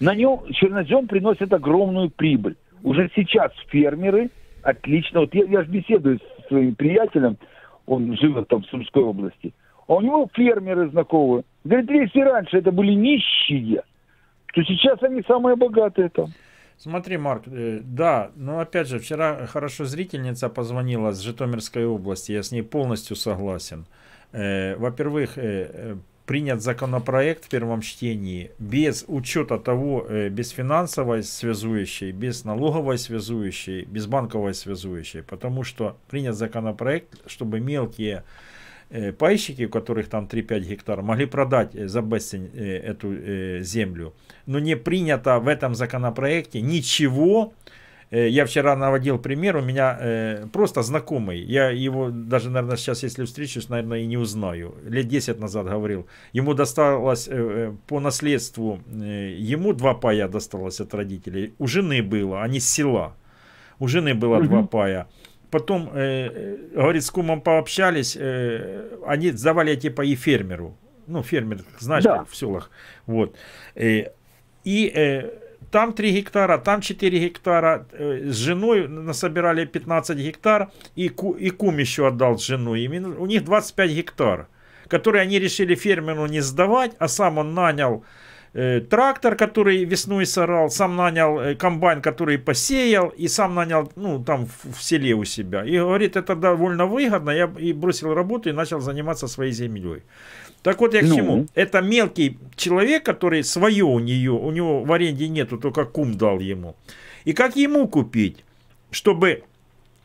На нем чернозем приносит огромную прибыль. Уже сейчас фермеры отлично, вот я, я же беседую с своим приятелем, он живет там в Сумской области, а у него фермеры знакомые. Говорит, если раньше это были нищие, то сейчас они самые богатые там. Смотри, Марк, э, да, но опять же, вчера хорошо зрительница позвонила с Житомирской области, я с ней полностью согласен. Э, Во-первых, э, принят законопроект в первом чтении без учета того, э, без финансовой связующей, без налоговой связующей, без банковой связующей, потому что принят законопроект, чтобы мелкие э, пайщики, у которых там 3-5 гектар, могли продать э, за бесцень э, эту землю. Но не принято в этом законопроекте ничего. Э, Я вчера наводил пример, у меня э, просто знакомый, я его даже, наверное, сейчас, если встречусь, наверное, и не узнаю. Лет 10 назад говорил, ему досталось э, по наследству, ему два пая досталось от родителей, у жены было, они с села, у жены было Мгм. два пая. Потом, э, говорит, с кумом пообщались, э, они сдавали эти паи фермеру. Ну, фермер, знаешь, Да. в селах. Вот. Э, и э, там 3 гектара, там 4 гектара. Э, с женой насобирали 15 гектар. И, и кум еще отдал с женой. И у них 25 гектар, которые они решили фермеру не сдавать, а сам он нанял э, трактор, который весной сорал, сам нанял э, комбайн, который посеял, и сам нанял, ну, там в, в селе у себя. И говорит, это довольно выгодно. Я и бросил работу и начал заниматься своей землей. Так вот я к Ну? чему? Это мелкий человек, который свое у нее, у него в аренде нету, только кум дал ему. И как ему купить, чтобы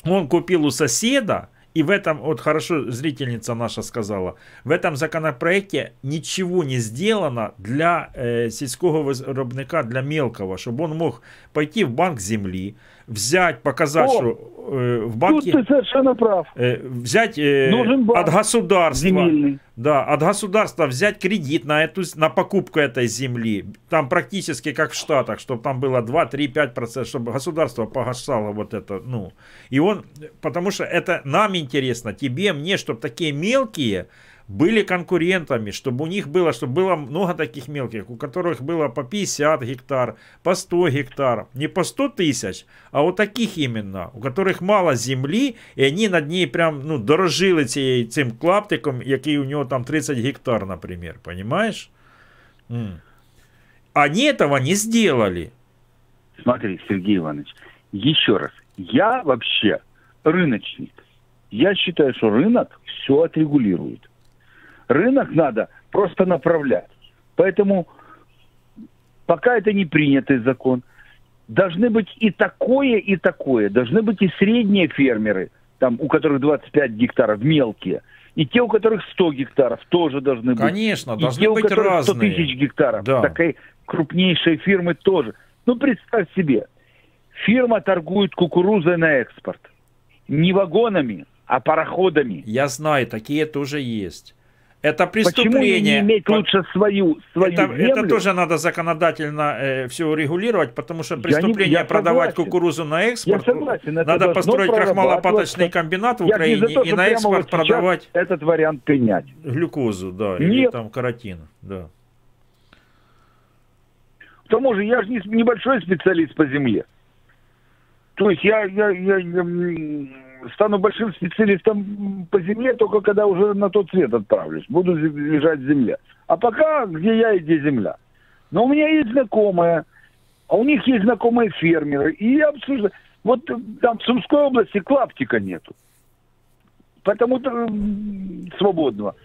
он купил у соседа, и в этом, вот хорошо зрительница наша сказала, в этом законопроекте ничего не сделано для э, сільського виробника, для мелкого, чтобы он мог пойти в банк земли, взять, показать, О, что э, в банке... Тут ты совершенно прав. Э, взять э, Нужен банк от государства, земельный. да, от государства взять кредит на эту на покупку этой земли. Там практически как в Штатах, чтобы там было 2, 3, 5 процентов, чтобы государство погашало вот это, ну. И он, потому что это нам интересно, тебе, мне, чтобы такие мелкие были конкурентами, чтобы у них было, чтобы было много таких мелких, у которых было по 50 гектар, по 100 гектар, не по 100 тысяч, а у таких именно, у которых мало землі, і вони над ней прям ну, дорожили цією, цим клаптиком, який у нього там 30 гектар, например, понимаешь? М. Они этого не сделали. Смотри, Сергей Иванович, еще раз. Я вообще рыночник. Я считаю, что рынок все отрегулирует. Рынок надо просто направлять. Поэтому, пока это не принятый закон, должны быть и такое, и такое. Должны быть и средние фермеры, там, у которых 25 гектаров, мелкие. И те, у которых 100 гектаров, тоже должны быть. Конечно, и должны те, у быть которых 100 разные. тысяч гектаров. Да. Такой крупнейшие фирмы тоже. Ну, представь себе, фирма торгует кукурузой на экспорт. Не вагонами, а пароходами. Я знаю, такие тоже есть. Это Почему преступление. ей не иметь По- лучше свою, свою это, землю? это тоже надо законодательно все урегулировать, потому что не- преступление я продавать согласен. кукурузу на экспорт. Я согласен, надо построить крахмалопаточный комбинат в Я не Украине то, и на экспорт вот продавать этот вариант принять. глюкозу, да, или Нет. там каротин, да. К тому же я же не, небольшой специалист по земле. То есть я, я, я, я, стану большим специалистом по земле только когда уже на тот свет отправлюсь. Буду лежать в земле. А пока где я и где земля. Но у меня есть знакомые, а у них есть знакомые фермеры. И я обсуждаю. Вот э, там в Сумской области клаптика нету. Потому-то м, свободного.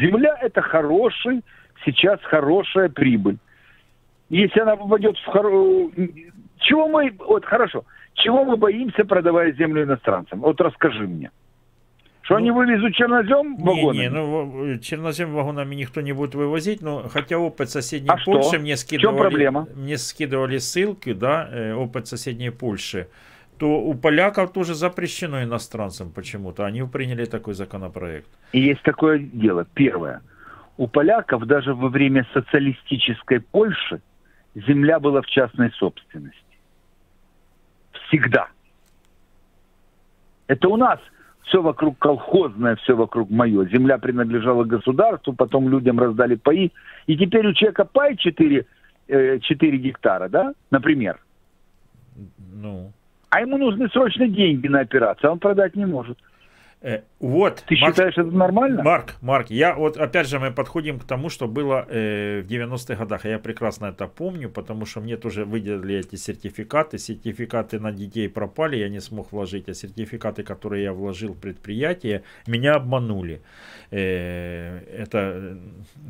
Земля это хороший, сейчас хорошая прибыль. Если она попадет в хоро... Чего мы... Вот хорошо. Чего мы боимся, продавая землю иностранцам? Вот расскажи мне. Что они вывезут чернозем Не, вагонами? не, ну в- чернозем вагонами никто не будет вывозить, но хотя опыт соседней А что? Польши мне В чем скидывали, мне скидывали ссылки, да, э, опыт соседней Польши, то у поляков тоже запрещено иностранцам почему-то. Они приняли такой законопроект. И есть такое дело. Первое. У поляков даже во время социалистической Польши земля была в частной собственности. Всегда. Это у нас все вокруг колхозное, все вокруг мое. Земля принадлежала государству, потом людям раздали паи. И теперь у человека пай 4, э, 4 гектара, да, например. Ну, А ему нужны срочно деньги на операцию, а он продать не может. Э, вот. Ты считаешь это нормально? Марк, Марк, я вот опять же мы подходим к тому, что было э, в 90-х годах. Я прекрасно это помню, потому что мне тоже выделили эти сертификаты. Сертификаты на детей пропали, я не смог вложить, а сертификаты, которые я вложил в предприятие, меня обманули. Э, это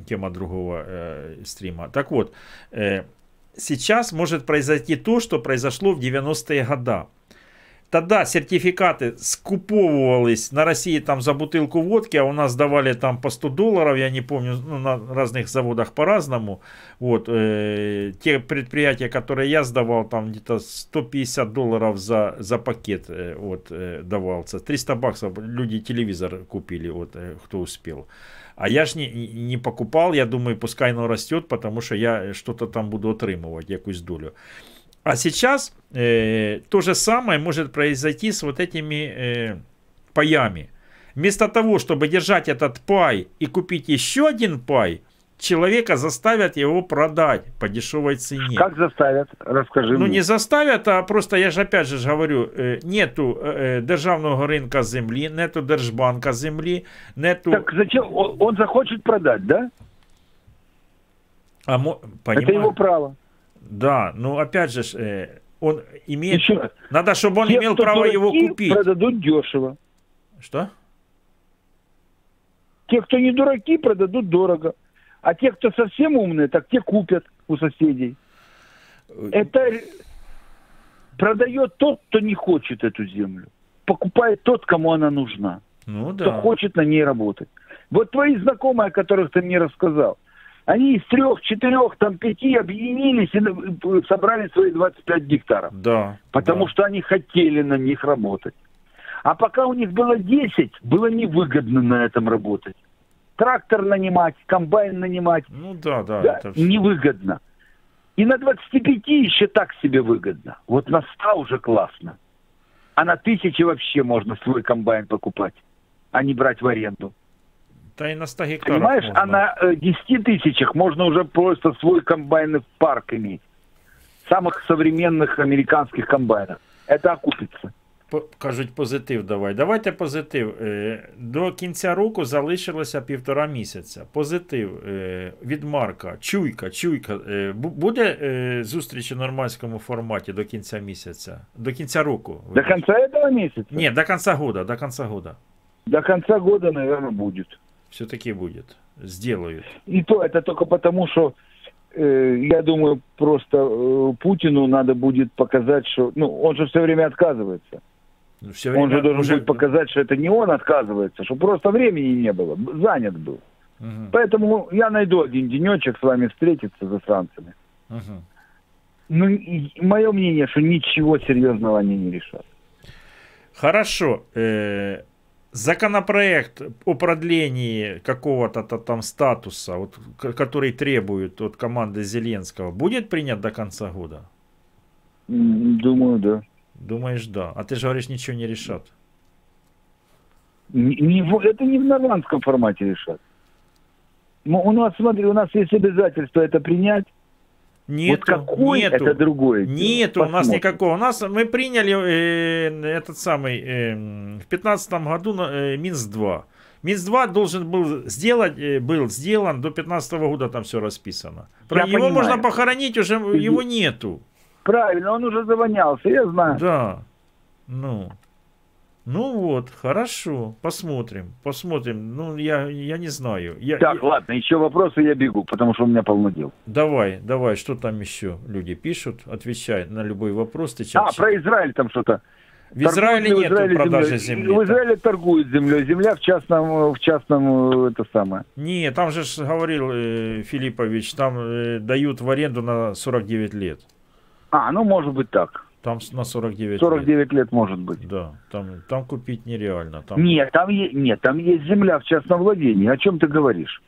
тема другого э, стрима. Так вот, э, сейчас может произойти то, что произошло в 90-е годы. Тогда сертификаты скуповывались на России там за бутылку водки, а у нас давали там по 100 долларов, я не помню, ну, на разных заводах по-разному. Вот, э, те предприятия, которые я сдавал, там где-то 150 долларов за, за пакет э, вот, э, давался. 300 баксов люди телевизор купили, вот, э, кто успел. А я ж не, не покупал, я думаю, пускай оно растет, потому что я что-то там буду отримывать, якусь долю. А сейчас э, то же самое может произойти с вот этими э, паями. Вместо того, чтобы держать этот пай и купить еще один пай, человека заставят его продать по дешевой цене. Как заставят? Расскажи Ну мне. не заставят, а просто я же опять же говорю, е, нету е, державного ринка землі, нету держбанка землі, нету... Так зачем? Он, он захочет продать, да? А, мо- Это понимаю. его право. Да, ну опять же, э, он имеет... Еще раз. Надо, чтобы он Те, имел кто право его купить. продадут дешево. Что? Те, кто не дураки, продадут дорого. А те, кто совсем умные, так те купят у соседей. Это р- продает тот, кто не хочет эту землю. Покупает тот, кому она нужна. Ну Кто да. хочет на ней работать. Вот твои знакомые, о которых ты мне рассказал, они из трех, четырех, там пяти объединились и э, собрали свои 25 гектаров. Да. Потому что они хотели на них работать. А пока у них было 10, было невыгодно на этом работать. Трактор нанимать, комбайн нанимать. Ну да, да. Да, это всё. невыгодно. И на 25 еще так себе выгодно. Вот на 100 уже классно. А на тысячи вообще можно свой комбайн покупать, а не брать в аренду. Да и на 100 гектаров Понимаешь, можно. а на э, 10 тысячах можно уже просто свой комбайн в парк иметь. Самых современных американских комбайнов. Это окупится. По- Кажуть, позитив давай. Давайте позитив. Е, До кінця року залишилося півтора місяця. Позитив е, від Марка. Чуйка, чуйка. Е, бу- Буде е, зустріч у нормандському форматі до кінця місяця? До кінця року? До конца этого месяца? Ні, до кінця года, до кінця года. До конца года, наверное, будет. Все-таки будет. Сделают. И то это только потому, что э, я думаю, просто э, Путину надо будет показать, что... Ну, он же все время отказывается. Все он же время должен уже- будет показать, что это не он отказывается, что просто времени не было, занят был. Мгм, Поэтому я найду один денечек с вами встретиться за странцами. мгм. Ну, и мое мнение, что ничего серьезного они не решат. Хорошо. Э, Законопроект о продлении какого-то та- там статуса, вот, который требует от команды Зеленского, будет принят до конца года? Думаю, да. Думаешь, да. А ты же говоришь, ничего не решат. Не- не это не в нормандском формате решат. Ну, у нас, смотри, у нас есть обязательство это принять. Нету, вот какой нету. это другое. Нету у нас никакого. У нас мы приняли э, этот самый э, в пятнадцатом году на, э, Минск 2. Минск 2 должен был сделать, э, был сделан до 15 года там все расписано. Про Я его понимаю. можно похоронить уже его нету. Правильно, он уже завонялся, я знаю. Да. Ну. Ну вот, хорошо, посмотрим, посмотрим. Ну, я, я не знаю. Я, Так, ладно, еще вопросы, я бегу, потому что у меня полно дел. Давай, давай, что там еще люди пишут? Отвечай на любой вопрос. Ты чё- А, про Израиль там что-то. В Израиле Торгуют нету продажи земли. В Израиле торгуют землей. Земля в частном, в частном э, это самое. Не, там же говорил э, Филиппович, там э, дают в аренду на 49 лет. А, ну может быть так. Там на 49 лет. 49 лет может быть. Да, там, там купить нереально. Там... Нет, там, е- нет, там есть земля в частном владении. О чем ты говоришь?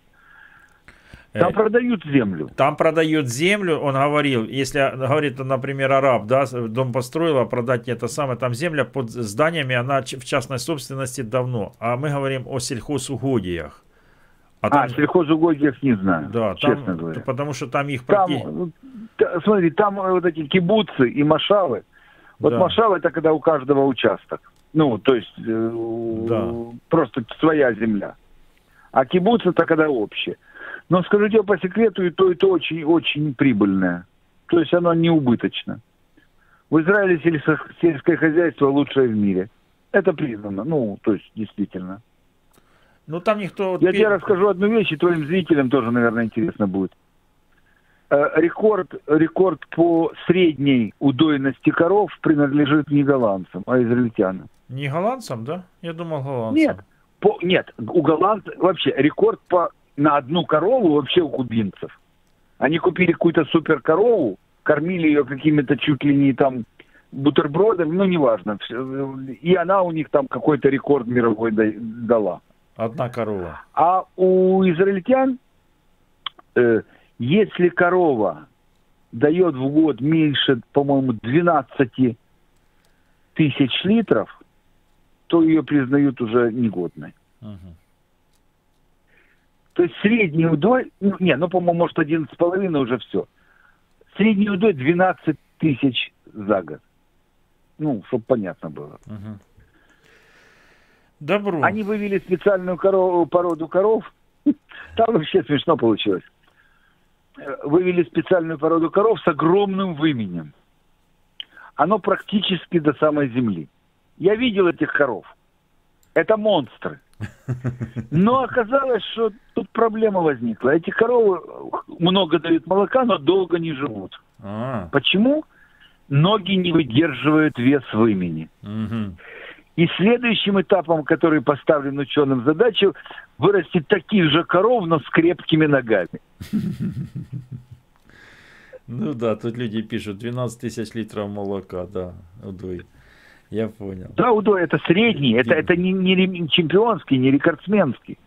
Там Э, продают землю. Там продают землю, он говорил, если говорит, например, араб, да, дом построил, а продать не это самое, там земля под зданиями, она в частной собственности давно. А мы говорим о сельхозугодиях. А, там- сельхозугодиях не знаю, Да, честно там, говоря. потому что там их Там, т- смотри, там э, вот эти кибуцы и машавы. Вот Да. машавы это когда у каждого участок. Ну, то есть э, Да. просто своя земля. А кибуц это когда общее. Но скажу тебе по секрету, и то, и то очень-очень прибыльное. То есть оно не убыточно. В Израиле сельско- сельское хозяйство лучшее в мире. Это признано. Ну, то есть действительно. Ну там никто... Я тебе расскажу одну вещь, и твоим зрителям тоже, наверное, интересно будет. Э, Рекорд, рекорд по средней удойности коров принадлежит не голландцам, а израильтянам. Не голландцам, да? Я думал голландцам. Нет, по, нет, у голландцев вообще рекорд по, на одну корову вообще у кубинцев. Они купили какую-то супер корову, кормили ее какими-то чуть ли не там бутербродами, ну неважно. И она у них там какой-то рекорд мировой да- дала. Одна корова. А у израильтян, э, если корова дает в год меньше, по-моему, 12 тысяч литров, то ее признают уже негодной. То есть средний удой, ну, не, ну, по-моему, может, 11,5 уже все. Средний удой 12 тысяч за год. Ну, чтобы понятно было. Добро. Они вывели специальную корову, породу коров. Там вообще смешно получилось. Э, Вывели специальную породу коров с огромным выменем. Оно практически до самой земли. Я видел этих коров. Это монстры. Но оказалось, что тут проблема возникла. Эти коровы много дают молока, но долго не живут. А, Почему? Ноги не выдерживают вес вымени. мгм. И следующим этапом, который поставлен ученым задачу, вырастить таких же коров, но с крепкими ногами. Ну да, тут люди пишут 12 тысяч литров молока, да, удой. Я понял. Да, удой это средний, это, это не, не чемпионский, не рекордсменский.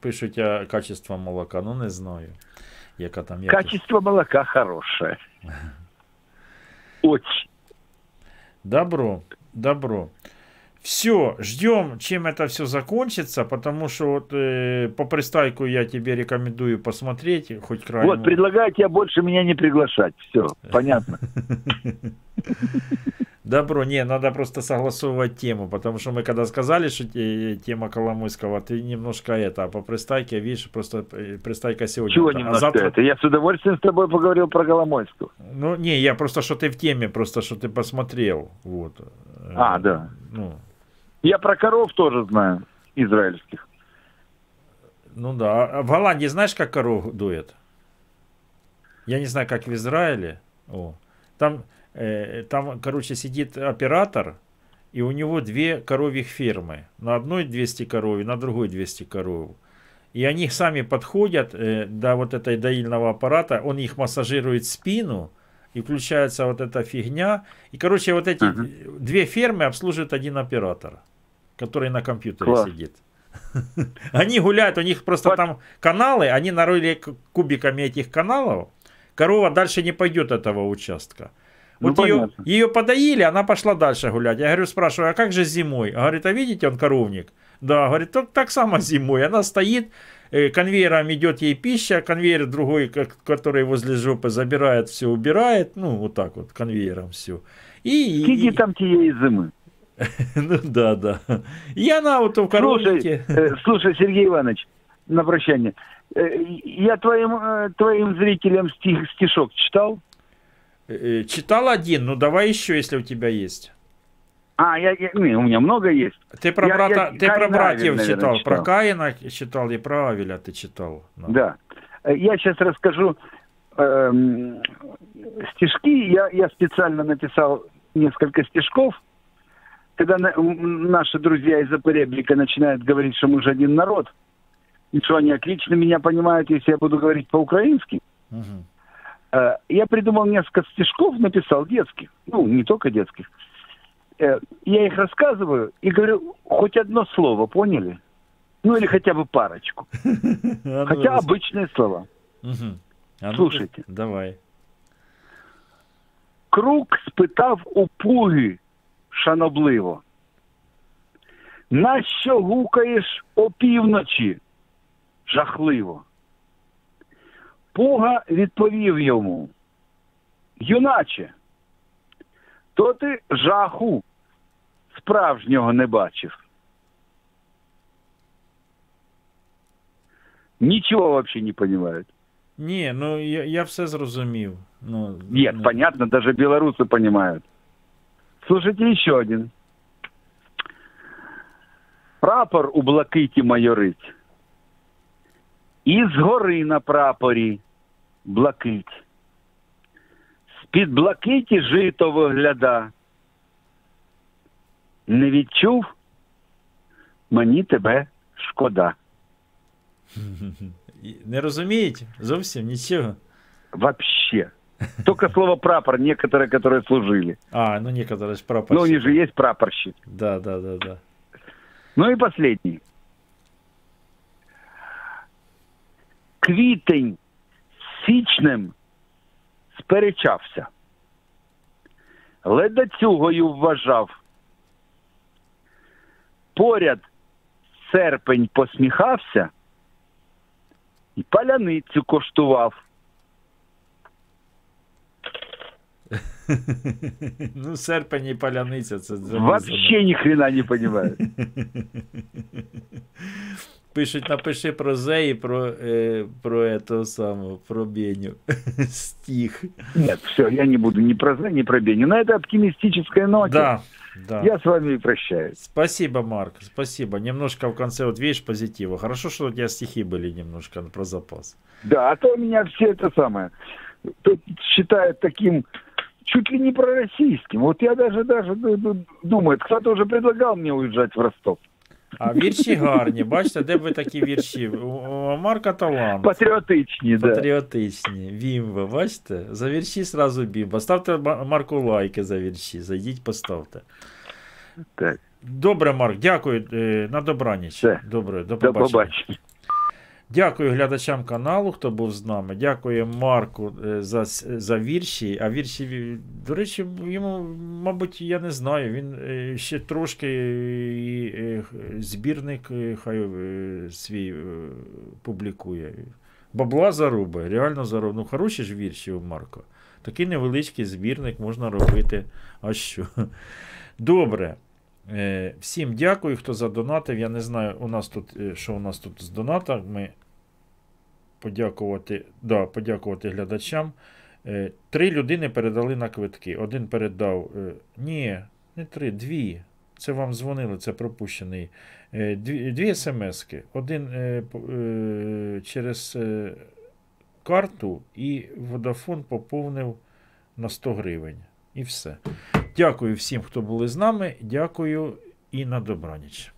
Пишуть а качество молока, ну не знаю. Яка там якість. Качество молока хорошее. Очень. Добро, добро. Все, ждем, чем это все закончится, потому что вот э, по пристайку я тебе рекомендую посмотреть, хоть край. Вот, предлагаю тебе больше меня не приглашать. Все, понятно. Добро, не, надо просто согласовывать тему, потому что мы когда сказали, что те- тема Коломойского, ты немножко это, а по пристайке, видишь, просто э, пристайка сегодня. Чего а немножко завтра- это? Я с удовольствием с тобой поговорил про Голомойскую. Ну, не, я просто, что ты в теме, просто, что ты посмотрел, вот. Э, А, да. Ну, Я про коров тоже знаю, израильских. Ну да. А в Голландии знаешь, как коров дует? Я не знаю, как в Израиле. О. Там, э, там, короче, сидит оператор, и у него две коровьих фермы. На одной 200 коров, на другой 200 коров. И они сами подходят э, до вот этой доильного аппарата, он их массажирует спину, и включается вот эта фигня. И, короче, вот эти две фермы обслуживает один оператор, который на компьютере Класс. сидит. Они гуляют, у них просто там каналы, они нарыли кубиками этих каналов. Корова дальше не пойдет этого участка. Ну, Вот ее, понятно. ее подоили, она пошла дальше гулять. Я говорю, спрашиваю, а как же зимой? Говорит, а видите, он коровник? Да, говорит, так, так само зимой. Она стоит, э, конвейером идет ей пища, конвейер другой, ко- который возле жопы забирает, все убирает, ну, вот так вот, конвейером все. И, Сиди там тієї зими. ну да, да. И она вот в коровнике. Слушай, э, слушай, Сергей Иванович, на прощание. Э, Я твоим, э, твоим зрителям стих, стишок читал? Э, Читал один, ну давай еще, если у тебя есть. А, я, я- не, у меня много есть. Ты про, Я- брата, я ты про братьев Авеля, читал, наверное, про Каина читал и про Авеля ты читал. Да. Э, Я сейчас расскажу эм, стишки. Я, я специально написал несколько стишков. Когда на- наши друзья из Запоребрика начинают говорить, что мы же один народ, и что они отлично меня понимают, если я буду говорить по-украински, э, я придумал несколько стишков, написал детских, ну, не только детских. Э, Я их рассказываю и говорю, хоть одно слово, поняли? Ну, или хотя бы парочку. Хотя обычные слова. Мгм. А ну, Слушайте. Давай. Круг спитав у пуги шанобливо. Нащо гукаєш опівночі? Жахливо. Пуга відповів йому. Юначе, то ти жаху справжнього не бачив. Ничего вообще не понимают. Ні, ну я, я все зрозумів. Ну, Нет, ну, понятно, даже белорусы понимают. Слушайте еще один. Прапор у блакиті майорить. І згори на прапорі блакить. З-під блакиті жито вигляда. Не відчув? Мені тебе шкода. і- Не розуміють? Зовсім нічого. Вообще. Только слово прапор некоторые, которые служили. А, ну некоторые ж прапорщики. Ну, они же есть прапорщик. Да, да, да, да. Ну і последній. Квітень з січнем сперечався. Ледацюгою вважав. Поряд серпень посміхався і паляницю коштував. ну, серпень і паляниця, це Вообще ни хрена не понимаю. Пишуть, напиши про Зе і про, е, про этого самого, про Беню. Стих. Нет, все, я не буду ни про «За», ни про Беню. На этой оптимистической ноте Да, да. я с вами и прощаюсь. Спасибо, Марк, спасибо. Немножко в конце вот видишь позитива. Хорошо, что у тебя стихи были немножко про запас. Да, а то меня все это самое тут считают таким чуть ли не пророссийским. Вот я даже даже ду- ду- думаю, кто-то уже предлагал мне уезжать в Ростов. А вірші гарні, бачите, де б ви такі вірші? У Марка талант. Патріотичні, да. Патріотичні. Бімба, бачите? За вірші сразу бімба. Ставте Марку лайки за вірші. Зайдіть, поставте. Так. Добре, Марк, дякую. е, На добраніч. Добре, до До побачення. Дякую глядачам каналу, хто був з нами. Дякую Марку е, за, за вірші. А вірші, до речі, йому, мабуть, я не знаю. Він е, ще трошки е, збірник хай свій публікує. Бабла заруби, реально заруби. Ну, хороші ж вірші у Марка. Такий невеличкий збірник можна робити. А що? Добре. Е, Всім дякую, хто задонатив. Я не знаю, у нас тут, е, що у нас тут з доната. Ми подякувати, да, подякувати глядачам. Е, Три людини передали на квитки. Один передав. Ні, не три, дві. Це вам дзвонили, це пропущений. Дві, дві смски. Один через карту і Vodafone поповнив на 100 гривень. І все. Дякую всім, хто були з нами. Дякую і на добраніч.